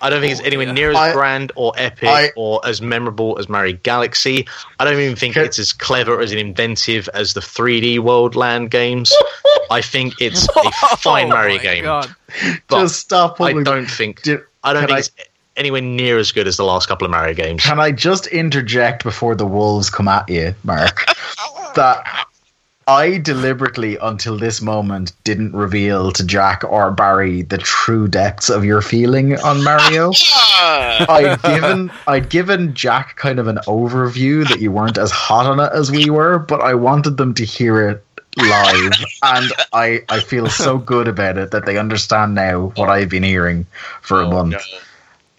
I don't think it's oh, anywhere near as I- grand or epic I- or as memorable as Mario Galaxy. I don't even think it's as clever or as inventive as the 3D World Land games. I think it's a oh fine Oh Mario my game, God. but Just stop. I don't think Do- I don't can think it's anywhere near as good as the last couple of Mario games. Can I just interject before the wolves come at you, Mark? that I deliberately, until this moment, didn't reveal to Jack or Barry the true depths of your feeling on Mario. I'd given I'd given Jack kind of an overview that you weren't as hot on it as we were, but I wanted them to hear it live, and I I feel so good about it that they understand now what I've been hearing for a oh, month.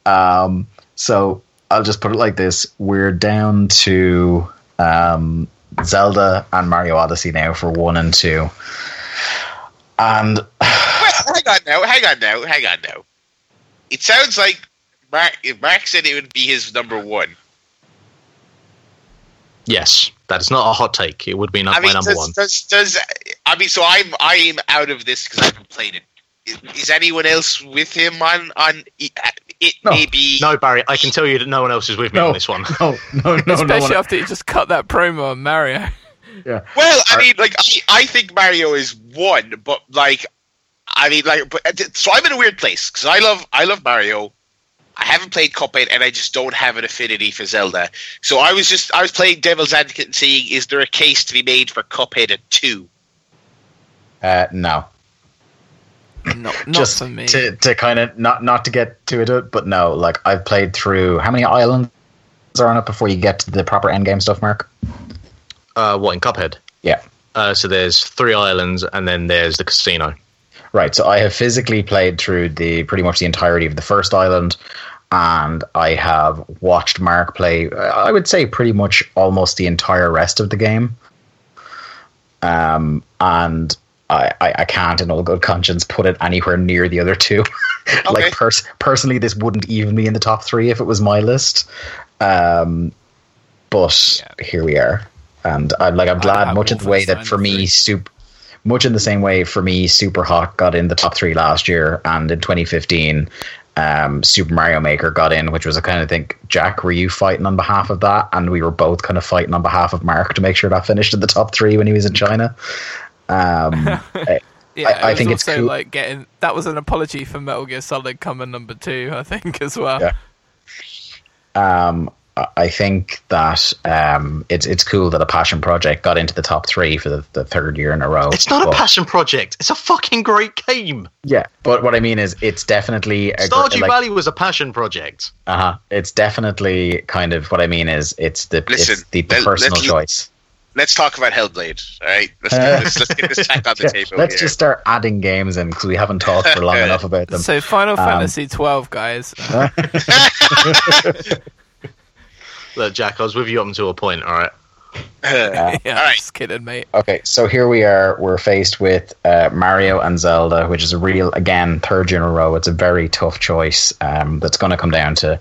no. Um, so I'll just put it like this: we're down to um, Zelda and Mario Odyssey now for one and two, and Well, hang on now, hang on now, hang on now. It sounds like Mark, Mark said it would be his number one. Yes, that's not a hot take. It would be not I mean, my number does, one. does does I mean? So I'm I'm out of this because I haven't played it. Is, is anyone else with him on on it? it No. maybe No, Barry, I can tell you that no one else is with me No. on this one. no, no, no, no, Especially one, after you just cut that promo on Mario. yeah. Well, I mean, like I, I think Mario is one, but like, I mean, like, but so I'm in a weird place because I love I love Mario. I haven't played Cuphead, and I just don't have an affinity for Zelda. So I was just I was playing Devil's Advocate and seeing is there a case to be made for Cuphead at two? Uh, no, Not, not just for me. to to kind of not not to get to it, but no, like I've played through how many islands are on it before you get to the proper end game stuff, Mark? Uh, what in Cuphead? Yeah. Uh, so there's three islands, and then there's the casino. Right. So I have physically played through the pretty much the entirety of the first island, and I have watched Mark play. I would say pretty much almost the entire rest of the game. Um, and I, I, I can't, in all good conscience, put it anywhere near the other two. Okay. like pers- personally, this wouldn't even be in the top three if it was my list. Um, but here we are, and I like I'm glad much in the way that for me, super much in the same way for me, Superhot got in the top three last year, and in 2015, um, Super Mario Maker got in, which was a kind of think. Jack, were you fighting on behalf of that? And we were both kind of fighting on behalf of Mark to make sure that finished in the top three when he was in China. Um, I- yeah, I- I think it's also cool- like getting that was an apology for Metal Gear Solid coming number two, I think, as well. Yeah. um, I- I think that um, it's it's cool that a passion project got into the top three for the, the third year in a row. It's not a passion project. It's a fucking great game. Yeah, but what I mean is, it's definitely a gr- Stardew like- Valley was a passion project. Uh-huh. It's definitely kind of what I mean is it's the Listen, it's the, the personal let's- choice. Let's talk about Hellblade. All right, let's get this, let's get this back on the Yeah, table. let's here. just start adding games in because we haven't talked for long enough about them. So Final Um, Fantasy twelve, guys. Look, Jack, I was with you up until a point. All right. yeah, all right. just kidding, mate. Okay, so here we are. We're faced with uh, Mario and Zelda, which is a real, again, third year in a row. It's a very tough choice um, that's going to come down to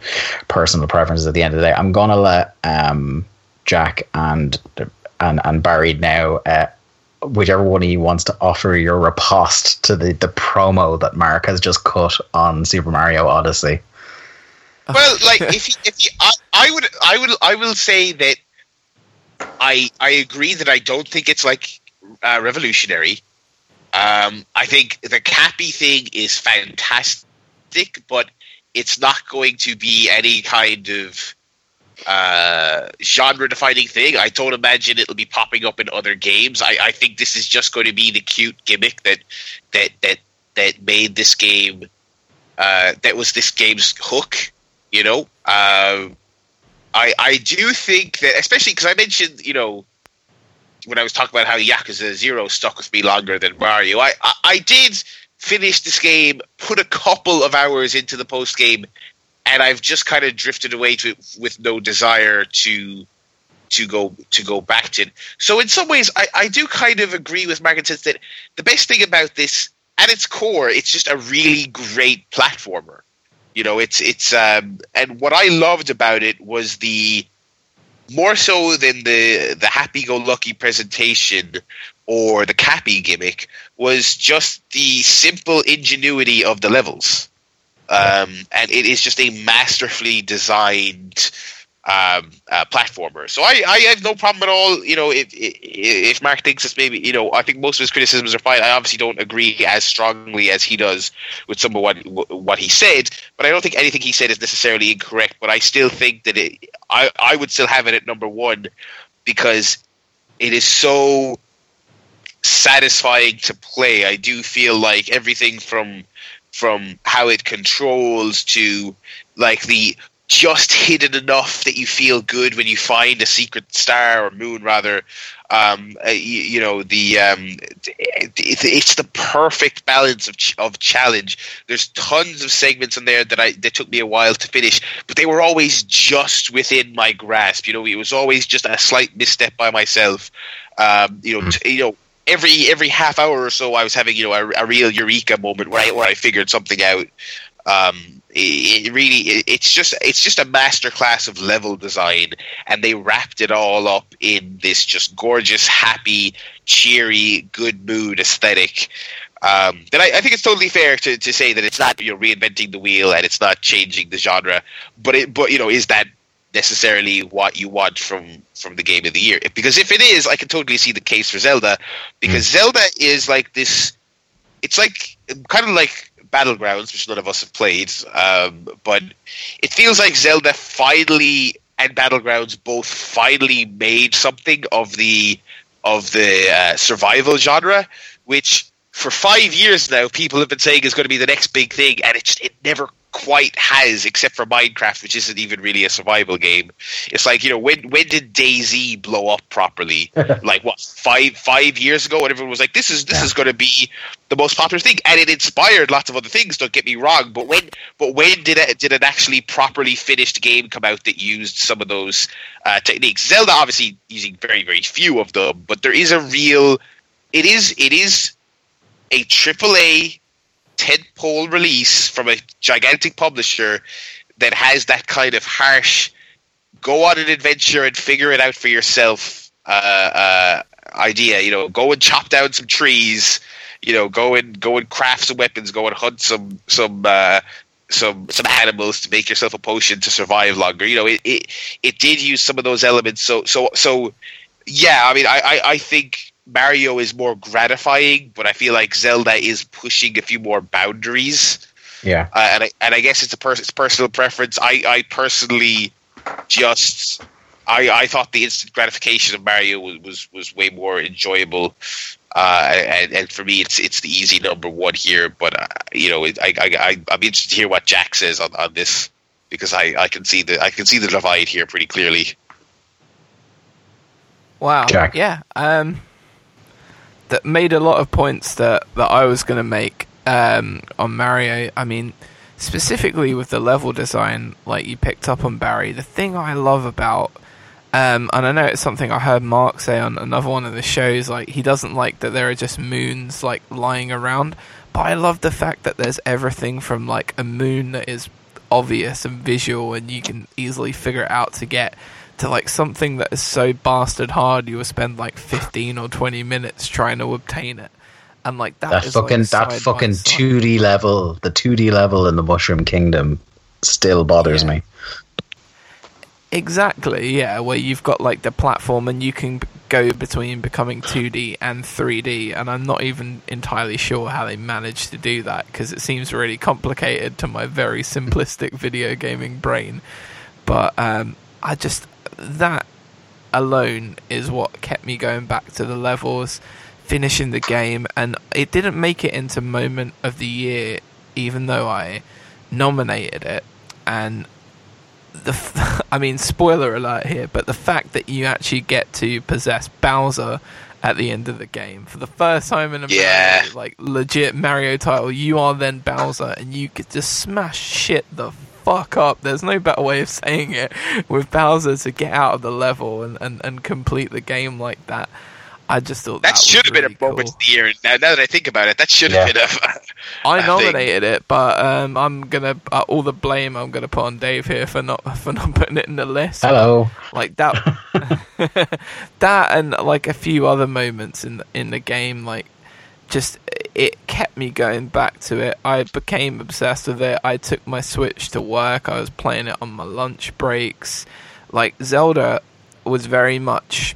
personal preferences at the end of the day. I'm going to let um, Jack and and and Barry now, uh, whichever one of you wants to offer your riposte to the, the promo that Mark has just cut on Super Mario Odyssey. Well, like if you, if you, I, I would I would I will say that I I agree that I don't think it's like uh, revolutionary. Um, I think the Cappy thing is fantastic, but it's not going to be any kind of uh, genre-defining thing. I don't imagine it'll be popping up in other games. I, I think this is just going to be the cute gimmick that that that that made this game. Uh, that was this game's hook. You know, uh, I I do think that, especially because I mentioned, you know, when I was talking about how Yakuza Zero stuck with me longer than Mario, I I, I did finish this game, put a couple of hours into the post game, and I've just kind of drifted away to it with no desire to to go to go back to it. So in some ways, I, I do kind of agree with in that the best thing about this, at its core, it's just a really great platformer. You know, it's it's um, and what I loved about it was the more so than the the happy-go-lucky presentation or the cappy gimmick was just the simple ingenuity of the levels. Um, and it is just a masterfully designed um, uh, platformer. So I, I have no problem at all. You know, if if Mark thinks it's maybe, you know, I think most of his criticisms are fine. I obviously don't agree as strongly as he does with some of what what he said, but I don't think anything he said is necessarily incorrect. But I still think that it, I I would still have it at number one because it is so satisfying to play. I do feel like everything from from how it controls to like the just hidden enough that you feel good when you find a secret star or moon rather um, uh, you, you, know the um, it, it's the perfect balance of ch- of challenge. There's tons of segments in there that I that took me a while to finish but they were always just within my grasp. You know it was always just a slight misstep by myself. Um, you know hmm. t- you know every every half hour or so I was having you know a, a real eureka moment where I where I figured something out. Um, it really it's just it's just a masterclass of level design and they wrapped it all up in this just gorgeous happy cheery good mood aesthetic. Um, that I, I, think it's totally fair to, to say that it's not you know reinventing the wheel and it's not changing the genre but it but you know is that necessarily what you want from from the game of the year because if it is I can totally see the case for Zelda because mm. Zelda is like this it's like kind of like Battlegrounds, which none of us have played, um, but it feels like Zelda finally and Battlegrounds both finally made something of the of the uh, survival genre, which for five years now people have been saying is going to be the next big thing, and it just it never quite has, except for Minecraft, which isn't even really a survival game. It's like you know when when did DayZ blow up properly? like what five five years ago, when everyone was like, "This is this yeah. is going to be the most popular thing," and it inspired lots of other things. Don't get me wrong, but when but when did it did an actually properly finished game come out that used some of those uh, techniques? Zelda obviously using very very few of them, but there is a real. It is it is a triple A tentpole release from a gigantic publisher that has that kind of harsh go on an adventure and figure it out for yourself uh, uh, idea. You know, go and chop down some trees. You know, go and go and craft some weapons. Go and hunt some some uh, some some animals to make yourself a potion to survive longer. You know, it, it it did use some of those elements. So so so yeah. I mean, I I, I think Mario is more gratifying, but I feel like Zelda is pushing a few more boundaries. Yeah, uh, and I, and I guess it's a pers- it's personal preference. I, I personally just I, I thought the instant gratification of Mario was was, was way more enjoyable. Uh, and, and, for me, it's it's the easy number one here. But uh, you know, I, I I I'm interested to hear what Jack says on, on this because I, I can see the I can see the divide here pretty clearly. Wow. Jack. Yeah. Um, that made a lot of points that, that I was going to make um, on Mario. I mean, specifically with the level design, like you picked up on Barry, the thing I love about, um, and I know it's something I heard Mark say on another one of the shows, like he doesn't like that there are just moons like lying around. But I love the fact that there's everything from like a moon that is obvious and visual and you can easily figure it out to get to like something that is so bastard hard you will spend like 15 or 20 minutes trying to obtain it. And like that, that fucking like that fucking 2d level the 2d level in the mushroom kingdom still bothers yeah. me. Exactly yeah where you've got like the platform and you can go between becoming 2d and 3d and i'm not even entirely sure how they managed to do that because it seems really complicated to my very simplistic video gaming brain. But um, i just that alone is what kept me going back to the levels, finishing the game, and it didn't make it into moment of the year, even though I nominated it. And the, f- I mean, spoiler alert here, but the fact that you actually get to possess Bowser at the end of the game for the first time in a yeah. Mario, like legit Mario title, you are then Bowser, and you get to smash shit the fuck up. There's no better way of saying it with Bowser to get out of the level and, and, and complete the game like that. I just thought that, that should have really been a moment cool. of the year. Now, now, that I think about it, that should have yeah. been a. I nominated thing. it, but um, I'm gonna uh, all the blame I'm gonna put on Dave here for not for not putting it in the list. Hello, like that, that, and like a few other moments in in the game, like just it kept me going back to it. I became obsessed with it. I took my Switch to work. I was playing it on my lunch breaks. Like Zelda was very much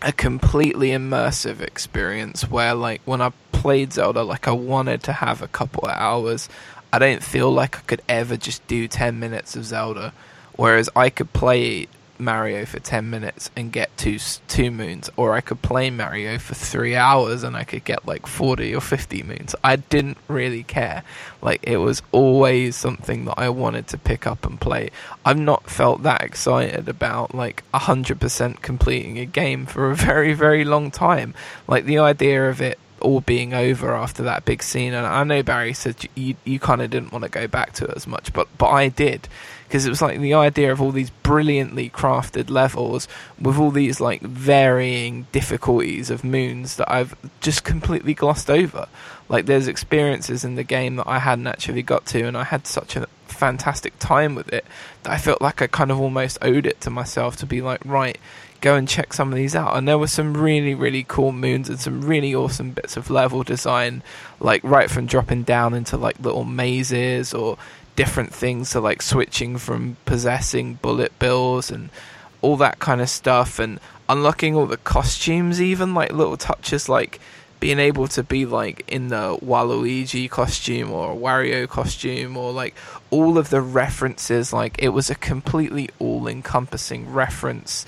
a completely immersive experience where like when I played Zelda like I wanted to have a couple of hours. I don't feel like I could ever just do 10 minutes of Zelda whereas I could play Mario for 10 minutes and get two two moons or I could play Mario for 3 hours and I could get like 40 or 50 moons. I didn't really care. Like it was always something that I wanted to pick up and play. I've not felt that excited about like 100% completing a game for a very very long time. Like the idea of it all being over after that big scene and I know Barry said you you kind of didn't want to go back to it as much but but I did because it was like the idea of all these brilliantly crafted levels with all these like varying difficulties of moons that I've just completely glossed over. Like there's experiences in the game that I hadn't actually got to, and I had such a fantastic time with it that I felt like I kind of almost owed it to myself to be like, right, go and check some of these out. And there were some really, really cool moons and some really awesome bits of level design, like right from dropping down into like little mazes or different things, so like switching from possessing bullet bills and all that kind of stuff, and unlocking all the costumes, even like little touches like being able to be like in the Waluigi costume or Wario costume or like all of the references like it was a completely all encompassing reference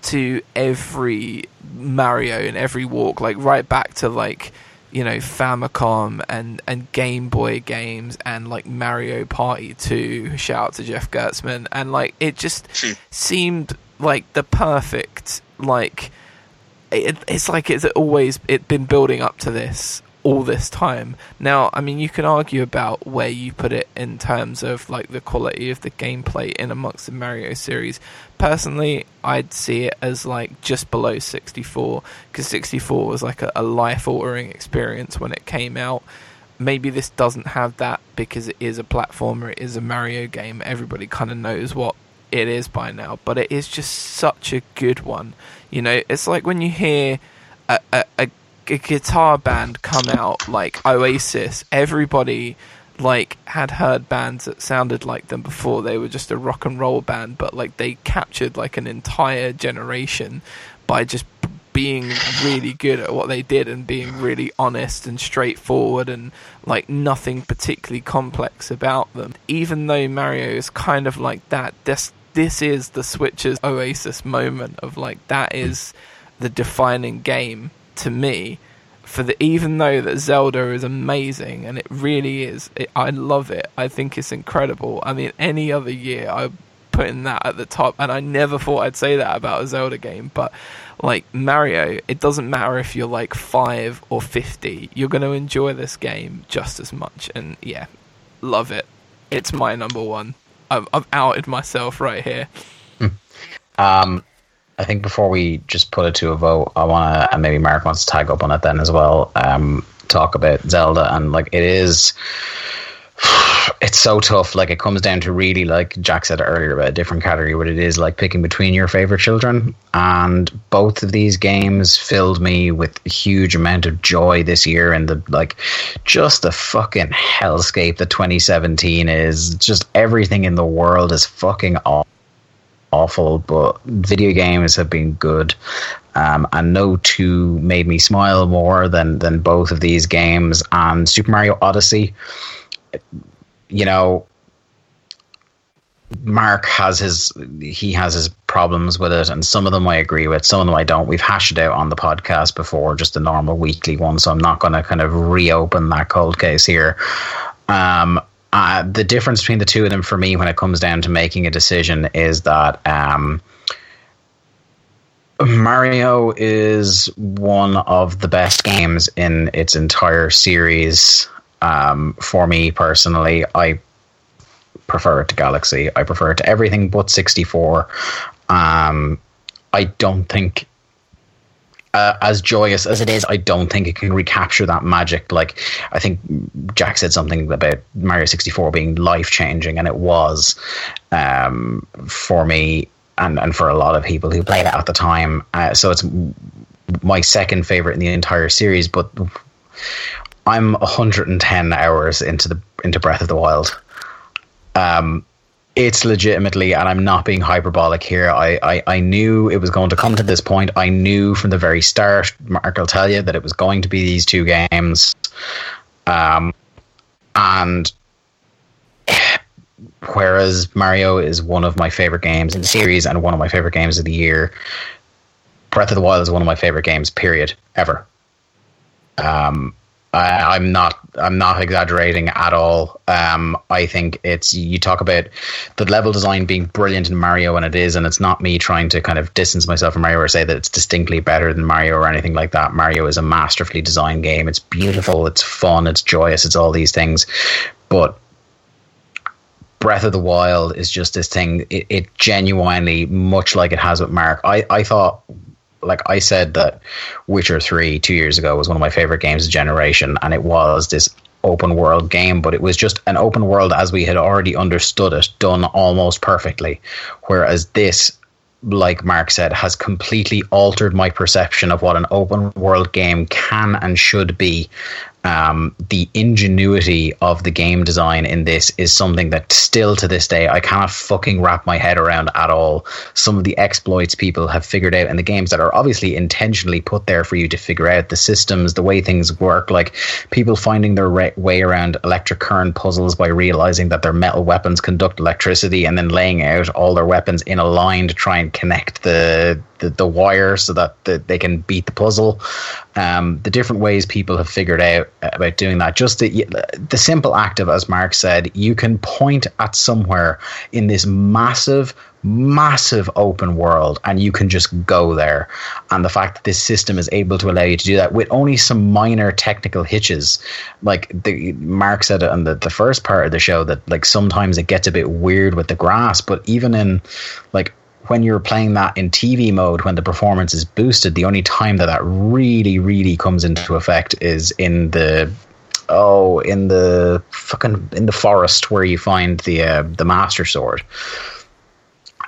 to every Mario and every walk like right back to like you know Famicom and and Game Boy games and like Mario Party 2 shout out to Jeff Gerstmann and like it just seemed like the perfect like it, it's like it's always it been building up to this all this time. Now, I mean, you can argue about where you put it in terms of like the quality of the gameplay in amongst the Mario series. Personally, I'd see it as like just below 64 because 64 was like a, a life-altering experience when it came out. Maybe this doesn't have that because it is a platformer, it is a Mario game. Everybody kind of knows what it is by now, but it is just such a good one. You know, it's like when you hear a, a, a a guitar band come out like Oasis, everybody like had heard bands that sounded like them before. They were just a rock and roll band, but like they captured like an entire generation by just being really good at what they did and being really honest and straightforward and like nothing particularly complex about them. Even though Mario is kind of like that, this this is the Switch's Oasis moment of like that is the defining game to me for the even though that Zelda is amazing and it really is it, I love it. I think it's incredible. I mean any other year I putting that at the top and I never thought I'd say that about a Zelda game but like Mario it doesn't matter if you're like 5 or 50 you're going to enjoy this game just as much and yeah love it. It's my number 1 I've, I've outed myself right here. Hmm. um I think before we just put it to a vote, I want to, and maybe Mark wants to tag up on it then as well. Um, talk about Zelda and like it is. It's so tough. Like it comes down to really, like Jack said earlier about a different category, but it is like picking between your favorite children. And both of these games filled me with a huge amount of joy this year. And the like, just the fucking hellscape that 2017 is. Just everything in the world is fucking awful awful, but video games have been good. Um, and no two made me smile more than than both of these games. And Super Mario Odyssey, you know, Mark has his he has his problems with it, and some of them I agree with, some of them I don't. We've hashed it out on the podcast before, just a normal weekly one, so I'm not going to kind of reopen that cold case here. Um, uh, the difference between the two of them for me when it comes down to making a decision is that um, Mario is one of the best games in its entire series. Um, for me personally, I prefer it to Galaxy. I prefer it to everything but 64. Um, I don't think uh, as joyous as it is, I don't think it can recapture that magic. Like I think Jack said something about Mario 64 being life changing, and it was um, for me and and for a lot of people who played it at the time. Uh, so it's my second favorite in the entire series, but I'm 110 hours into the into Breath of the Wild. Um, it's legitimately, and I'm not being hyperbolic here. I, I, I knew it was going to come to this point. I knew from the very start, Mark will tell you, that it was going to be these two games. Um, and whereas Mario is one of my favorite games in the series and one of my favorite games of the year, Breath of the Wild is one of my favorite games, period, ever. Um, I, am not. I'm not exaggerating at all. Um, I think it's. You talk about the level design being brilliant in Mario, and it is, and it's not me trying to kind of distance myself from Mario or say that it's distinctly better than Mario or anything like that. Mario is a masterfully designed game. It's beautiful. It's fun. It's joyous. It's all these things, but Breath of the Wild is just this thing. It, it, genuinely, much like it has with Mark. I, I thought like I said that Witcher 3 2 years ago was one of my favorite games of generation and it was this open world game but it was just an open world as we had already understood it done almost perfectly. Whereas this like Mark said, has completely altered my perception of what an open world game can and should be um, the ingenuity of the game design in this is something that still to this day I cannot fucking wrap my head around at all. Some of the exploits people have figured out in the games that are obviously intentionally put there for you to figure out the systems, the way things work, like people finding their re- way around electric current puzzles by realizing that their metal weapons conduct electricity and then laying out all their weapons in a line to try and connect the the, the wire so that the, they can beat the puzzle. Um, the different ways people have figured out about doing that. Just the, the simple act of, as Mark said, you can point at somewhere in this massive, massive open world and you can just go there. And the fact that this system is able to allow you to do that with only some minor technical hitches, like the Mark said on the, the first part of the show that like sometimes it gets a bit weird with the grass, but even in like when you're playing that in TV mode, when the performance is boosted, the only time that that really, really comes into effect is in the oh, in the fucking in the forest where you find the uh, the Master Sword.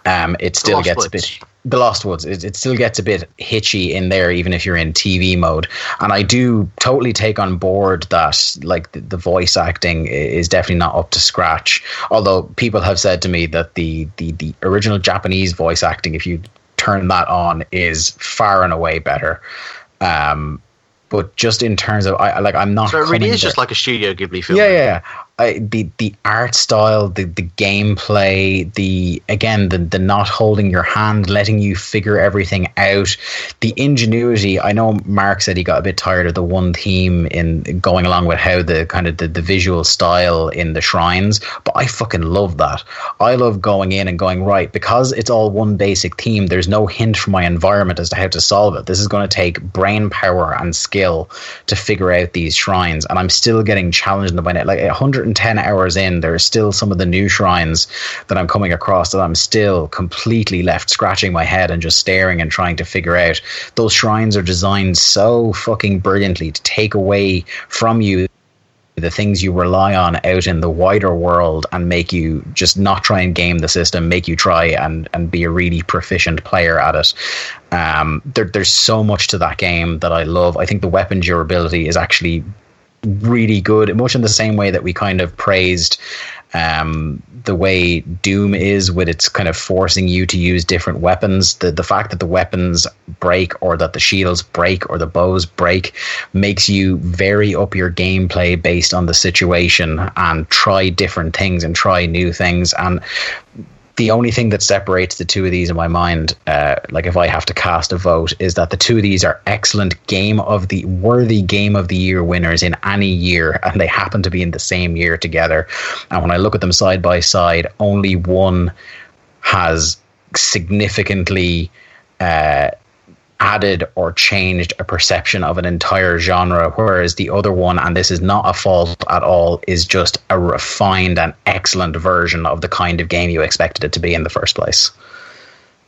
Um, it still gets a bit the Lost Woods. It, it, still gets a bit hitchy in there, even if you're in TV mode. And I do totally take on board that, like the, the, voice acting is definitely not up to scratch. Although people have said to me that the the the original Japanese voice acting, if you turn that on, is far and away better. Um, but just in terms of, I like, I'm not. So it really is just like a Studio Ghibli film. Yeah, yeah. I, the the art style, the the gameplay, the again the the not holding your hand, letting you figure everything out, the ingenuity. I know Mark said he got a bit tired of the one theme in going along with how the kind of the, the visual style in the shrines, but I fucking love that. I love going in and going right because it's all one basic theme. There's no hint from my environment as to how to solve it. This is going to take brain power and skill to figure out these shrines, and I'm still getting challenged in the it. Like 100 110 hours in, there are still some of the new shrines that I'm coming across that I'm still completely left scratching my head and just staring and trying to figure out. Those shrines are designed so fucking brilliantly to take away from you the things you rely on out in the wider world and make you just not try and game the system, make you try and, and be a really proficient player at it. Um, there, there's so much to that game that I love. I think the weapon durability is actually really good, much in the same way that we kind of praised um, the way Doom is with its kind of forcing you to use different weapons. The the fact that the weapons break or that the shields break or the bows break makes you vary up your gameplay based on the situation and try different things and try new things and the only thing that separates the two of these in my mind, uh, like if I have to cast a vote, is that the two of these are excellent game of the worthy game of the year winners in any year, and they happen to be in the same year together. And when I look at them side by side, only one has significantly uh, added or changed a perception of an entire genre, whereas the other one, and this is not a fault at all, is just a refined and excellent version of the kind of game you expected it to be in the first place.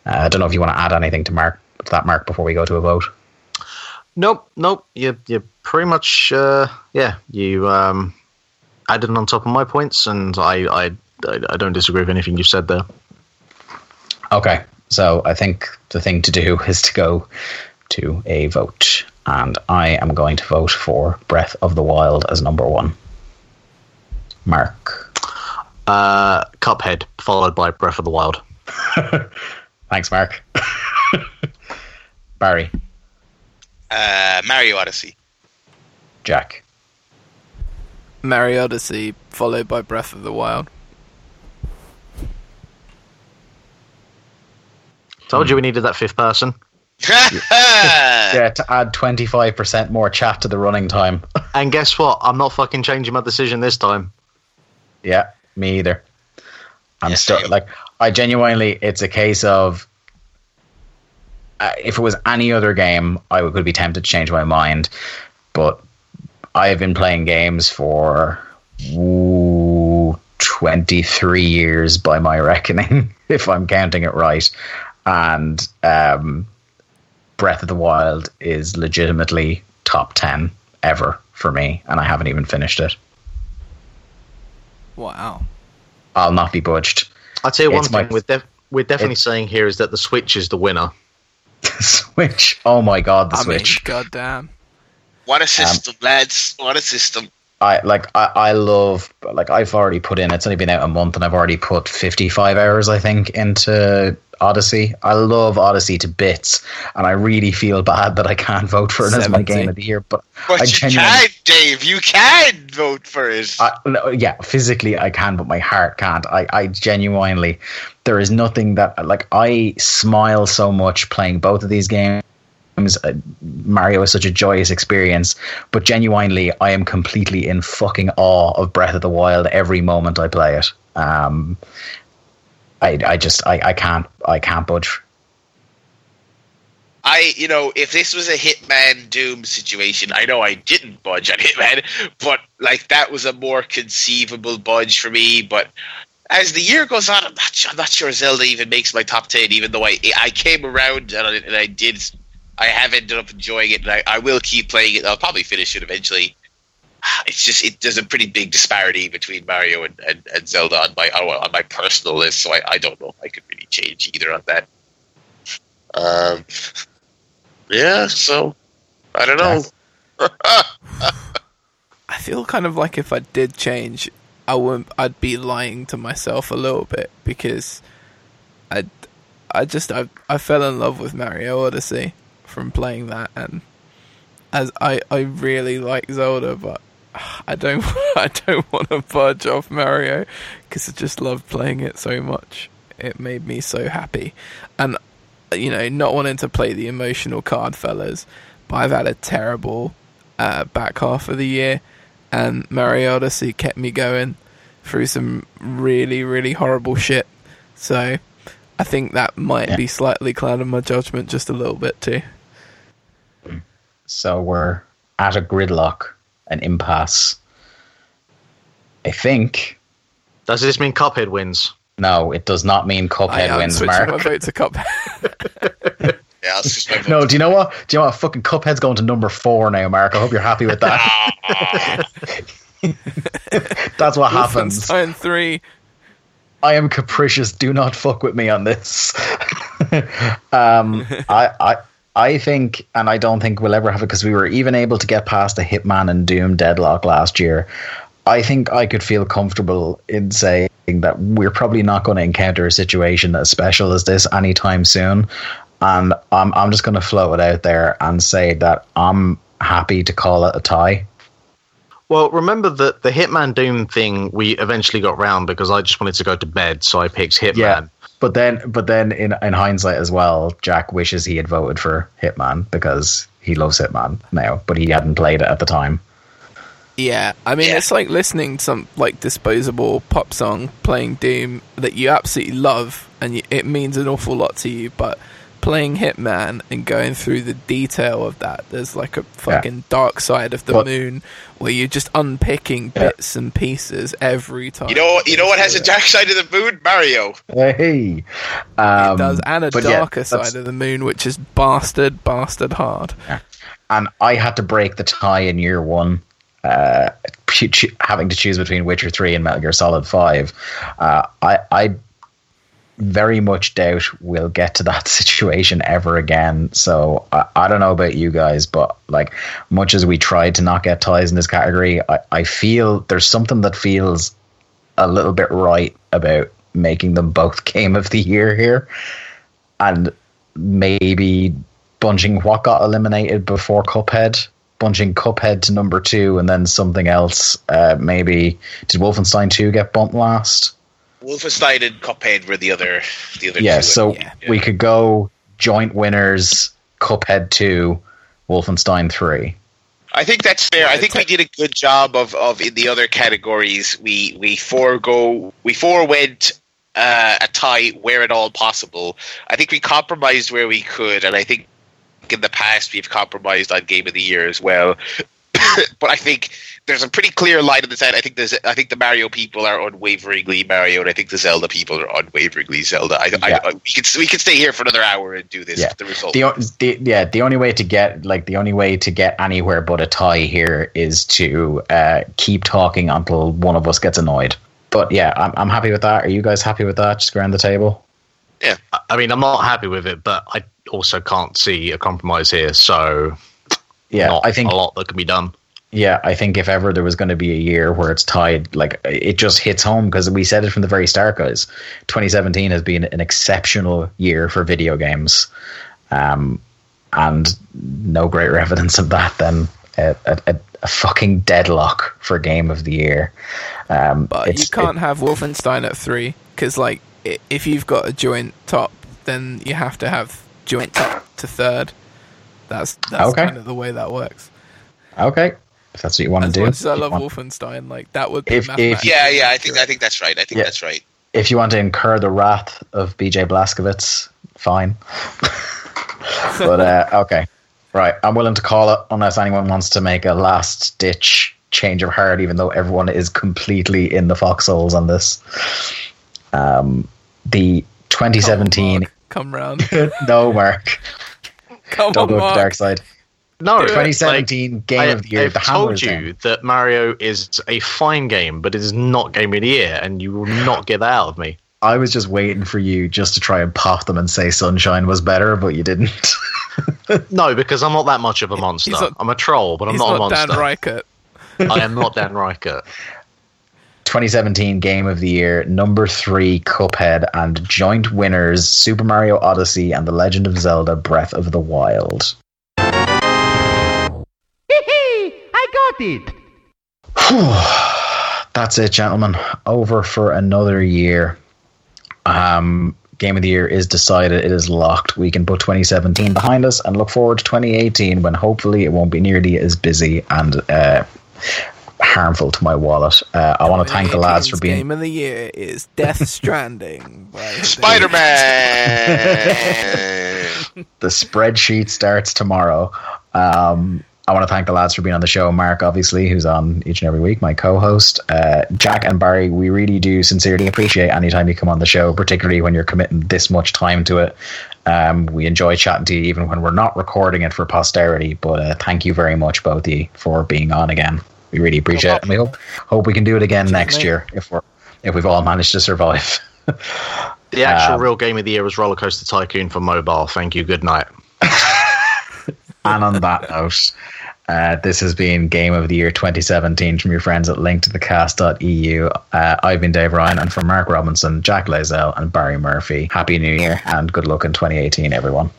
Uh, I don't know if you want to add anything to Mark to that Mark before we go to a vote. Nope, nope. You you pretty much uh, yeah you um, added on top of my points, and I, I I don't disagree with anything you said there. Okay, so I think the thing to do is to go to a vote. And I am going to vote for Breath of the Wild as number one. Mark. Uh, Cuphead, followed by Breath of the Wild. Thanks, Mark. Barry. Uh, Mario Odyssey. Jack. Mario Odyssey, followed by Breath of the Wild. Told you we needed that fifth person. Yeah, to add 25% more chat to the running time. And guess what? I'm not fucking changing my decision this time. yeah, me either. I'm Yeah, still like, I genuinely, it's a case of uh, if it was any other game, I would, could be tempted to change my mind. But I have been playing games for ooh, 23 years by my reckoning, if I'm counting it right. And um, Breath of the Wild is legitimately top 10 ever for me, and I haven't even finished it. Wow. I'll not be budged. I'll tell you one It's my- thing we're, def- we're definitely it- saying here is that the Switch is the winner. Switch. Oh my god, the I Switch. mean, goddamn. what a system, lads. What a system. I like I, I love like I've already put in it's only been out a month and I've already put 55 hours I think into Odyssey. I love Odyssey to bits and I really feel bad that I can't vote for it as my game of the year but But I you can, Dave. You can vote for it. I, no, yeah, physically I can, but my heart can't. I, I genuinely, there is nothing that like I smile so much playing both of these games. Uh, Mario is such a joyous experience, but genuinely, I am completely in fucking awe of Breath of the Wild every moment I play it. Um, I, I just, I, I can't, I can't budge. I, you know, if this was a Hitman Doom situation, I know I didn't budge on Hitman, but like that was a more conceivable budge for me. But as the year goes on, I'm not, I'm not sure Zelda even makes my top ten, even though I I came around and I, and I did, I have ended up enjoying it, and I, I will keep playing it. I'll probably finish it eventually. It's just it, there's a pretty big disparity between Mario and, and, and Zelda on my on my personal list, so I, I don't know if I could really change either on that. Um, yeah, so I don't know. I feel kind of like if I did change, I wouldn't. I'd be lying to myself a little bit because I I just I I fell in love with Mario Odyssey from playing that and as I I really like Zelda but I don't I don't want to budge off Mario because I just love playing it so much. It made me so happy, and you know, not wanting to play the emotional card, fellas. But I've had a terrible uh, back half of the year, and Mario Odyssey kept me going through some really really horrible shit. So I think that might Yeah. be slightly clouding my judgment just a little bit too. So we're at a gridlock, an impasse. I think. Does this mean Cuphead wins? No, it does not mean I Cuphead am wins, switching Mark. my vote to Cuphead. Yeah, just my. No, do you know what? Do you know what? Fucking Cuphead's going to number four now, Mark. I hope you're happy with that. That's what happens. Wolfenstein Three. I am capricious. Do not fuck with me on this. um, I, I, I think, and I don't think we'll ever have it because we were even able to get past the Hitman and Doom deadlock last year. I think I could feel comfortable in saying that we're probably not going to encounter a situation as special as this anytime soon. And I'm, I'm just going to float it out there and say that I'm happy to call it a tie. Well, remember that the Hitman Doom thing we eventually got round because I just wanted to go to bed, so I picked Hitman. Yeah, but then, but then, in in hindsight as well, Jack wishes he had voted for Hitman because he loves Hitman now, but he hadn't played it at the time. Yeah, I mean Yeah. it's like listening to some like disposable pop song playing Doom that you absolutely love and you, it means an awful lot to you, but playing Hitman and going through the detail of that, there's like a fucking dark side of the But- moon where you're just unpicking Yeah. bits and pieces every time. You know, you know what has a dark side of the moon? Mario. Hey, um, does, and a but yeah, darker side of the moon, which is bastard, bastard hard. and I had to break the tie in year one, uh, ch- ch- having to choose between Witcher three and Metal Gear Solid five. Uh, I, I, very much doubt we'll get to that situation ever again. So I, I don't know about you guys, but like much as we tried to not get ties in this category, I, I feel there's something that feels a little bit right about making them both game of the year here. And maybe bunching what got eliminated before Cuphead, bunching Cuphead to number two, and then something else. Uh, maybe did Wolfenstein two get bumped last? Wolfenstein and Cuphead were the other, the other. Yeah, two. so Yeah. we could go joint winners: Cuphead two, Wolfenstein three. I think that's fair. I think we did a good job of, of in the other categories. We we forego we forewent uh, a tie where at all possible. I think we compromised where we could, and I think in the past we've compromised on Game of the Year as well. but I think there's a pretty clear line in the sand. I think there's I think the Mario people are unwaveringly Mario, and I think the Zelda people are unwaveringly Zelda. I, I, Yeah. I, we could we could stay here for another hour and do this. Yeah. The result. The, the yeah, the only way to get like the only way to get anywhere but a tie here is to uh, keep talking until one of us gets annoyed. But yeah, I'm I'm happy with that. Are you guys happy with that? Just go around the table. Yeah, I mean, I'm not happy with it, but I also can't see a compromise here. So, Yeah, not I think a lot that can be done. Yeah, I think if ever there was going to be a year where it's tied, like it just hits home because we said it from the very start, guys. 2017 has been an exceptional year for video games, um, and no greater evidence of that than a, a, a fucking deadlock for Game of the Year. Um, you can't have Wolfenstein at three because, like, if you've got a joint top, then you have to have joint top to third. That's that's Okay. kind of the way that works. okay, if that's what you want As to do. as I love want- Wolfenstein, like that would be If- if- yeah, yeah. I think I think that's right. I think Yeah. that's right. if you want to incur the wrath of BJ Blazkowicz, fine. but uh, okay, right. I'm willing to call it unless anyone wants to make a last ditch change of heart, even though everyone is completely in the foxholes on this. Um, the Come on, 2017. Mark. Come round. no, Mark. Come Don't on, go to the dark side. No, Do it. 2017 game I, of the year. I've the told is you down. that Mario is a fine game, but it is not game of the year, and you will not get that out of me. I was just waiting for you just to try and pop them and say Sunshine was better, but you didn't. No, because I'm not that much of a monster. not- I'm a troll, but I'm not, not, a monster. Dan monster. Ryckert. I am not Dan Ryckert. 2017 Game of the Year, number three, Cuphead, and joint winners Super Mario Odyssey and The Legend of Zelda Breath of the Wild. Got it! That's it, gentlemen. Over for another year. Um, Game of the Year is decided. It is locked. We can put 2017 behind us and look forward to 2018 when hopefully it won't be nearly as busy and uh, harmful to my wallet. Uh, I want to thank the lads for 2018's being Game of the year is Death Stranding. by Spider Man. the spreadsheet starts tomorrow. Um, I want to thank the lads for being on the show. Mark, obviously, who's on each and every week, my co-host. Uh, Jack and Barry, we really do sincerely appreciate any time you come on the show, particularly when you're committing this much time to it. Um, we enjoy chatting to you even when we're not recording it for posterity. But uh, thank you very much, both of you, for being on again. We really appreciate it, and we hope hope we can do it again next mate. year if we're if we've all managed to survive. The actual Um, real game of the year was Roller Coaster Tycoon for mobile. Thank you. Good night. And on that note, uh, this has been Game of the Year 2017 from your friends at linktothecast.eu. Uh, I've been Dave Ryan, and from Mark Robinson, Jack Layzell, and Barry Murphy. Happy New Year and good luck in 2018, everyone.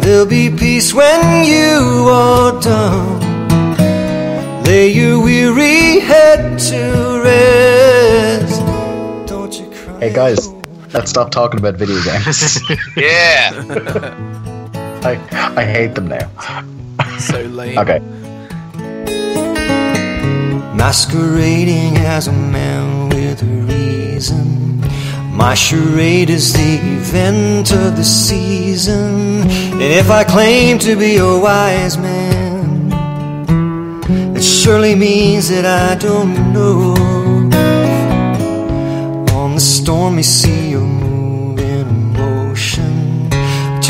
There'll be peace when you are done. Lay your weary head to rest. Don't you cry. Hey guys, let's stop talking about video games. yeah. I, I hate them now. So lame. Okay. Masquerading as a man with a reason. My charade is the event of the season. And if I claim to be a wise man, it surely means that I don't know. On the stormy sea of moving emotion,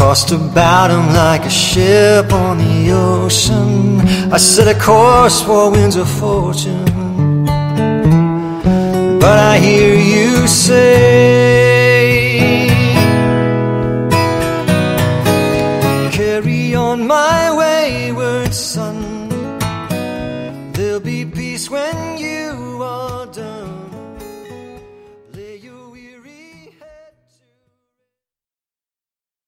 tossed about him like a ship on the ocean. I set a course for winds of fortune. but I hear you say, Carry on my